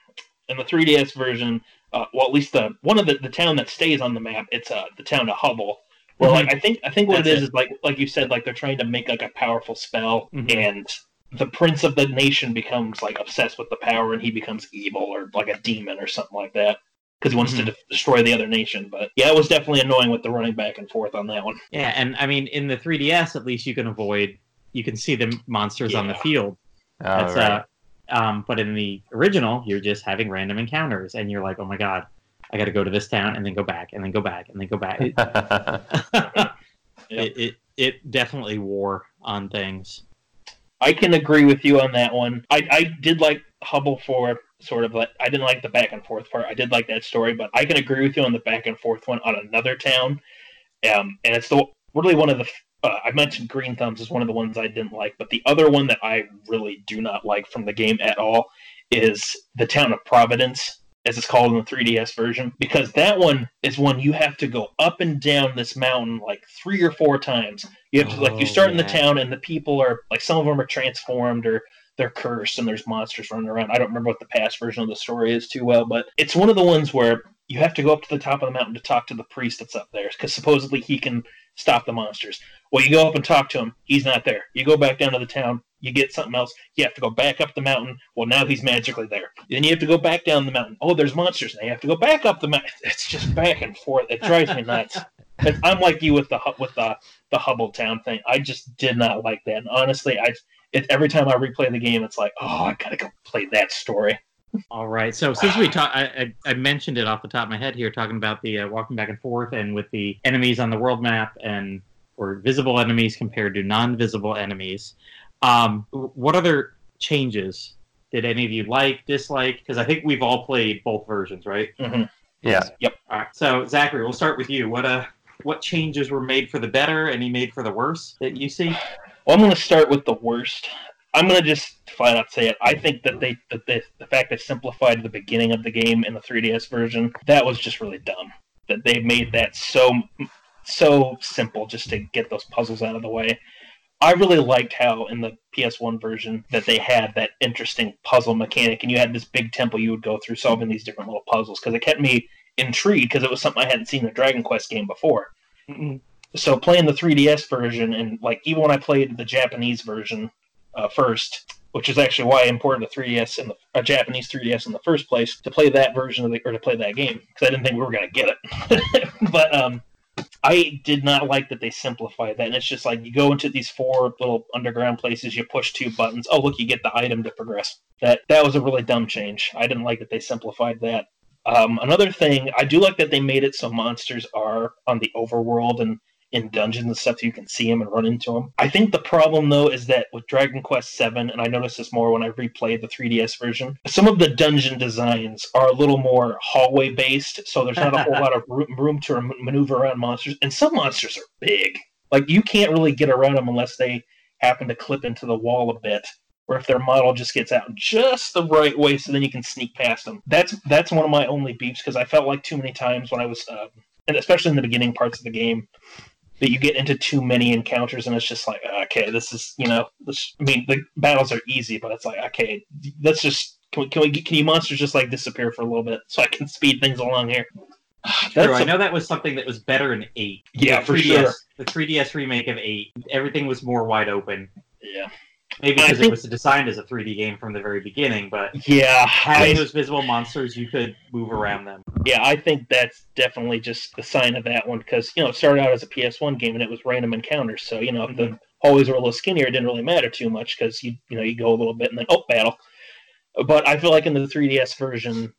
in the 3DS version. Uh, well, at least the one of the, the town that stays on the map. It's uh the town of Hubble. Mhm. like I think I think what That's it is it. is like like you said like they're trying to make like a powerful spell Mhm. and the prince of the nation becomes like obsessed with the power and he becomes evil or like a demon or something like that because he wants to Mhm. de- destroy the other nation. But yeah, it was definitely annoying with the running back and forth on that one. Yeah, and I mean in the 3DS at least you can avoid. You can see the monsters on the field. That's All uh, um, but in the original, you're just having random encounters, and you're like, oh my god, I got to go to this town and then go back and then go back and then go back. It, it, it, it definitely wore on things. I can agree with you on that one. I, I did like Hubble for sort of like I didn't like the back and forth part. I did like that story, but I can agree with you on the back and forth one on another town. Um, and it's the really one of the uh, I mentioned Green Thumbs is one of the ones I didn't like, but the other one that I really do not like from the game at all is the town of Providence, as it's called in the 3DS version, because that one is one you have to go up and down this mountain like three or four times. You have to like you Oh, start in the town and the people are like some of them are transformed or they're cursed and there's monsters running around. I don't remember what the past version of the story is too well, but it's one of the ones where you have to go up to the top of the mountain to talk to the priest that's up there because supposedly he can stop the monsters. Well, you go up and talk to him. He's not there. You go back down to the town. You get something else. You have to go back up the mountain. Well, now he's magically there. Then you have to go back down the mountain. Oh, there's monsters. Now you have to go back up the mountain. It's just back and forth. It drives me nuts. I'm like you with the with the the Hubble Town thing. I just did not like that. And honestly, I it, every time I replay the game, it's like, oh, I gotta go play that story. All right. So since we talked, I, I, I mentioned it off the top of my head here, talking about the uh, walking back and forth, and with the enemies on the world map, and or visible enemies compared to non-visible enemies. Um, what other changes did any of you like, dislike? Because I think we've all played both versions, right? Yeah. Yep. All right. So Zachary, we'll start with you. What uh, what changes were made for the better? And any made for the worse that you see? Well, I'm going to start with the worst. I'm going to just flat out say it. I think that they that they, the fact they simplified the beginning of the game in the 3DS version that was just really dumb. That they made that so so simple just to get those puzzles out of the way. I really liked how in the PS1 version that they had that interesting puzzle mechanic, and you had this big temple you would go through solving these different little puzzles because it kept me intrigued because it was something I hadn't seen in a Dragon Quest game before so playing the 3ds version and like even when i played the japanese version uh, first which is actually why I imported the 3ds in the a japanese 3ds in the first place to play that version of the or to play that game because i didn't think we were going to get it but um I did not like that they simplified that, and it's just like you go into these four little underground places, you push two buttons. Oh, look, you get the item to progress. That that was a really dumb change. I didn't like that they simplified that. Um, another thing, I do like that they made it so monsters are on the overworld and in dungeons and stuff, so you can see them and run into them. I think the problem though is that with Dragon Quest VII, and I noticed this more when I replayed the 3DS version, some of the dungeon designs are a little more hallway based, so there's not a whole lot of room, room to maneuver around monsters, and some monsters are big. Like you can't really get around them unless they happen to clip into the wall a bit or if their model just gets out just the right way so then you can sneak past them. That's that's one of my only beeps because I felt like too many times when I was, uh, and especially in the beginning parts of the game, that you get into too many encounters and it's just like, ah, okay, this is you know, this, I mean the battles are easy, but it's like, okay, let's just can we, can we can you monsters just like disappear for a little bit so I can speed things along here. Ah, true, That's I a- know that was something that was better in eight. Yeah, The for 3DS, sure. The 3DS remake of eight, everything was more wide open. yeah, Maybe because think- it was designed as a 3D game from the very beginning, but yeah. having I- those visible monsters, you could move around them. yeah, I think that's definitely just the sign of that one because you know it started out as a PS1 game and it was random encounters. So you know if the mm-hmm. hallways were a little skinnier, it didn't really matter too much because you you know you go a little bit and then oh battle. But I feel like in the 3DS version,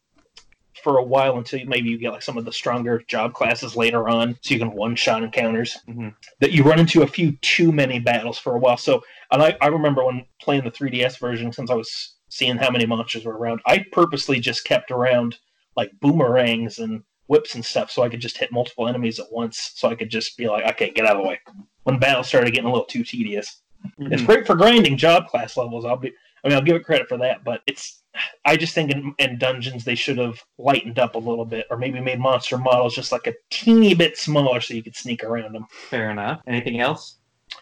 for a while until maybe you get like some of the stronger job classes later on, so you can one shot encounters. Mhm. That you run into a few too many battles for a while. So and I, I remember when playing the 3DS version, since I was seeing how many monsters were around, I purposely just kept around like boomerangs and whips and stuff so I could just hit multiple enemies at once so I could just be like, okay, get out of the way. When battles started getting a little too tedious. It's great for grinding job class levels. I'll be I mean I'll give it credit for that, but it's I just think in, in dungeons they should have lightened up a little bit or maybe made monster models just like a teeny bit smaller so you could sneak around them. Fair enough. Anything else?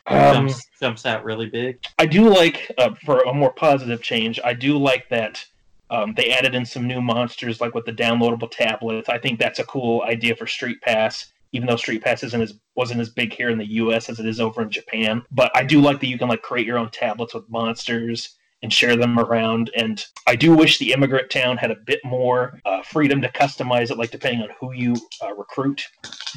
Um, jumps, jumps out really big. I do like, uh, for a more positive change, I do like that um, they added in some new monsters, like with the downloadable tablets. I think that's a cool idea for Street Pass, even though Street Pass isn't as wasn't as big here in the U.S. as it is over in Japan. But I do like that you can like create your own tablets with monsters and share them around. And I do wish the immigrant town had a bit more uh, freedom to customize it, like depending on who you uh, recruit.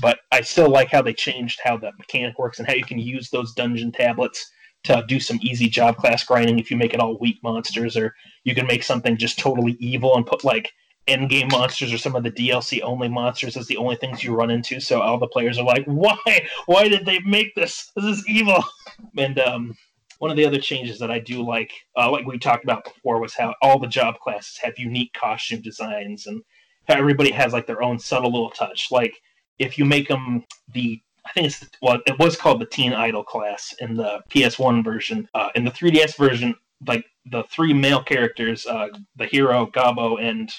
But I still like how they changed how the mechanic works and how you can use those dungeon tablets to do some easy job class grinding if you make it all weak monsters, or you can make something just totally evil and put like end game monsters or some of the DLC only monsters as the only things you run into. So all the players are like, "Why? Why did they make this? This is evil." And um, one of the other changes that I do like, uh, like we talked about before, was how all the job classes have unique costume designs and how everybody has like their own subtle little touch. Like if you make them the I think it's well, it was called the Teen Idol class in the PS1 version. Uh, in the 3DS version, like the three male characters, uh, the hero Gabo and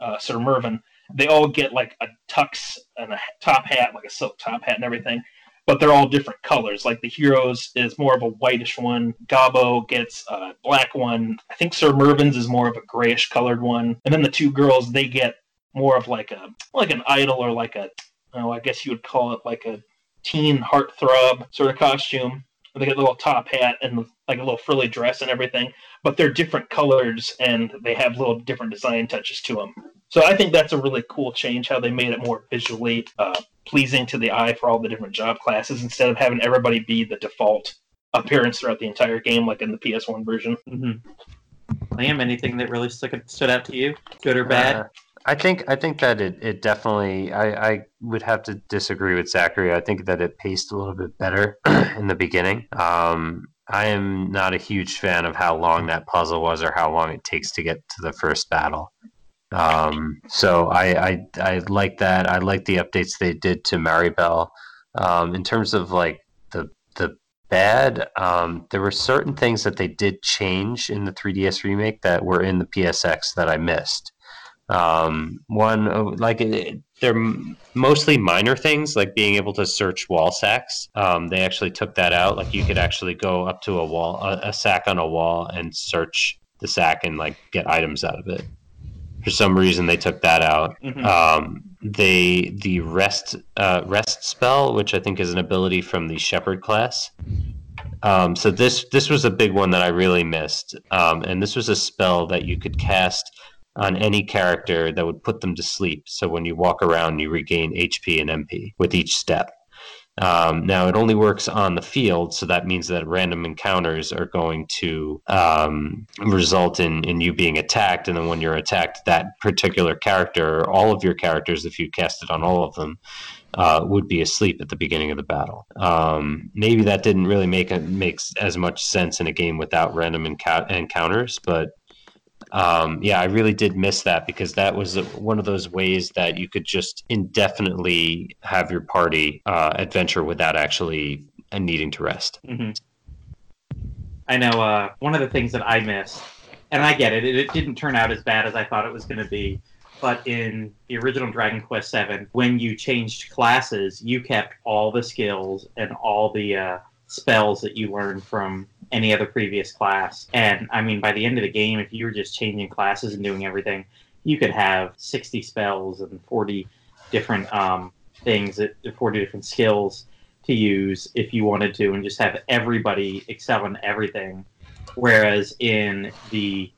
uh, Sir Mervyn, they all get like a tux and a top hat, like a silk top hat and everything. But they're all different colors. Like the heroes is more of a whitish one. Gabo gets a black one. I think Sir Mervyn's is more of a grayish colored one. And then the two girls, they get more of like a like an idol or like a oh, I guess you would call it like a teen heartthrob sort of costume. They get a little top hat and like a little frilly dress and everything, but they're different colors and they have little different design touches to them. So I think that's a really cool change how they made it more visually uh, pleasing to the eye for all the different job classes instead of having everybody be the default appearance throughout the entire game, like in the PS1 version. Mm-hmm. Liam, anything that really stood stood out to you, good or bad? Uh, I think I think that it, it definitely I, I would have to disagree with Zachary. I think that it paced a little bit better in the beginning. Um, I am not a huge fan of how long that puzzle was or how long it takes to get to the first battle. Um, so I, I I like that. I like the updates they did to Maribel. Um, in terms of like the the bad, um, there were certain things that they did change in the 3DS remake that were in the PSX that I missed. Um, one uh, like they're mostly minor things, like being able to search wall sacks. Um, they actually took that out. Like you could actually go up to a wall, a, a sack on a wall, and search the sack and like get items out of it. For some reason, they took that out. Mm-hmm. Um, they the rest uh, rest spell, which I think is an ability from the shepherd class. Um, so this this was a big one that I really missed, um, and this was a spell that you could cast on any character that would put them to sleep. So when you walk around, you regain HP and MP with each step. Um, now it only works on the field, so that means that random encounters are going to um, result in, in you being attacked, and then when you're attacked, that particular character, or all of your characters, if you cast it on all of them, uh, would be asleep at the beginning of the battle. Um, maybe that didn't really make a, makes as much sense in a game without random encounters, but um, yeah, I really did miss that because that was one of those ways that you could just indefinitely have your party uh, adventure without actually uh, needing to rest. Mm-hmm. I know uh, one of the things that I missed, and I get it, it, it didn't turn out as bad as I thought it was going to be. But in the original Dragon Quest VII, when you changed classes, you kept all the skills and all the uh, spells that you learned from any other previous class. And I mean, by the end of the game, if you were just changing classes and doing everything, you could have 60 spells and 40 different um, things, 40 different skills to use if you wanted to, and just have everybody excel in everything. Whereas in the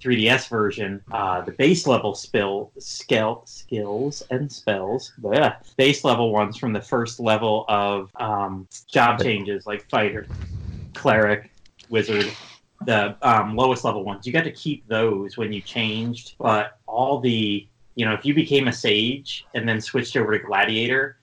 3DS version, uh, the base level spill skill skills and spells, bleh, base level ones from the first level of um, job changes like fighter, cleric, wizard, the um, lowest level ones. You got to keep those when you changed, but all the you know, if you became a sage and then switched over to gladiator,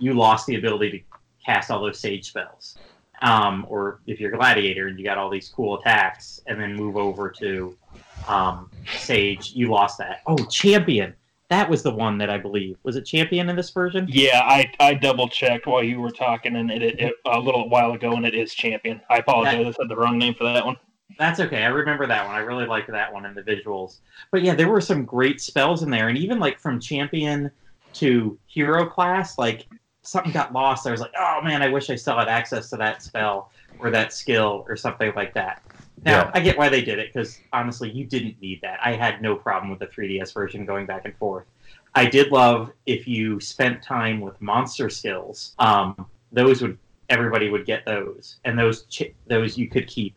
you lost the ability to cast all those sage spells. Um, or if you're gladiator and you got all these cool attacks and then move over to um, sage, you lost that. Oh, champion. That was the one that I believe was it champion in this version. Yeah, I, I double checked while you were talking, and it, it, it a little while ago, and it is champion. I apologize, that, I said the wrong name for that one. That's okay. I remember that one. I really liked that one and the visuals. But yeah, there were some great spells in there, and even like from champion to hero class, like something got lost. I was like, oh man, I wish I still had access to that spell or that skill or something like that. Now yeah. I get why they did it because honestly, you didn't need that. I had no problem with the 3DS version going back and forth. I did love if you spent time with monster skills. Um, those would everybody would get those, and those ch- those you could keep.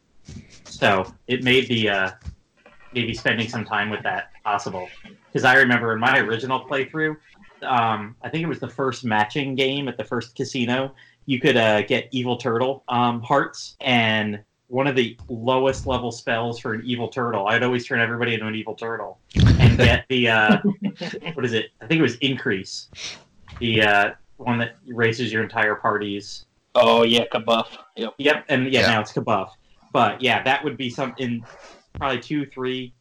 So it made the uh, maybe spending some time with that possible. Because I remember in my original playthrough, um, I think it was the first matching game at the first casino. You could uh, get evil turtle um, hearts, and one of the lowest level spells for an evil turtle. I'd always turn everybody into an evil turtle and get the uh, what is it? I think it was increase, the uh, one that raises your entire party's. Oh yeah, kabuff. Yep. Yep, and yeah, yeah. now it's kabuff. But yeah, that would be some in probably two, three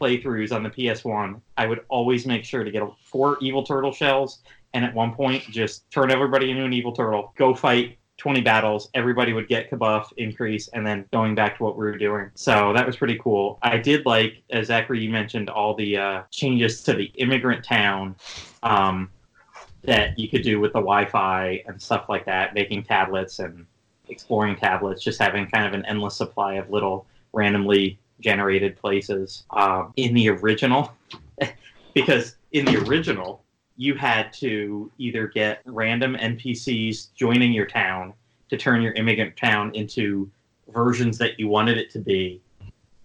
playthroughs on the PS1. I would always make sure to get four evil turtle shells, and at one point just turn everybody into an evil turtle, go fight 20 battles, everybody would get kabuff increase, and then going back to what we were doing. So that was pretty cool. I did like, as Zachary, you mentioned, all the uh, changes to the immigrant town um, that you could do with the Wi Fi and stuff like that, making tablets and exploring tablets, just having kind of an endless supply of little randomly generated places. Um, in the original, because in the original, you had to either get random NPCs joining your town to turn your immigrant town into versions that you wanted it to be.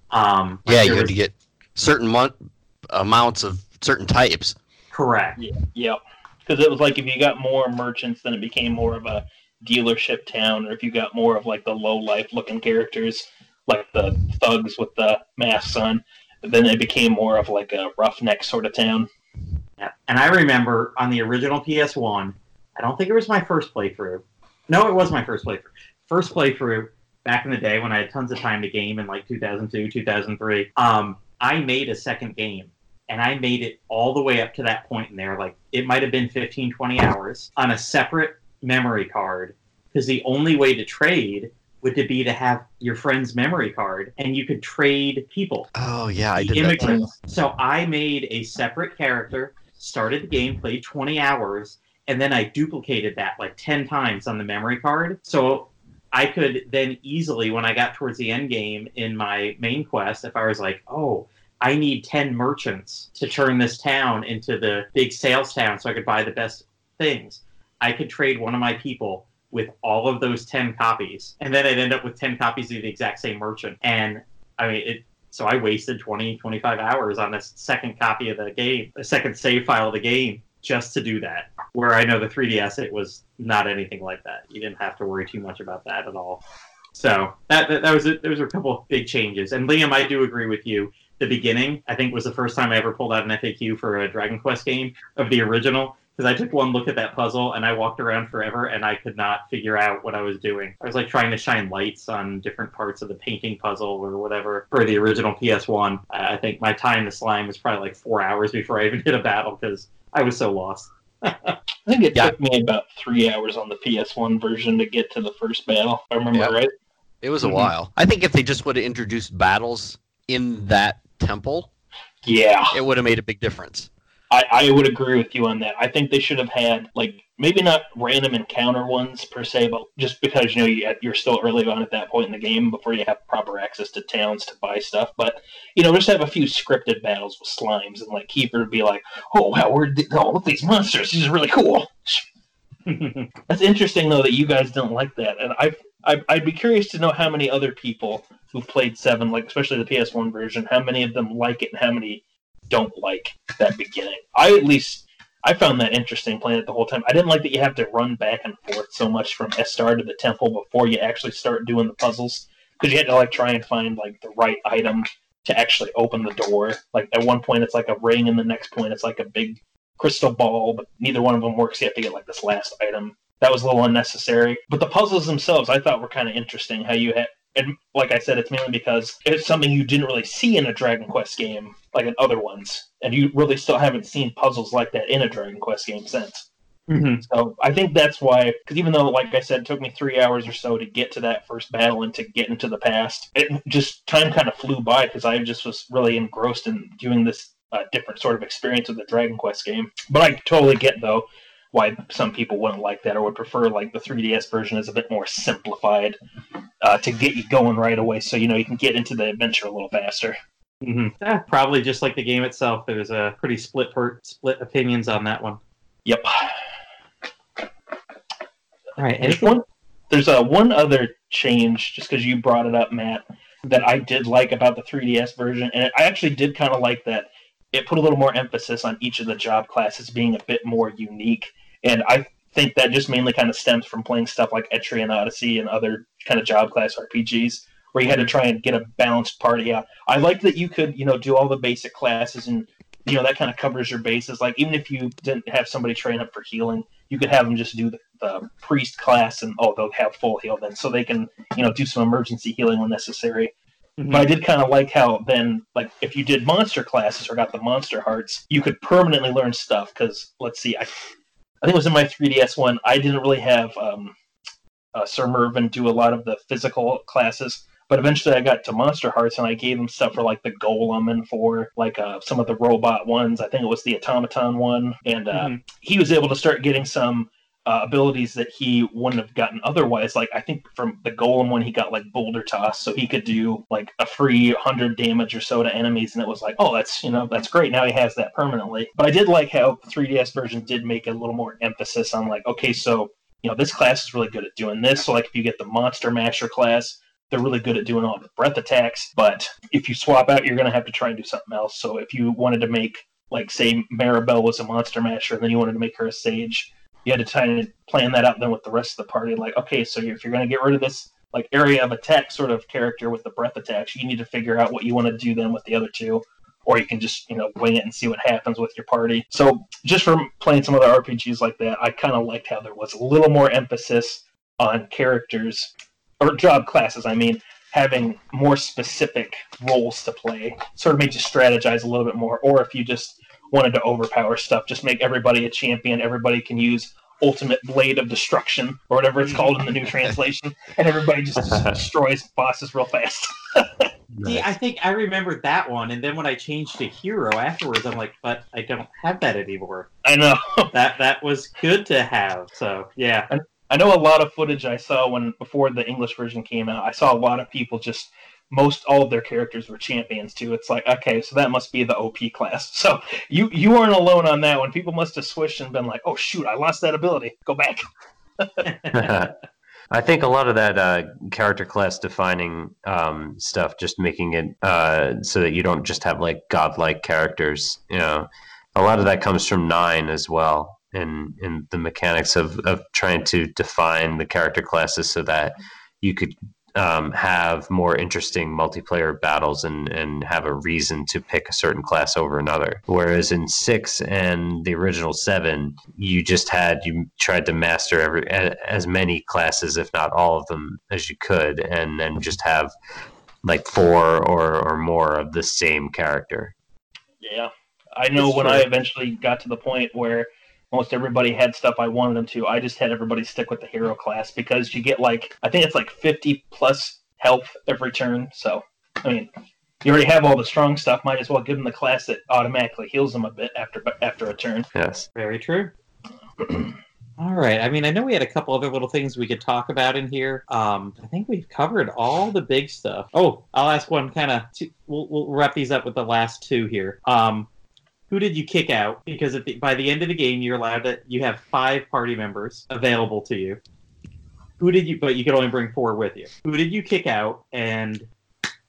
Um, yeah, you was... had to get certain mon- amounts of certain types. Correct. Yeah. Yep. Because it was like if you got more merchants, then it became more of a dealership town, or if you got more of like the low life looking characters, like the thugs with the masks on, then it became more of like a roughneck sort of town. Yeah. And I remember on the original PS1, I don't think it was my first playthrough. No, it was my first playthrough. First playthrough back in the day when I had tons of time to game in like 2002, 2003. Um, I made a second game and I made it all the way up to that point in there. Like it might have been 15, 20 hours on a separate memory card because the only way to trade would to be to have your friend's memory card and you could trade people. Oh yeah, I did immigrants. that. So I made a separate character started the game, played 20 hours, and then I duplicated that like 10 times on the memory card. So I could then easily, when I got towards the end game in my main quest, if I was like, oh, I need 10 merchants to turn this town into the big sales town so I could buy the best things, I could trade one of my people with all of those 10 copies. And then I'd end up with 10 copies of the exact same merchant. And I mean, it so I wasted 20, 25 hours on this second copy of the game, a second save file of the game just to do that. Where I know the 3DS, it was not anything like that. You didn't have to worry too much about that at all. So that that, that was a, those were a couple of big changes. And Liam, I do agree with you. The beginning, I think, was the first time I ever pulled out an FAQ for a Dragon Quest game of the original because I took one look at that puzzle and I walked around forever and I could not figure out what I was doing. I was like trying to shine lights on different parts of the painting puzzle or whatever for the original PS1. I think my time to slime was probably like four hours before I even hit a battle because I was so lost. I think it yeah. took me about three hours on the PS1 version to get to the first battle. I remember right. It was a mm-hmm. while. I think if they just would have introduced battles in that temple, yeah, it would have made a big difference. I, I would agree with you on that. I think they should have had like maybe not random encounter ones per se, but just because you know you, are still early on at that point in the game before you have proper access to towns to buy stuff. But you know, just have a few scripted battles with slimes and like Kiefer would be like, "Oh wow, we're oh look these monsters. This is really cool." That's interesting though that you guys don't like that, and I I'd, I'd be curious to know how many other people who've played Seven, like especially the PS1 version, how many of them like it and how many don't like that beginning. I at least I found that interesting playing it the whole time. I didn't like that you have to run back and forth so much from Estard to the temple before you actually start doing the puzzles because you had to like try and find like the right item to actually open the door. Like at one point it's like a ring, and the next point it's like a big crystal ball, but neither one of them works. You have to get like this last item. That was a little unnecessary. But the puzzles themselves, I thought were kind of interesting. How you had and like I said, it's mainly because it's something you didn't really see in a Dragon Quest game, like in other ones, and you really still haven't seen puzzles like that in a Dragon Quest game since. Mm-hmm. So I think that's why, because even though, like I said, it took me three hours or so to get to that first battle and to get into the past, it just time kind of flew by because I just was really engrossed in doing this uh, different sort of experience with the Dragon Quest game. But I totally get though why some people wouldn't like that or would prefer like the 3DS version is a bit more simplified uh, to get you going right away, so you know you can get into the adventure a little faster. Mm-hmm. Yeah, probably just like the game itself. There's a pretty split per- split opinions on that one. Yep. All right. There's one. There's a uh, one other change, just because you brought it up, Matt, that I did like about the 3DS version, and I actually did kind of like that. It put a little more emphasis on each of the job classes being a bit more unique and I think that just mainly kind of stems from playing stuff like Etrian Odyssey and other kind of job class RPGs where you had to try and get a balanced party out. I like that you could, you know, do all the basic classes and you know that kind of covers your bases. Like even if you didn't have somebody train up for healing, you could have them just do the, the priest class, and oh, they'll have full heal then, so they can you know do some emergency healing when necessary. Mhm. But I did kind of like how then, like, if you did monster classes or got the monster hearts, you could permanently learn stuff. Because let's see, I, I think it was in my 3DS one. I didn't really have um, uh, Sir Mervyn do a lot of the physical classes, but eventually I got to monster hearts and I gave him stuff for like the golem and for like uh, some of the robot ones. I think it was the automaton one, and uh, Mhm. he was able to start getting some uh, abilities that he wouldn't have gotten otherwise. Like I think from the golem one, he got like boulder toss, so he could do like a free hundred damage or so to enemies, and it was like, oh, that's you know that's great. Now he has that permanently. But I did like how the 3DS version did make a little more emphasis on like, okay, so you know this class is really good at doing this. So like if you get the monster masher class. They're really good at doing all the breath attacks, but if you swap out, you're going to have to try and do something else. So if you wanted to make, like, say, Maribel was a monster masher, and then you wanted to make her a sage, you had to try and plan that out then with the rest of the party. Like, okay, so if you're going to get rid of this like area of attack sort of character with the breath attacks, you need to figure out what you want to do then with the other two, or you can just you know wing it and see what happens with your party. So just from playing some other RPGs like that, I kind of liked how there was a little more emphasis on characters or job classes. I mean. Having more specific roles to play sort of made you strategize a little bit more, or if you just wanted to overpower stuff, just make everybody a champion. Everybody can use ultimate blade of destruction or whatever it's called in the new translation, and everybody just destroys bosses real fast. See, I think I remember that one, and then when I changed to hero afterwards, I'm like, but I don't have that anymore. I know. That that was good to have. So yeah, I know a lot of footage I saw when before the English version came out. I saw a lot of people just most all of their characters were champions too. It's like okay, so that must be the OP class. So you you weren't alone on that one. People must have switched and been like, oh shoot, I lost that ability. Go back. I think a lot of that uh, character class defining um, stuff, just making it uh, so that you don't just have like godlike characters. You know, a lot of that comes from Nine as well, in in the mechanics of of trying to define the character classes so that you could um, have more interesting multiplayer battles and, and have a reason to pick a certain class over another. Whereas in six and the original seven, you just had you tried to master every as many classes, if not all of them, as you could, and then just have like four or, or more of the same character. Yeah. I know That's when true. I eventually got to the point where almost everybody had stuff I wanted them to, I just had everybody stick with the hero class because you get like I think it's like 50 plus health every turn. So, I mean, you already have all the strong stuff, might as well give them the class that automatically heals them a bit after after a turn. Yes. very true. All right. I mean, I know we had a couple other little things we could talk about in here. Um, I think we've covered all the big stuff. Oh, I'll ask one kind of. We'll, we'll wrap these up with the last two here. Um, who did you kick out? Because at the, by the end of the game, you're allowed to. You have five party members available to you. Who did you? But you could only bring four with you. Who did you kick out? And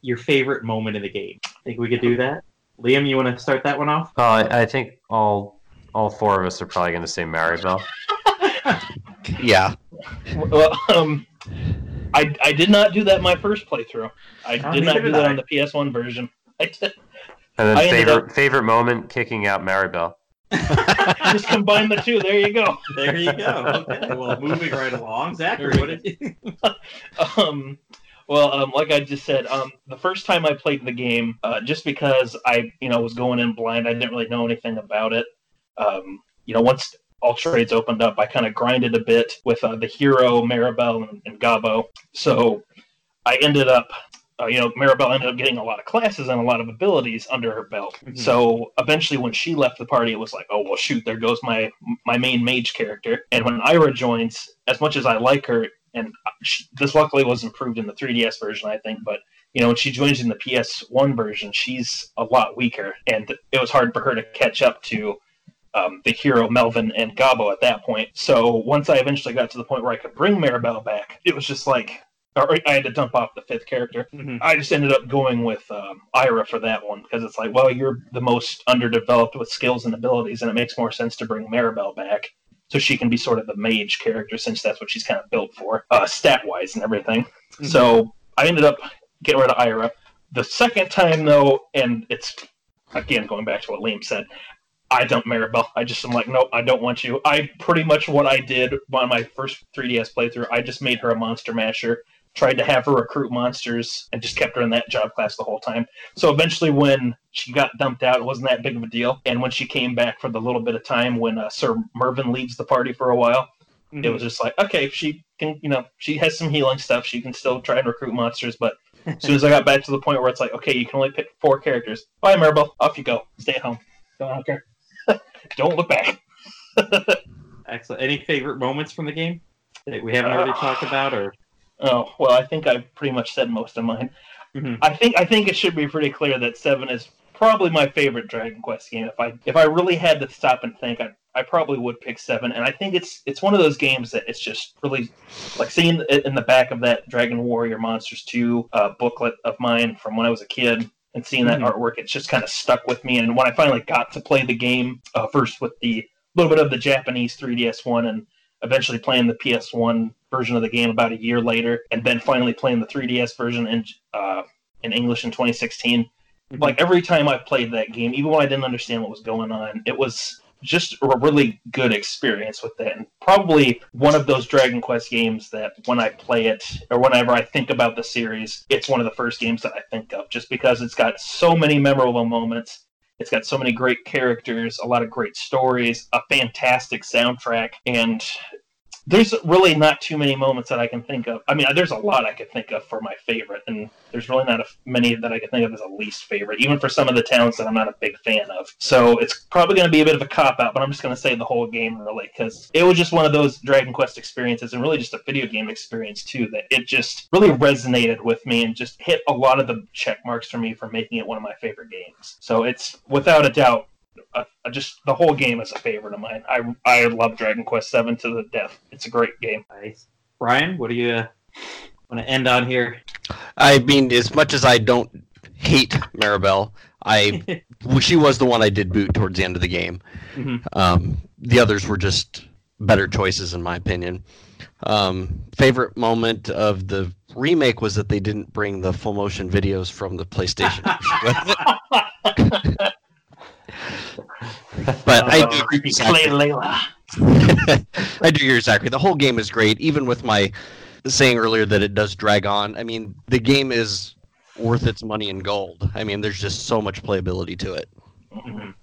your favorite moment in the game. Think we could do that? Liam, you want to start that one off? Uh, I I think all all four of us are probably going to say Maribel. Yeah. Well, um, I I did not do that my first playthrough. I Oh, did not do that I. on the PS1 version. I did- And then I ended favorite favorite moment kicking out Maribel. just combine the two. There you go. There you go. Okay. Well, moving right along, Zachary, what did you? um, well, um, like I just said, um, the first time I played the game, uh, just because I, you know, was going in blind, I didn't really know anything about it. Um, you know, once all trades opened up, I kind of grinded a bit with uh, the hero, Maribel, and, and Gabo. So I ended up, uh, you know, Maribel ended up getting a lot of classes and a lot of abilities under her belt. Mhm. So eventually, when she left the party, it was like, oh well, shoot, there goes my my main mage character. And when Aira joins, as much as I like her, and she, this luckily was improved in the 3DS version, I think, but you know, when she joins in the PS1 version, she's a lot weaker, and it was hard for her to catch up to um, the hero Melvin and Gabo at that point. So once I eventually got to the point where I could bring Maribel back, it was just like, or I had to dump off the fifth character. Mhm. I just ended up going with um, Aira for that one because it's like, well, you're the most underdeveloped with skills and abilities, and it makes more sense to bring Maribel back so she can be sort of the mage character since that's what she's kind of built for, uh, stat wise and everything. Mhm. So I ended up getting rid of Aira. The second time, though, and it's again going back to what Liam said, I don't Maribel. I just am like, nope, I don't want you. I pretty much what I did on my first 3DS playthrough. I just made her a monster masher, tried to have her recruit monsters, and just kept her in that job class the whole time. So eventually, when she got dumped out, it wasn't that big of a deal. And when she came back for the little bit of time when uh, Sir Mervyn leaves the party for a while, Mhm. it was just like, okay, she can, you know, she has some healing stuff. She can still try and recruit monsters, but as soon as I got back to the point where it's like, okay, you can only pick four characters. Bye, Maribel. Off you go. Stay at home. Don't, care. don't look back. Excellent. Any favorite moments from the game that we haven't already talked about, or Oh well, I think I pretty much said most of mine. Mhm. I think I think it should be pretty clear that seven is probably my favorite Dragon Quest game. If I if I really had to stop and think, I I probably would pick seven. And I think it's it's one of those games that it's just really like seeing it in the back of that Dragon Warrior Monsters two uh, booklet of mine from when I was a kid. And seeing that Mhm. artwork, it's just kind of stuck with me. And when I finally got to play the game, uh, first with the little bit of the Japanese 3DS one, and eventually playing the PS1 version of the game about a year later, and then finally playing the 3DS version in uh, in English in 2016. Mhm. Like every time I played that game, even when I didn't understand what was going on, it was just a really good experience with that, and probably one of those Dragon Quest games that when I play it or whenever I think about the series, it's one of the first games that I think of, just because it's got so many memorable moments. It's got so many great characters, a lot of great stories, a fantastic soundtrack, and there's really not too many moments that I can think of. I mean, there's a lot I could think of for my favorite, and there's really not a, many that I could think of as a least favorite, even for some of the towns that I'm not a big fan of. So it's probably going to be a bit of a cop out, but I'm just going to say the whole game really, because it was just one of those Dragon Quest experiences, and really just a video game experience too, that it just really resonated with me and just hit a lot of the check marks for me for making it one of my favorite games. So it's without a doubt uh, just the whole game is a favorite of mine. I I love Dragon Quest Seven to the death. It's a great game. nice. Brian, what do you uh, want to end on here? I mean, as much as I don't hate Maribel, I she was the one I did boot towards the end of the game. Mhm. Um, the others were just better choices, in my opinion. Um, favorite moment of the remake was that they didn't bring the full motion videos from the PlayStation. but I do agree with Layla. I do agree Zachary. The whole game is great, even with my saying earlier that it does drag on. I mean, the game is worth its money in gold. I mean, there's just so much playability to it. Mhm.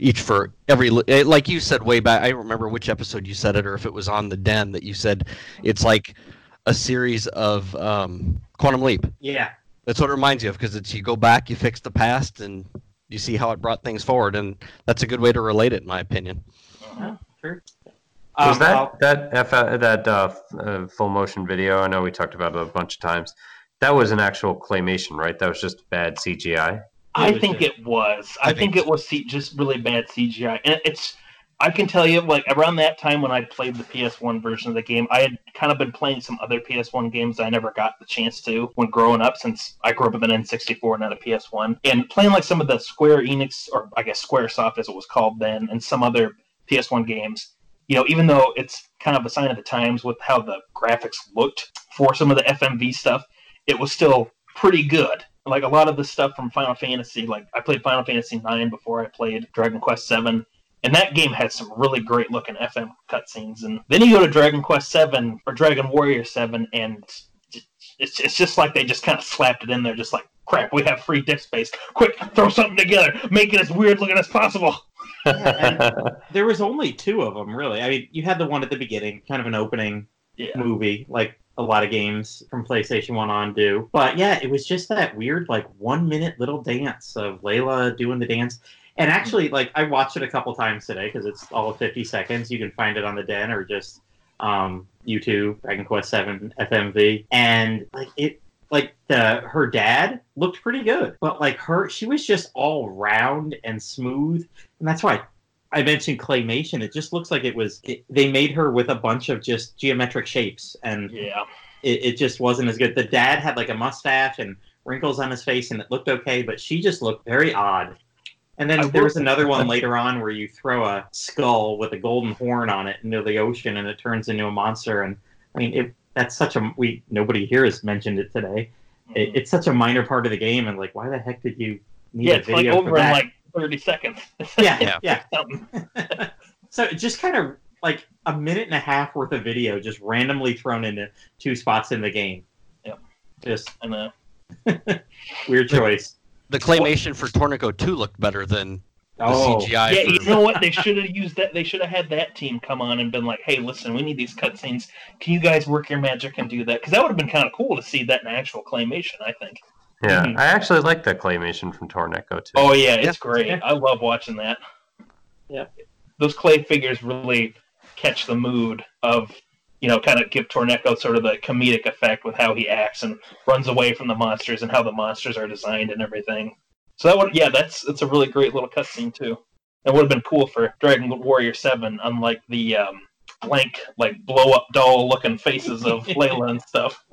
Each for every, eh, like you said way back. I don't remember which episode you said it, or if it was on the Den that you said it's like a series of um, Quantum Leap. Yeah. That's what it reminds you of because it's you go back, you fix the past, and you see how it brought things forward, and that's a good way to relate it, in my opinion. Yeah, Sure. Was Um, that I'll- that F, that uh, f- uh, full motion video? I know we talked about it a bunch of times. That was an actual claymation, right? That was just bad CGI. I was think it was. I I, think, think it was C- just really bad CGI, and it's. I can tell you, like around that time when I played the PS1 version of the game, I had kind of been playing some other PS1 games I never got the chance to when growing up, since I grew up with an N64, not a PS1, and playing like some of the Square Enix, or I guess SquareSoft as it was called then, and some other PS1 games. You know, even though it's kind of a sign of the times with how the graphics looked for some of the FMV stuff, it was still pretty good like a lot of the stuff from Final Fantasy. Like I played Final Fantasy IX before I played Dragon Quest Seven, and that game had some really great looking FM cutscenes. And then you go to Dragon Quest Seven or Dragon Warrior Seven, and it's it's just like they just kind of slapped it in there, just like crap. We have free disk space. Quick, throw something together, make it as weird looking as possible. there was only two of them, really. I mean, you had the one at the beginning, kind of an opening Yeah. movie, like a lot of games from PlayStation 1 on do. But yeah, it was just that weird, like, one minute little dance of Layla doing the dance. And actually, like, I watched it a couple times today because it's all of 50 seconds. You can find it on the Den or just um, YouTube, Dragon Quest 7 FMV. And, like, it. Like the her dad looked pretty good, but like her, she was just all round and smooth, and that's why I mentioned claymation. It just looks like it was. It, they made her with a bunch of just geometric shapes, and Yeah. it, it just wasn't as good. The dad had like a mustache and wrinkles on his face, and it looked okay, but she just looked very odd. And then I there will- was another one later on where you throw a skull with a golden horn on it into the ocean, and it turns into a monster. And I mean, it, that's such a we nobody here has mentioned it today. It, it's such a minor part of the game, and like, why the heck did you need yeah, a it's like over for in that? like thirty seconds. Yeah, Yeah. yeah. So it just kind of like a minute and a half worth of video just randomly thrown into two spots in the game. Yep. Just And uh, weird choice. The claymation for Torneco 2 looked better than the Oh, CGI. yeah, for- you know what? They should have used that. They should have had that team come on and been like, "Hey, listen, we need these cutscenes. Can you guys work your magic and do that?" Because that would have been kind of cool to see that in actual claymation. I think. Yeah, Mhm. I actually like the claymation from Torneco too. Oh yeah, it's Yeah. great. I love watching that. Yeah. those clay figures really catch the mood of you know, kind of give Torneco sort of the comedic effect with how he acts and runs away from the monsters and how the monsters are designed and everything. So that would, yeah, that's it's a really great little cutscene too. It would have been cool for Dragon Warrior Seven, unlike the um, blank, like blow up doll looking faces of Layla and stuff.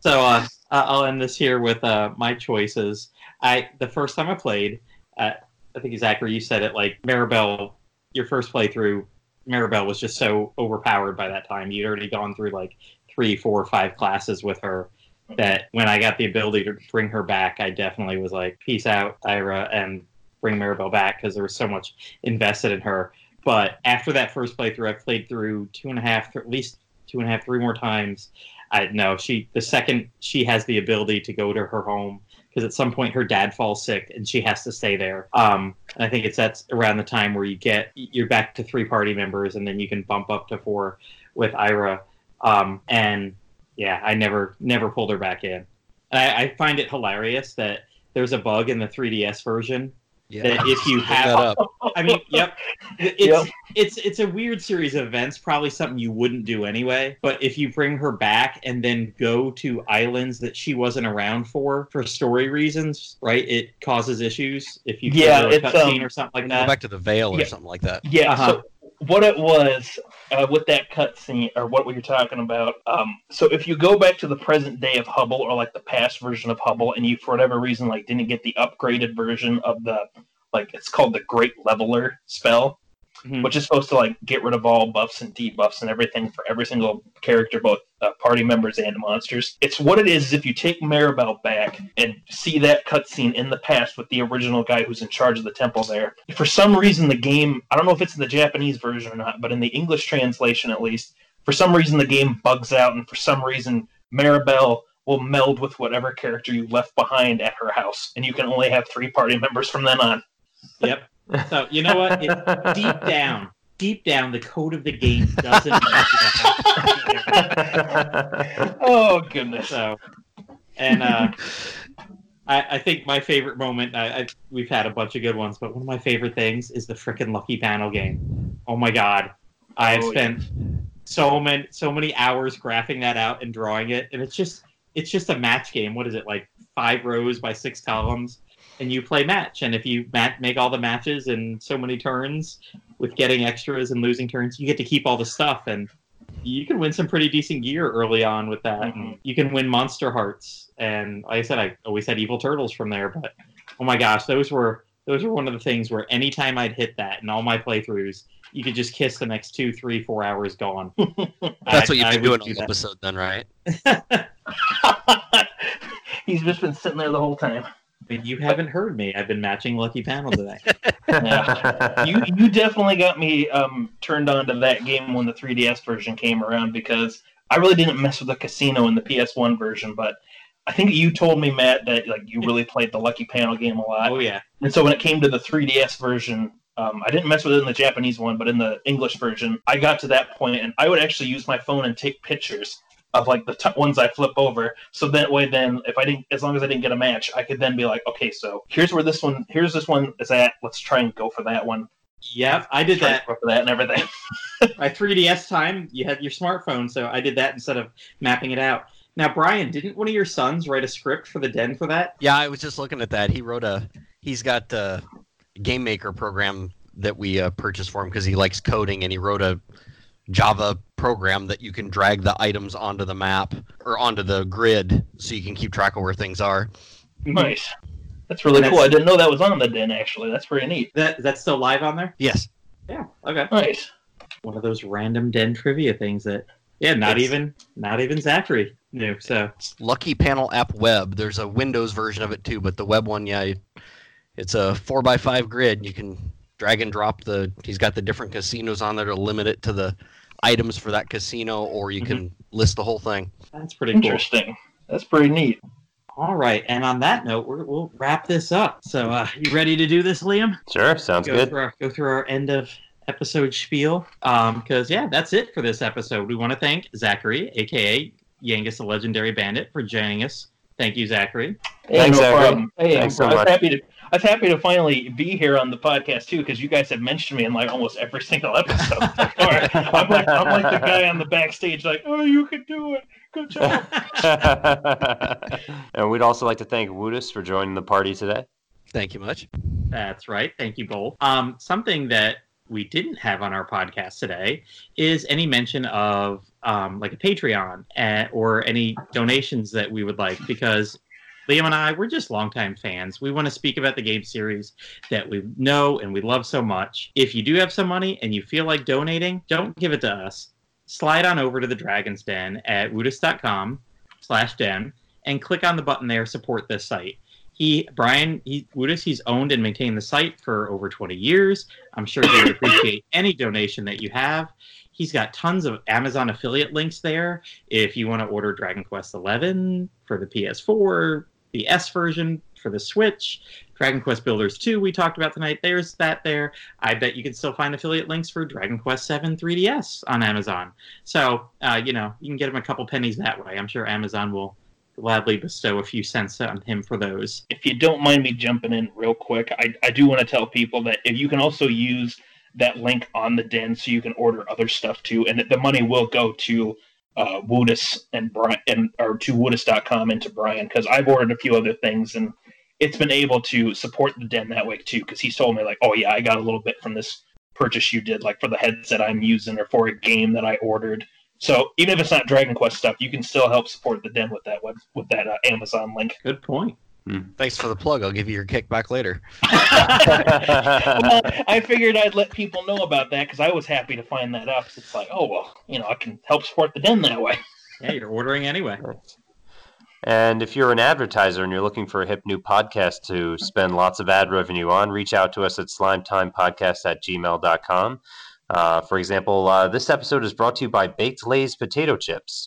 So uh, I- I'll end this here with uh, my choices. I the first time I played, uh, I think Zachary, you said it like Maribel. Your first playthrough, Maribel was just so overpowered by that time. You'd already gone through like three, four, five classes with her. That when I got the ability to bring her back, I definitely was like, "Peace out, Aira," and bring Maribel back because there was so much invested in her. But after that first playthrough, I've played through two and a half, at least two and a half, three more times. I no, she the second she has the ability to go to her home because at some point her dad falls sick and she has to stay there. Um, and I think it's that's around the time where you get you're back to three party members and then you can bump up to four with Aira. Um, and yeah, I never never pulled her back in. And I, I find it hilarious that there's a bug in the 3DS version Yeah. that if you Look that have up. I mean, yep. It's Yep. it's it's a weird series of events, probably something you wouldn't do anyway. But if you bring her back and then go to islands that she wasn't around for for story reasons, right? It causes issues if you Yeah, trigger a it's, cutscene um, or something like Go that. back to the veil or Yeah. something like that. Yeah. Uh-huh. So what it was uh, with that cutscene, or what we were talking about. Um, so if you go back to the present day of Hubble, or like the past version of Hubble, and you for whatever reason like didn't get the upgraded version of the like it's called the Great Leveler spell, Mhm. which is supposed to like get rid of all buffs and debuffs and everything for every single character, both uh, party members and monsters. It's what it is. is if you take Maribel back and see that cutscene in the past with the original guy who's in charge of the temple there, for some reason the game I don't know if it's in the Japanese version or not, but in the English translation at least, for some reason the game bugs out, and for some reason Maribel will meld with whatever character you left behind at her house, and you can only have three party members from then on. Yep. So you know what? It, deep down, deep down, the code of the game doesn't want you to have Oh goodness! So, and uh, I, I think my favorite moment. I, I we've had a bunch of good ones, but one of my favorite things is the frickin' Lucky Panel game. Oh my god, I've Oh, spent so many so many hours graphing that out and drawing it, and it's just it's just a match game. What is it like? Five rows by six columns, and you play match. And if you mat- make all the matches in so many turns, with getting extras and losing turns, you get to keep all the stuff and you can win some pretty decent gear early on with that. Mhm. You can win monster hearts, and like I said, I always had evil turtles from there. But oh my gosh, those were those were one of the things where anytime I'd hit that in all my playthroughs, you could just kiss the next two, three, four hours gone. That's I- what you've I been doing would all do episode then, right? He's just been sitting there the whole time. Mean, you haven't heard me. I've been matching Lucky Panel today. You you definitely got me um, turned on to that game when the 3DS version came around because I really didn't mess with the casino in the PS1 version, but I think you told me Matt that like you really played the Lucky Panel game a lot, oh yeah, and so when it came to the 3DS version. Um, I didn't mess with it in the Japanese one, but in the English version, I got to that point, and I would actually use my phone and take pictures of like the t- ones I flip over. So that way, then if I didn't, as long as I didn't get a match, I could then be like, okay, so here's where this one, here's this one is at. Let's try and go for that one. yep. I did that. for that and everything. My 3DS time, you had your smartphone, so I did that instead of mapping it out. Now, Brian, didn't one of your sons write a script for the den for that? Yeah, I was just looking at that. He wrote a. He's got a game maker program that we uh, purchased for him because he likes coding, and he wrote a Java program that you can drag the items onto the map or onto the grid, so you can keep track of where things are. Mhm. Nice. That's really And cool. I didn't know that was on the den. Actually, that's pretty neat. That that's still live on there? Yes. Yeah. Okay. Nice. One of those random den trivia things that, yeah, not It's- even not even Zachary knew. So Lucky Panel App Web. There's a Windows version of it too, but the web one, yeah, It's a four by five grid. You can drag and drop the. He's got the different casinos on there to limit it to the items for that casino, or you can list the whole thing. That's pretty cool. Interesting. That's pretty neat. All right, and on that note, we're, we'll wrap this up. So, uh, you ready to do this, Liam? Sure, sounds go good. Through our, go through our end of episode spiel. Um, because yeah, that's it for this episode. We want to thank Zachary, aka Yangus the Legendary Bandit, for joining us. Thank you, Zachary. Hey, Thanks, no Zachary. problem. Hey, Thanks so I was much. happy to. I was happy to finally be here on the podcast too, because you guys have mentioned me in like almost every single episode. All right, I'm like I'm like the guy on the backstage, like, oh, you can do it. Good job. and we'd also like to thank Woodus for joining the party today. Thank you much. That's right. Thank you both. Um, something that we didn't have on our podcast today is any mention of um, like a Patreon uh, or any donations that we would like because Liam and I we're just longtime fans. We want to speak about the game series that we know and we love so much. If you do have some money and you feel like donating, don't give it to us. Slide on over to the Dragon's Den at woodus.com slash den and click on the button there, support this site he Brian he Woodus, he's owned and maintained the site for over 20 years. I'm sure he would appreciate any donation that you have. He's got tons of Amazon affiliate links there. If you want to order Dragon Quest XI for the PS4, the S version for the Switch, Dragon Quest Builders 2 we talked about tonight, there's that there. I bet you can still find affiliate links for Dragon Quest 7 3DS on Amazon. So, uh, you know, you can get him a couple pennies that way. I'm sure Amazon will gladly bestow a few cents on him for those. if you don't mind me jumping in real quick, I, I do want to tell people that if you can also use that link on the den so you can order other stuff too, and that the money will go to uh, Woodus and Brian and or to Woodus.com and to Brian because I've ordered a few other things and it's been able to support the den that way too because he's told me like, oh yeah, I got a little bit from this purchase you did, like for the headset I'm using or for a game that I ordered. So even if it's not Dragon Quest stuff, you can still help support the den with that web with that uh, Amazon link. Good point. Thanks for the plug. I'll give you your kickback later. well, I figured I'd let people know about that because I was happy to find that out. 'cause it's like, oh well, you know, I can help support the den that way. Yeah, you're ordering anyway. And if you're an advertiser and you're looking for a hip new podcast to spend lots of ad revenue on, reach out to us at slimetimepodcast at gmail.com. Uh, for example, uh, this episode is brought to you by Baked Lay's Potato Chips.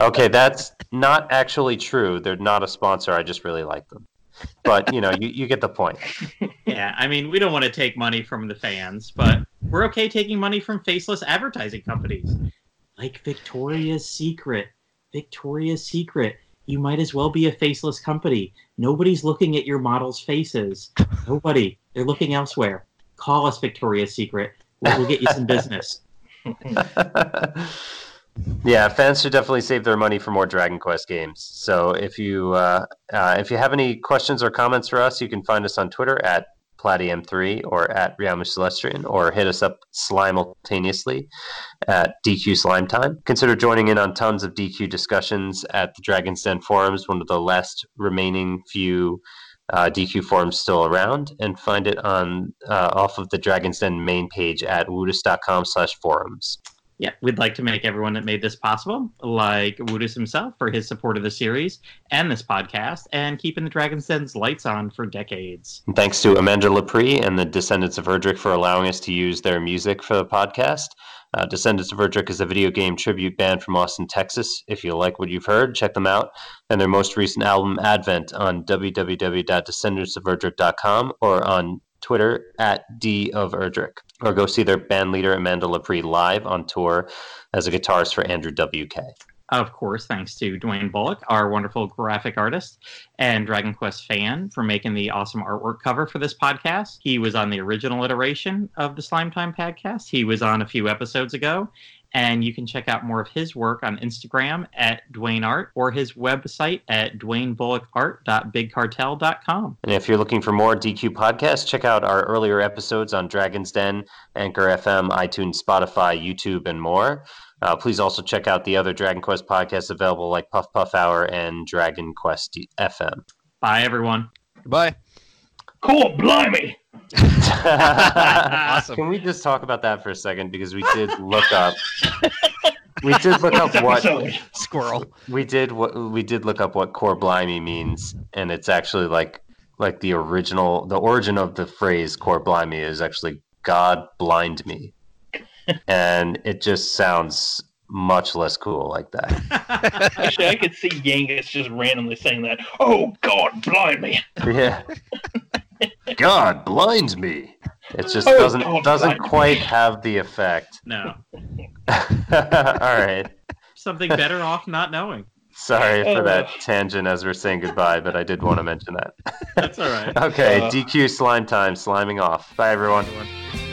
Okay, that's not actually true. They're not a sponsor. I just really like them. But, you know, you, you get the point. Yeah, I mean, we don't want to take money from the fans, but we're okay taking money from faceless advertising companies like Victoria's Secret. Victoria's Secret. You might as well be a faceless company. Nobody's looking at your models' faces. Nobody. They're looking elsewhere. Call us Victoria's Secret. We'll, we'll get you some business. yeah, fans should definitely save their money for more Dragon Quest games. So if you uh, uh, if you have any questions or comments for us, you can find us on Twitter at Platium3 or at Riamus Celestrian or hit us up simultaneously at DQ Slime Time. Consider joining in on tons of DQ discussions at the Dragon's Den forums, one of the last remaining few uh, DQ forums still around, and find it on uh, off of the Dragon's Den main page at woodus.com slash forums. Yeah, we'd like to make everyone that made this possible, like Woodus himself for his support of the series and this podcast, and keeping the Dragon's Den's lights on for decades. Thanks to Amanda Lepre and the Descendants of Erdrick for allowing us to use their music for the podcast. Uh, Descendants of Erdrick is a video game tribute band from Austin, Texas. If you like what you've heard, check them out and their most recent album, Advent, on www.descendantsoferdrick.com or on Twitter at D of Erdrick. Or go see their band leader, Amanda Lepre, live on tour as a guitarist for Andrew WK. Of course, thanks to Dwayne Bullock, our wonderful graphic artist and Dragon Quest fan, for making the awesome artwork cover for this podcast. He was on the original iteration of the Slime Time podcast. He was on a few episodes ago. And you can check out more of his work on Instagram at Dwayne Art or his website at dwayneBullockart.bigcartel.com. And if you're looking for more DQ podcasts, check out our earlier episodes on Dragon's Den, Anchor FM, iTunes, Spotify, YouTube, and more. Uh, please also check out the other Dragon Quest podcasts available like Puff Puff Hour and Dragon Quest FM. Bye, everyone. Goodbye. Cool, blimey! Awesome. Can we just talk about that for a second because we did look up. We did look up what. Squirrel. we did what we did look up what cor blimey means, and it's actually like like the original, the origin of the phrase "cor blind me" is actually "God blind me," and it just sounds much less cool like that. Actually, I could see Yangus just randomly saying that. Oh God, blind me! yeah. God blind me. It just Oh, doesn't God, doesn't blind me. quite have the effect. no, All right. something better off not knowing. Sorry for that tangent as we're saying goodbye, but I did want to mention that. That's all right. Okay, Uh. DQ slime time, sliming off. Bye everyone. Everyone.